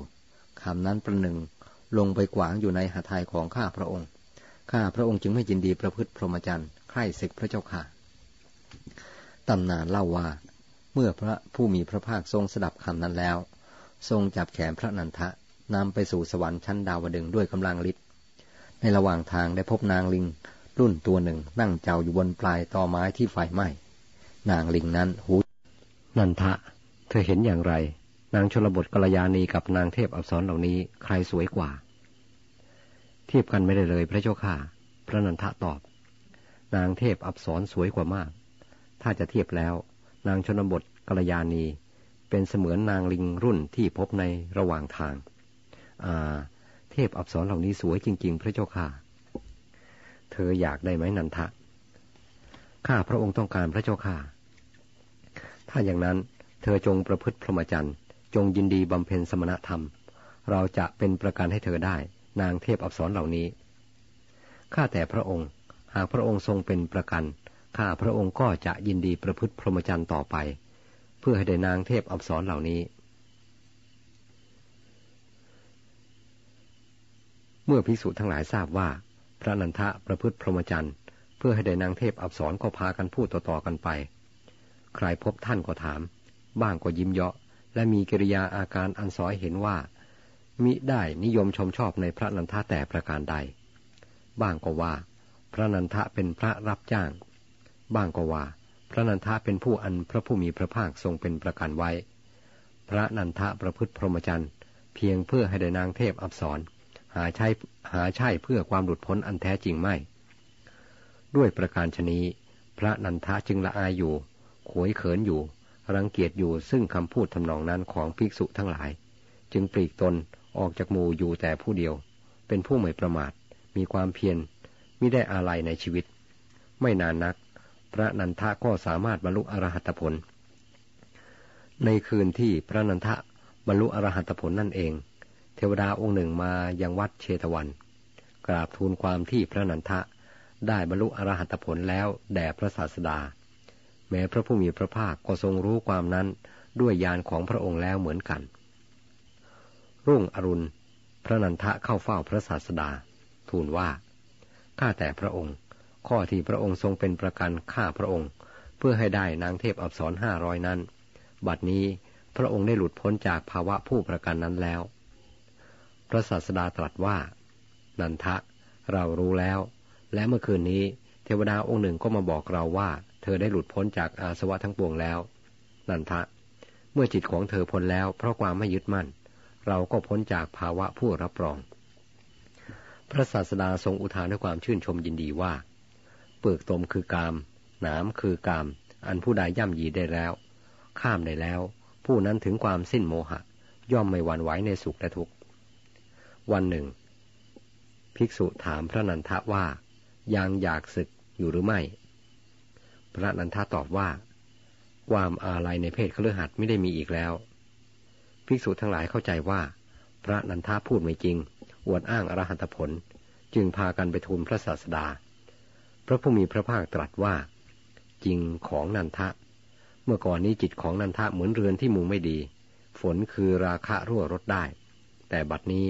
คำนั้นประหนึ่ง ลงไปขวางอยู่ในหาทายของข้าพระองค์ ข้าพระองค์จึงไม่ยินดีประพฤติพรหมจรรย์ใคร่ศึกพระเจ้าค่ะ ตำนานเล่าว่า เมื่อพระผู้มีพระภาคทรงสดับคำนั้นแล้ว ทรงจับแขนพระนันทะนำไปสู่สวรรค์ชั้นดาวดึงด้วยกำลังฤทธิ์ในระหว่างทางได้พบนางลิง รุ่นตัวหนึ่งนั่งเจ้าอยู่บนปลายตอไม้ที่ไฟไหม้ นางลิงนั้นหูนันทะ เธอเห็นอย่างไร นางชลบทกัลยาณีกับนางเทพอับสรเหล่านี้ใครสวยกว่า เทียบกันไม่ได้เลยพระเจ้าค่ะ พระนันทะตอบ นางเทพอับสรสวยกว่ามาก ถ้าจะเทียบแล้ว นางชนบทกัลยาณีเป็นเสมือนนางลิงรุ่นที่พบในระหว่างทาง อ่า เทพอับสรเหล่านี้สวยจริง ๆ พระเจ้าค่ะ เธออยากได้ไหมนันทะ ข้าพระองค์ต้องการพระเจ้าค่ะ ถ้าอย่างนั้นเธอจงประพฤติพรหมจรรย์ จงยินดีบำเพ็ญสมณธรรม เราจะเป็นประกันให้เธอได้ นางเทพอับสรเหล่านี้ ข้าแต่พระองค์ หากพระองค์ทรงเป็นประกัน ข้าพระองค์ก็จะยินดีประพฤติพรหมจรรย์ต่อไป เพื่อให้ได้นางเทพอับสรเหล่านี้เมื่อพิสุทั้งหลายทราบว่า พระนันทะประพฤติพรหมจรรย์ เพื่อให้ได้นางเทพอับสรก็พากันพูดต่อๆกันไป ใครพบท่านก็ถาม บ้างก็ยิ้มเยาะ และมีกิริยาอาการอันสอยเห็นว่า มิได้นิยมชมชอบในพระนันทะแต่ประการใด บ้างก็ว่า พระนันทะเป็นพระรับจ้าง บ้างก็ว่า พระนันทะเป็นผู้อันพระผู้มีพระภาคทรงเป็นประกันไว้ พระนันทะประพฤติพรหมจรรย์ เพียงเพื่อให้ได้นางเทพอับสราใช่หาใช่เพื่อความหลุดพ้นอันแท้จริงไม่ ด้วยประการชนีพระนันทะจึงละอายอยู่ ขวยเขินอยู่ รังเกียจอยู่ซึ่งคำพูดทำนองนั้นของภิกษุทั้งหลาย จึงปลีกตนออกจากหมู่อยู่แต่ผู้เดียว เป็นผู้ไม่ประมาท มีความเพียรมิได้อาลัยในชีวิต ไม่นานนัก พระนันทะก็สามารถบรรลุอรหัตผล ในคืนที่พระนันทะบรรลุอรหัตผลนั่นเอง เทวดาองค์หนึ่งมายังวัดเชตวัน กราบทูลความที่พระนันทะได้บรรลุอรหัตผลแล้วแด่พระศาสดา แม้พระผู้มีพระภาคก็ทรงรู้ความนั้นด้วยญาณของพระองค์แล้วเหมือนกัน รุ่งอรุณ พระนันทะเข้าเฝ้าพระศาสดา ทูลว่าข้าแต่พระองค์ ข้อที่พระองค์ทรงเป็นประกันข้าพระองค์ เพื่อให้ได้นางเทพอับสรห้าร้อยนั้น บัดนี้พระองค์ได้หลุดพ้นจากภาวะผู้ประกันนั้นแล้ว พระศาสดาตรัสว่า นันทะ เรารู้แล้ว และเมื่อคืนนี้ เทวดาองค์หนึ่งก็มาบอกเราว่า เธอได้หลุดพ้นจากอาสวะทั้งปวงแล้ว นันทะ เมื่อจิตของเธอพ้นแล้ว เพราะความไม่ยึดมั่น เราก็พ้นจากภาวะผู้รับรอง พระศาสดาทรงอุทานด้วยความชื่นชมยินดีว่า เปลือกตมคือกาม หนามคือกาม อันผู้ใดย่ำยีได้แล้ว ข้ามได้แล้ว ผู้นั้นถึงความสิ้นโมหะ ย่อมไม่หวั่นไหวในสุขและทุกข์ วันหนึ่ง ภิกษุถามพระนันทะว่า ยังอยากศึกอยู่หรือไม่ พระนันทาตอบว่า ความอาลัยในเพศเครือหัดไม่ได้มีอีกแล้ว ภิกษุทั้งหลายเข้าใจว่า พระนันทาพูดไม่จริง อวดอ้างอรหันตผล จึงพากันไปทูลพระศาสดา พระผู้มีพระภาคตรัสว่า จริงของนันทะ เมื่อก่อนนี้จิตของนันทะเหมือนเรือนที่มุงไม่ดี ฝนคือราคะรั่วรถได้ แต่บัดนี้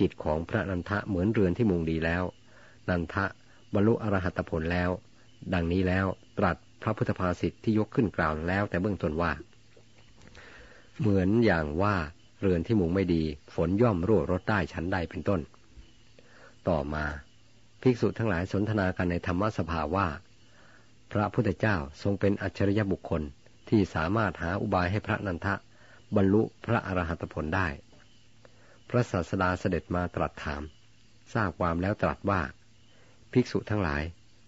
จิตของพระนันทะเหมือนเรือนที่มุงดีแล้ว นันทะบรรลุอรหัตผลแล้ว ดังนี้แล้วตรัสพระพุทธภาษิตที่ยกขึ้นกล่าวแล้วแต่เบื้องต้นว่า เหมือนอย่างว่าเรือนที่มุงไม่ดี ฝนย่อมรั่วรถได้ชั้นใดเป็นต้น ต่อมา ภิกษุทั้งหลายสนทนากันในธรรมสภาว่า พระพุทธเจ้าทรงเป็นอัจฉริยบุคคลที่สามารถหาอุบายให้พระนันทะ บรรลุพระอรหัตผลได้ พระศาสดาเสด็จมาตรัสถาม ทราบความแล้วตรัสว่า ภิกษุทั้งหลาย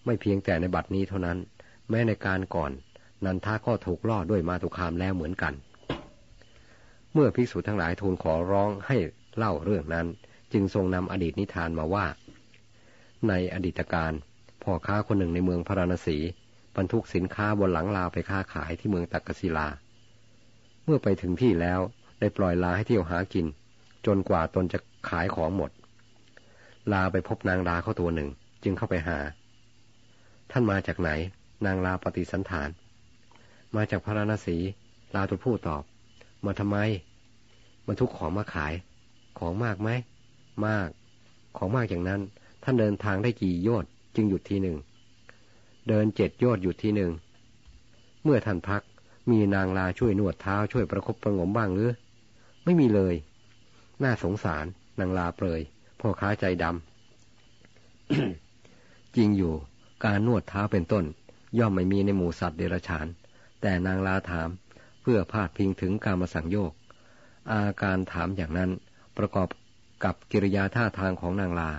ไม่เพียงแต่ในบัดนี้เท่านั้น แม้ในการก่อน นันทาก็ถูกล่อด้วยมาตุคามแล้วเหมือนกัน เมื่อภิกษุทั้งหลายทูลขอร้องให้เล่าเรื่องนั้น จึงทรงนำอดีตนิทานมาว่า ในอดีตการพ่อค้าคนหนึ่งในเมืองพาราณสีบรรทุกสินค้าบนหลังลาไปค้าขายที่เมืองตักกศิลา เมื่อไปถึงที่แล้วได้ปล่อยลาให้เที่ยวหากิน จนกว่าตนจะขายของหมด ลาไปพบนางลาเข้าตัวหนึ่ง จึงเข้าไปหา ท่านมาจากไหน นางลาปฏิสันฐาน มาจากพาราณสีลาตัวผู้ตอบ มาทำไมบรรทุกของมาขาย ของมากไหม มาก ของมากอย่างนั้น ท่านเดินทางได้กี่โยชน์จึงหยุดทีหนึ่ง เดินเจ็ดยอดอยู่ที่หนึ่ง เมื่อท่านพักมีนางลาช่วยนวดเท้าช่วยประคบประงมบ้างหรือ ไม่มีเลย น่าสงสารนางลาเปรยพ่อค้าใจดำจริงอยู่ การนวดเท้าเป็นต้น ย่อมไม่มีในหมู่สัตว์เดรัจฉาน แต่นางลาถามเพื่อพาดพิงถึงการมาสั่งโยก อาการถามอย่างนั้นประกอบกับกิริยาท่าทางของนางลา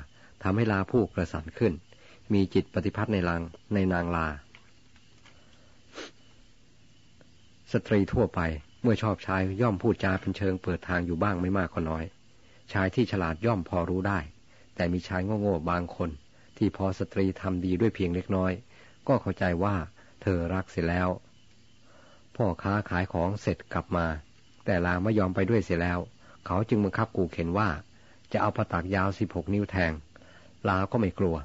ทำให้ลาผู้กระสันขึ้น มีจิตปฏิพัทธ์ในลังในนางลา สตรีทั่วไป เมื่อชอบชายย่อมพูดจาเป็นเชิงเปิดทางอยู่บ้างไม่มากก็น้อย ชายที่ฉลาดย่อมพอรู้ได้ แต่มีชายโง่ๆบางคน ที่พอสตรีทำดีด้วยเพียงเล็กน้อย ก็เข้าใจว่าเธอรักเสียแล้ว พ่อค้าขายของเสร็จกลับมา แต่ลาไม่ยอมไปด้วยเสียแล้ว เขาจึงบังคับกูเข็นว่า จะเอาประตักยาวสิบหกนิ้วแทง ลาก็ไม่กลัว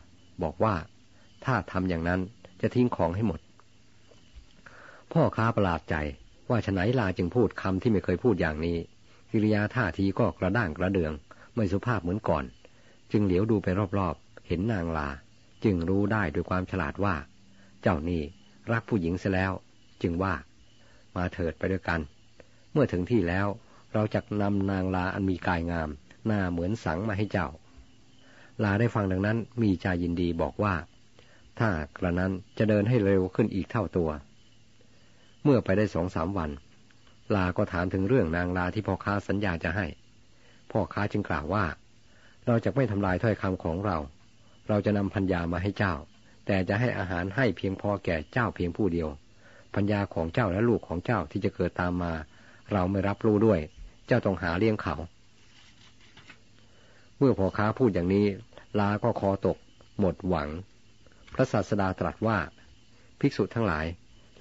บอกว่า ถ้าทำอย่างนั้นจะทิ้งของให้หมด พ่อค้าประหลาดใจ ว่าฉนัยลาจึงพูดคำที่ไม่เคยพูดอย่างนี้ กิริยาท่าทีก็กระด้างกระเดือง ไม่สุภาพเหมือนก่อน จึงเหลียวดูไปรอบๆ เห็นนางลา จึงรู้ได้ด้วยความฉลาดว่า เจ้านี่รักผู้หญิงเสียแล้ว จึงว่า มาเถิดไปด้วยกัน เมื่อถึงที่แล้วเราจะนำนางลาอันมีกายงาม หน้าเหมือนสังมาให้เจ้า ลาได้ฟังดังนั้นมีใจยินดีบอกว่า ถ้ากระนั้นจะเดินให้เร็วขึ้นอีกเท่าตัว เมื่อไปได้สองสามวัน ลาก็ถามถึงเรื่องนางลาที่พ่อค้าสัญญาจะให้ พ่อค้าจึงกล่าวว่า เราจะไม่ทำลายถ้อยคำของเรา เราจะนำพัญญามาให้เจ้า แต่จะให้อาหารให้เพียงพอแก่เจ้าเพียงผู้เดียว พัญญาของเจ้าและลูกของเจ้าที่จะเกิดตามมา เราไม่รับรู้ด้วย เจ้าต้องหาเลี้ยงเขา เมื่อพ่อค้าพูดอย่างนี้ ลาก็คอตก หมดหวัง พระศาสดาตรัสว่า ภิกษุทั้งหลาย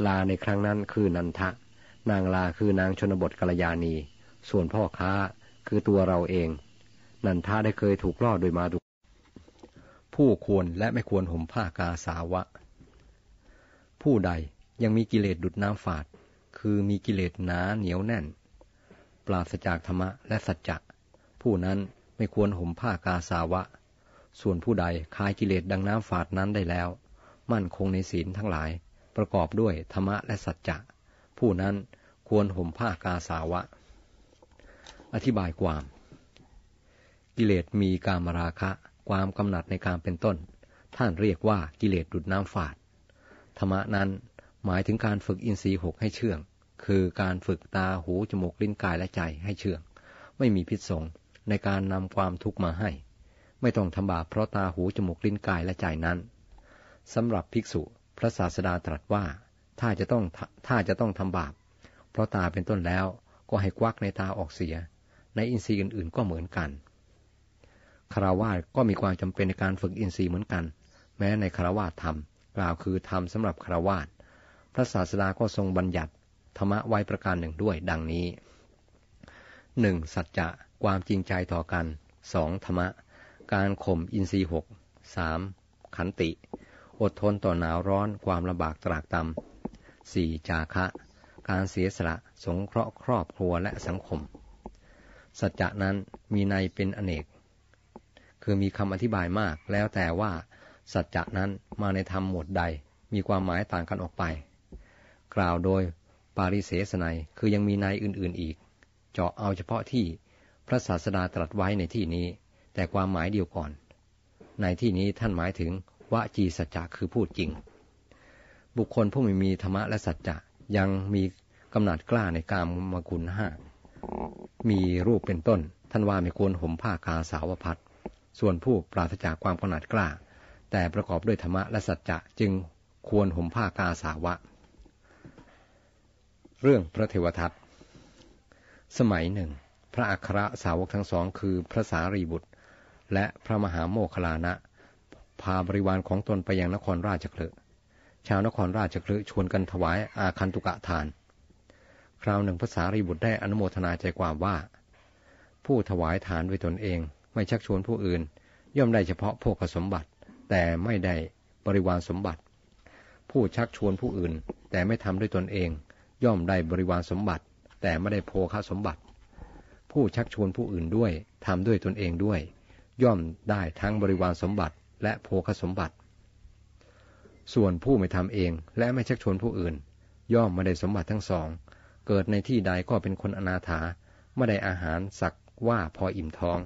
ลาในครั้งนั้นคือนันทะ นางลาคือนางชนบทกัลยาณี ส่วนพ่อค้าคือตัวเราเอง นันทะได้เคยถูกล่อโดยมาดุผู้ควรและไม่ควรห่มผ้ากาสาวะ ผู้ใดยังมีกิเลสดุดน้ำฝาด คือมีกิเลสหนาเหนียวแน่น ปราศจากธรรมะและสัจจะ ผู้นั้นไม่ควรห่มผ้ากาสาวะ ส่วนผู้ใดคลายกิเลสดังน้ำฝาดนั้นได้แล้ว มั่นคงในศีลทั้งหลาย ประกอบด้วยธรรมะและสัจจะ ผู้นั้นควรห่มผ้ากาสาวะ อธิบายความ กิเลสมีกามราคะ ความกำหนัดในการเป็นต้น ท่านเรียกว่ากิเลสดุดน้ำฝาด ธรรมะนั้นหมายถึงการฝึกอินทรีย์หกให้เชื่อง คือการฝึกตาหูจมูกลิ้นกายและใจให้เชื่อง ไม่มีพิษสงในการนำความทุกข์มาให้ ไม่ต้องทำบาปเพราะตาหูจมูกลิ้นกายและใจนั้นสำหรับภิกษุ พระศาสดาตรัสว่าถ้าจะต้องถ้าจะต้องทำบาป เพราะตาเป็นต้นแล้วก็ให้ควักในตาออกเสีย ในอินทรีย์อื่นๆก็เหมือนกันคารวาสก็มีความจำเป็นในการฝึกอินทรีย์เหมือนกัน แม้ในคารวาสธรรมกล่าวคือธรรมสำหรับคารวาสพระศาสดาก็ทรงบัญญัติธรรมะไว้ประการหนึ่งด้วยดังนี้หนึ่งสัจจะความจริงใจต่อกันสองธรรมะ การข่มอินทรีย์หกสามขันติ อดทนต่อหนาวร้อนความลำบากตรากตำสี่จาคะ การเสียสละสงเคราะห์ครอบครัวและสังคม สัจจะนั้นมีในเป็นอเนก คือมีคำอธิบายมากแล้วแต่ว่า สัจจะนั้นมาในธรรมหมวดใดมีความหมายต่างกันออกไป กล่าวโดยปาริเสสนัยคือยังมีในอื่นๆอีก เจาะเอาเฉพาะที่พระศาสดาตรัสไว้ในที่นี้ แต่ความหมายเดียวก่อน ในที่นี้ท่านหมายถึง วจีสัจจะคือพูดจริง บุคคลผู้ไม่มีธรรมะและสัจจะยังมีกำหนัดกล้าในกามมคุณห้ามีรูปเป็นต้น ท่านว่าไม่ควรห่มผ้ากาสาวพัดส่วนผู้ปราศจากความกำหนัดกล้า แต่ประกอบด้วยธรรมะและสัจจะจึงควรห่มผ้ากาสาวะ เรื่องพระเทวทัตสมัยหนึ่ง พระอัครสาวกทั้งสองคือพระสารีบุตร และพระมหาโมคลานะ พาบริวารของตนไปยังนครราชคลึชาวนครราชคลึชวนกันถวายอาคันตุกะทาน คราวหนึ่งภาษารีบุตรได้อนุโมทนาใจความว่า ผู้ถวายทานด้วยตนเอง ไม่ชักชวนผู้อื่น ย่อมได้เฉพาะโภคสมบัติ แต่ไม่ได้บริวารสมบัติ ผู้ชักชวนผู้อื่น แต่ไม่ทำด้วยตนเอง ย่อมได้บริวารสมบัติ แต่ไม่ได้โภคสมบัติ ผู้ชักชวนผู้อื่นด้วยทำด้วยตนเองด้วย ย่อมได้ทั้งบริวารสมบัติ และโภคสมบัติ ส่วนผู้ไม่ทำเองและไม่ชักชวนผู้อื่น ย่อมไม่ได้สมบัติทั้งสอง เกิดในที่ใดก็เป็นคนอนาถาไม่ได้อาหารสักว่าพออิ่มท้อง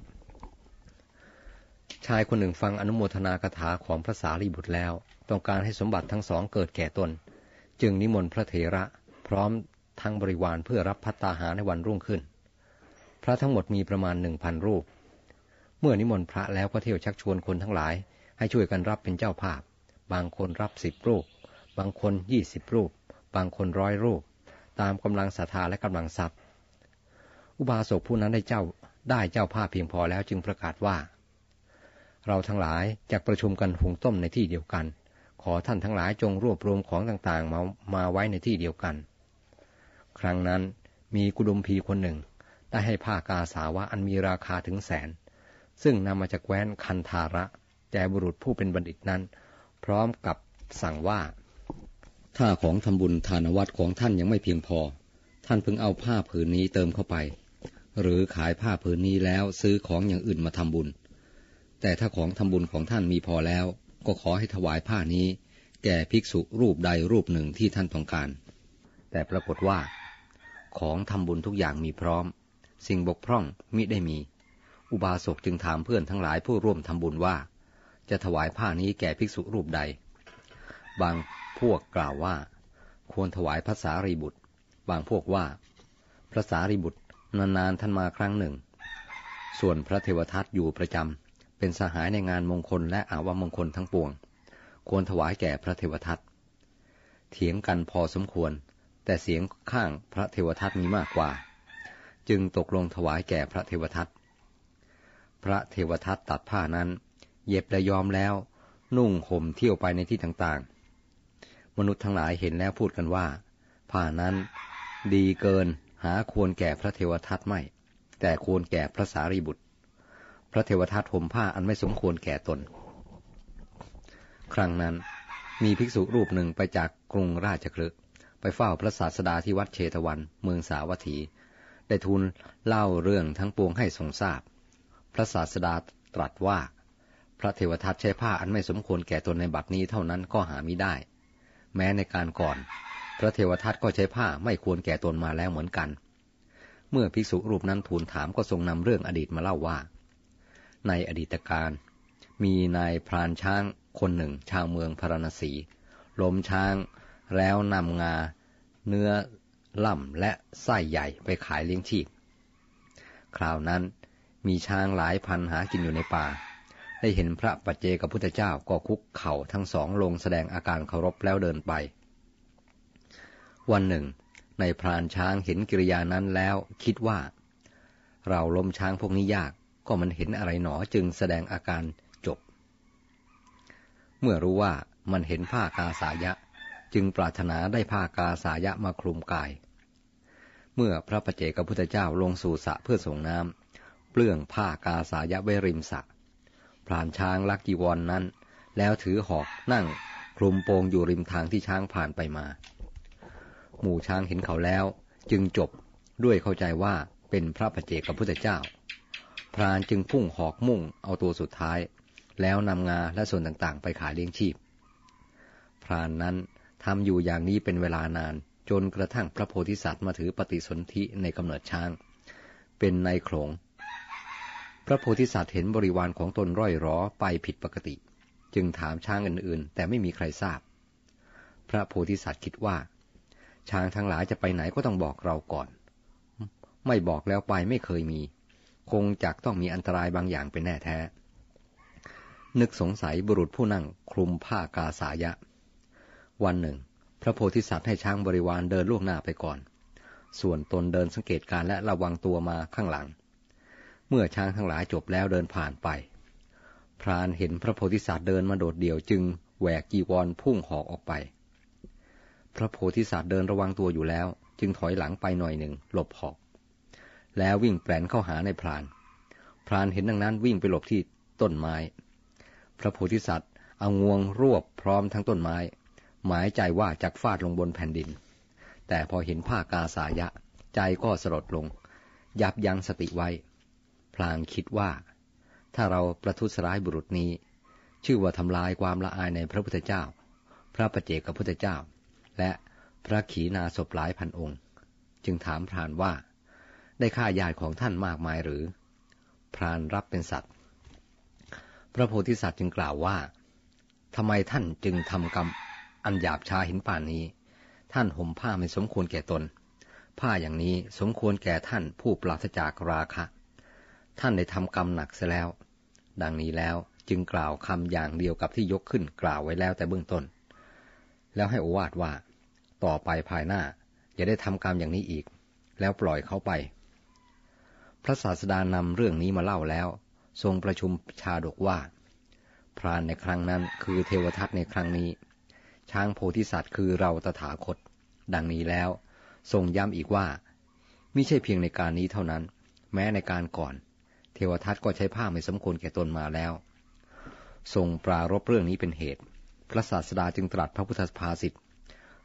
ชายคนหนึ่งฟังอนุโมทนากถาของพระสารีบุตรแล้ว ต้องการให้สมบัติทั้งสองเกิดแก่ตน จึงนิมนต์พระเถระพร้อมทั้งบริวารเพื่อรับพัตตาหารในวันรุ่งขึ้น พระทั้งหมดมีประมาณหนึ่งพันรูป เมื่อนิมนต์พระแล้วก็เที่ยวชักชวนคนทั้งหลาย ให้ช่วยกันรับเป็นเจ้าภาพ บางคนรับสิบรูป บางคนยี่สิบรูป บางคนร้อยรูป ตามกำลังศรัทธาและกำลังทรัพย์ อุบาสกผู้นั้นได้เจ้าได้เจ้าภาพเพียงพอแล้วจึงประกาศว่า เราทั้งหลายจะประชุมกันหุงต้มในที่เดียวกัน ขอท่านทั้งหลายจงรวบรวมของต่างๆ มามาไว้ในที่เดียวกัน ครั้งนั้นมีกุดุมพีคนหนึ่ง ได้ให้ผ้ากาสาวะอันมีราคาถึงแสน ซึ่งนำมาจากแคว้นคันธาระ แก่บุรุษผู้เป็นบัณฑิตนั้น พร้อมกับสั่งว่า ถ้าของทำบุญทานวัดของท่านยังไม่เพียงพอ ท่านเพิ่งเอาผ้าผืนนี้เติมเข้าไป หรือขายผ้าผืนนี้แล้วซื้อของอย่างอื่นมาทำบุญ แต่ถ้าของทำบุญของท่านมีพอแล้ว ก็ขอให้ถวายผ้านี้ แก่ภิกษุรูปใดรูปหนึ่งที่ท่านต้องการ แต่ปรากฏว่า ของทำบุญทุกอย่างมีพร้อม สิ่งบกพร่องมิได้มี อุบาสกจึงถามเพื่อนทั้งหลายผู้ร่วมทำบุญว่า จะถวายผ้านี้แก่ภิกษุรูปใด บางพวกกล่าวว่า ควรถวายพระสารีบุตร บางพวกว่า พระสารีบุตรนานๆท่านมาครั้งหนึ่ง ส่วนพระเทวทัตอยู่ประจำเป็นสหายในงานมงคลและอาวมงคลทั้งปวง ควรถวายแก่พระเทวทัตเถียงกันพอสมควร แต่เสียงข้างพระเทวทัตมีมากกว่า จึงตกลงถวายแก่พระเทวทัตพระเทวทัตตัดผ้านั้น เย็บและยอมแล้ว นุ่งห่มเที่ยวไปในที่ต่างๆ มนุษย์ทั้งหลายเห็นแล้วพูดกันว่า ผ้านั้นดีเกินหาควรแก่พระเทวทัตไม่ แต่ควรแก่พระสารีบุตร พระเทวทัตห่มผ้าอันไม่สมควรแก่ตน ครั้งนั้นมีภิกษุรูปหนึ่งไปจากกรุงราชคลึกไปเฝ้าพระศาสดาที่วัดเชตวัน เมืองสาวัตถี ได้ทูลเล่าเรื่องทั้งปวงให้ทรงทราบ พระศาสดาตรัสว่า พระเทวทัตใช้ผ้าอันไม่สมควรแก่ตนในบัดนี้เท่านั้นก็หาไม่ได้ แม้ในการก่อน พระเทวทัตก็ใช้ผ้าไม่ควรแก่ตนมาแล้วเหมือนกัน เมื่อภิกษุรูปนั้นทูลถามก็ทรงนำเรื่องอดีตมาเล่าว่า ในอดีตการมีนายพรานช้างคนหนึ่งชาวเมืองพาราณสีล้มช้างแล้วนำงา เนื้อล่ำและไส้ใหญ่ไปขายเลี้ยงชีพ คราวนั้นมีช้างหลายพันหากินอยู่ในป่า ได้เห็นพระปัจเจกับพุทธเจ้าก็คุกเข่าทั้งสองลงแสดงอาการเคารพแล้วเดินไป วันหนึ่ง ในพรานช้างเห็นกิริยานั้นแล้วคิดว่า เราล้มช้างพวกนี้ยากก็มันเห็นอะไรหนอจึงแสดงอาการจบ เมื่อรู้ว่ามันเห็นผ้ากาสายะ จึงปรารถนาได้ผ้ากาสายะมาคลุมกาย เมื่อพระปัจเจกพุทธเจ้าลงสู่สระเพื่อส่งน้ำเปลื้องผ้ากาสายะไว้ริมสระ พรานช้างลักจีวรนนั้น แล้วถือหอกนั่งคลุมโปงอยู่ริมทางที่ช้างผ่านไปมา หมู่ช้างเห็นเขาแล้ว จึงจบด้วยเข้าใจว่าเป็นพระปเจกับพุทธเจ้า พรานจึงพุ่งหอกมุ่งเอาตัวสุดท้าย แล้วนำงาและส่วนต่างๆ ไปขายเลี้ยงชีพ พรานนั้นทำอยู่อย่างนี้เป็นเวลานานจนกระทั่งพระโพธิสัตว์มาถือปฏิสนธิในกำเนิดช้าง เป็นในโขลง พระโพธิสัตว์เห็นบริวารของตนร่อยร้อไปผิดปกติ จึงถามช้างอื่นๆ แต่ไม่มีใครทราบ พระโพธิสัตว์คิดว่า ช้างทั้งหลายจะไปไหนก็ต้องบอกเราก่อน ไม่บอกแล้วไปไม่เคยมี คงจักต้องมีอันตรายบางอย่างเป็นแน่แท้ นึกสงสัยบุรุษผู้นั่งคลุมผ้ากาสายะ วันหนึ่ง พระโพธิสัตว์ให้ช้างบริวารเดินล่วงหน้าไปก่อน ส่วนตนเดินสังเกตการและระวังตัวมาข้างหลัง เมื่อช้างทั้งหลายจบแล้วเดินผ่านไป พรานเห็นพระโพธิสัตว์เดินมาโดดเดี่ยวจึงแหวกจีวรพุ่งหอกออกไป พระโพธิสัตว์เดินระวังตัวอยู่แล้ว จึงถอยหลังไปหน่อยหนึ่งหลบหอก แล้ววิ่งแปลนเข้าหาในพราน พรานเห็นดังนั้นวิ่งไปหลบที่ต้นไม้ พระโพธิสัตว์เอางวงรวบพร้อมทั้งต้นไม้ หมายใจว่าจะฟาดลงบนแผ่นดิน แต่พอเห็นผ้ากาสายะ ใจก็สลดลง ยับยั้งสติไว้ พลางคิดว่า ถ้าเราประทุษร้ายบุรุษนี้ ชื่อว่าทำลายความละอายในพระพุทธเจ้า พระประเจกับพุทธเจ้า และพระขีณาศพหลายพันองค์ จึงถามพรานว่า ได้ฆ่าญาติของท่านมากมายหรือ พรานรับเป็นสัตว์ พระโพธิสัตว์จึงกล่าวว่าทำไมท่านจึงทำกรรมอันหยาบช้าหินป่านนี้ ท่านห่มผ้าไม่สมควรแก่ตน ผ้าอย่างนี้สมควรแก่ท่านผู้ปราศจากราคะ ท่านได้ทำกรรมหนักเสียแล้ว ดังนี้แล้วจึงกล่าวคำอย่างเดียวกับที่ยกขึ้นกล่าวไว้แล้วแต่เบื้องต้น แล้วให้อวาดว่า ต่อไปภายหน้าอย่าได้ทำกรรมอย่างนี้อีก แล้วปล่อยเขาไป พระศาสดานำเรื่องนี้มาเล่าแล้ว ทรงประชุมชาดกว่า พรานในครั้งนั้นคือเทวทัตในครั้งนี้ ช้างโพธิสัตว์คือเราตถาคต ดังนี้แล้ว ทรงย้ำอีกว่า ไม่ใช่เพียงในการนี้เท่านั้น แม้ในการก่อน เทวทัตก็ใช้ผ้าไม่สมควรแก่ตนมาแล้ว ทรงปรารบเรื่องนี้เป็นเหตุ พระศาสดาจึงตรัสพระพุทธภาษิต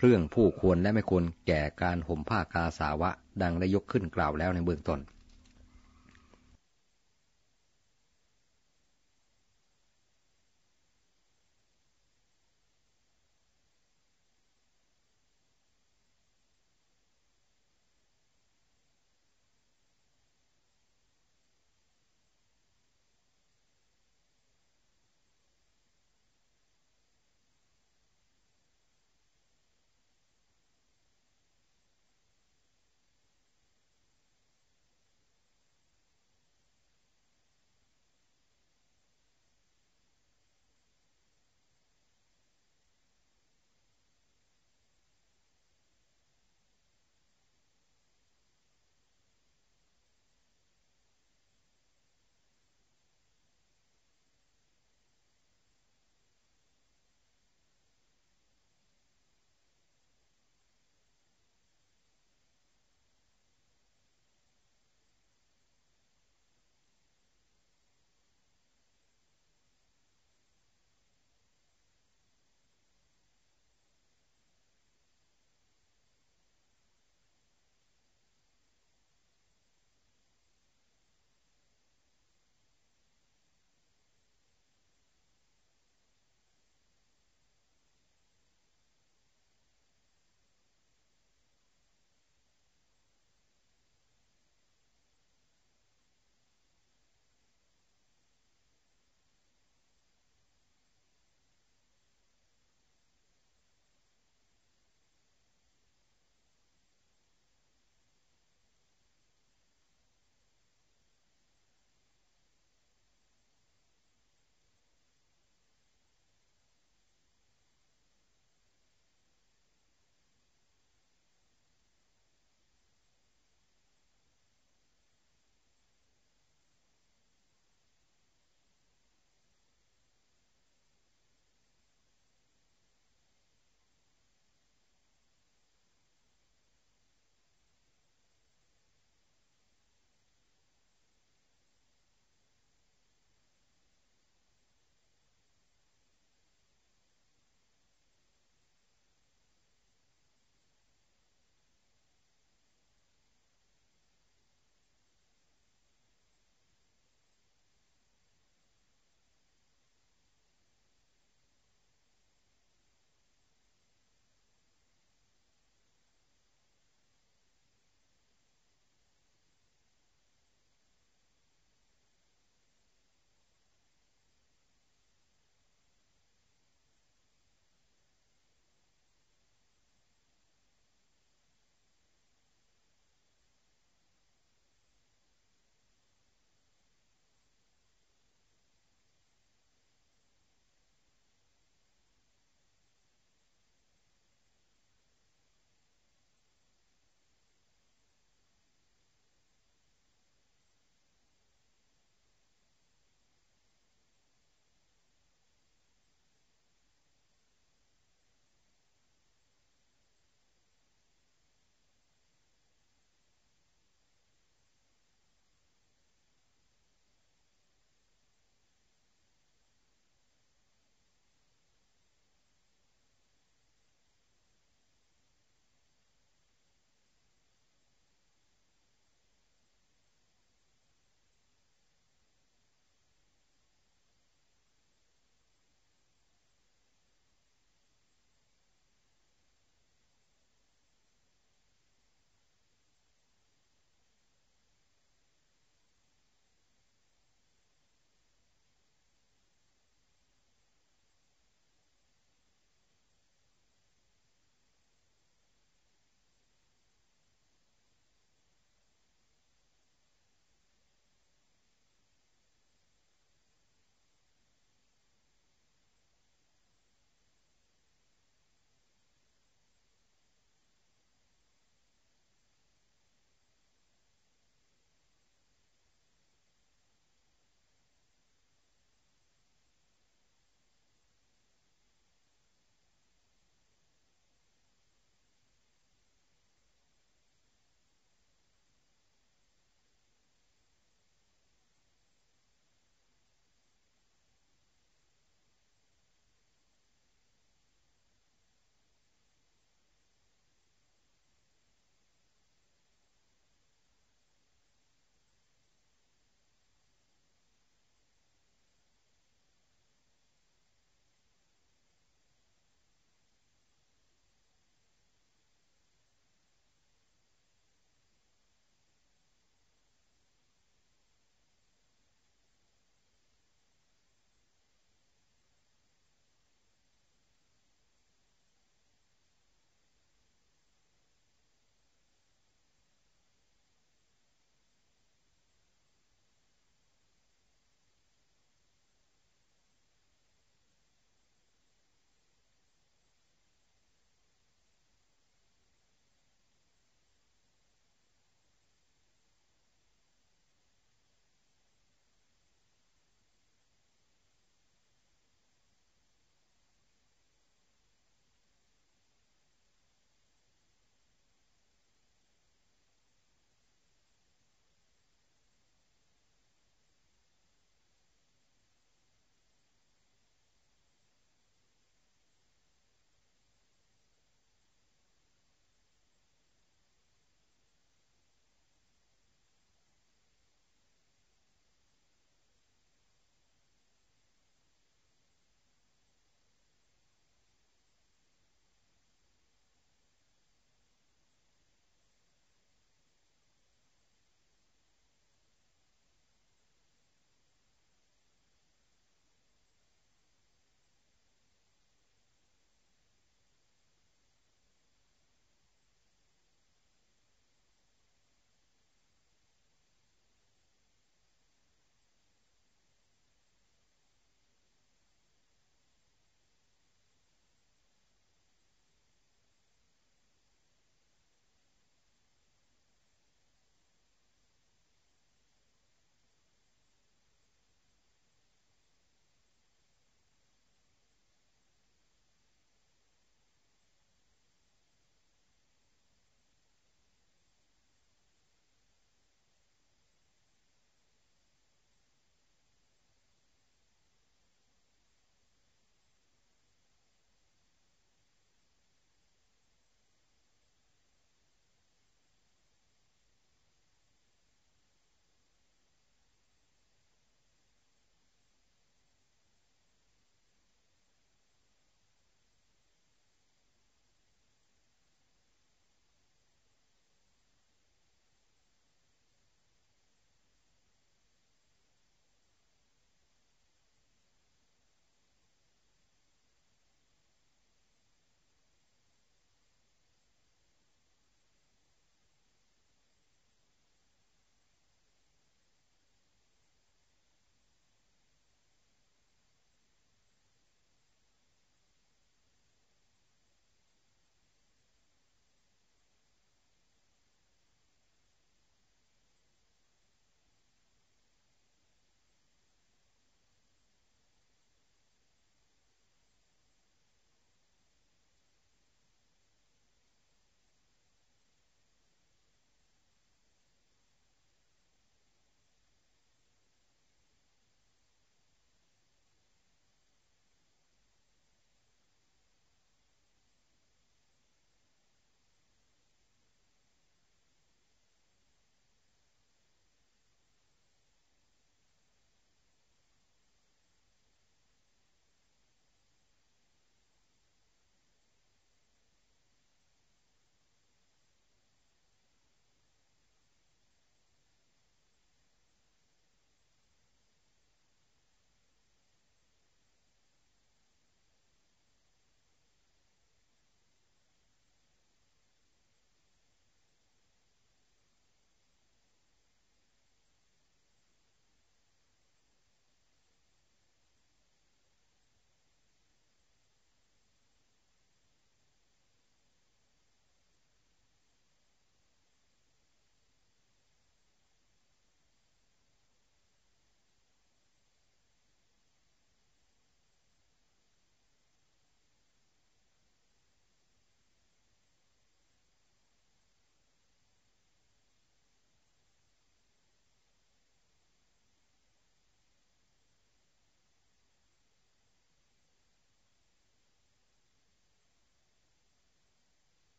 เรื่องผู้ควรและไม่ควรแก่การห่มผ้ากาสาวะดังได้ยกขึ้นกล่าวแล้วในเบื้องต้น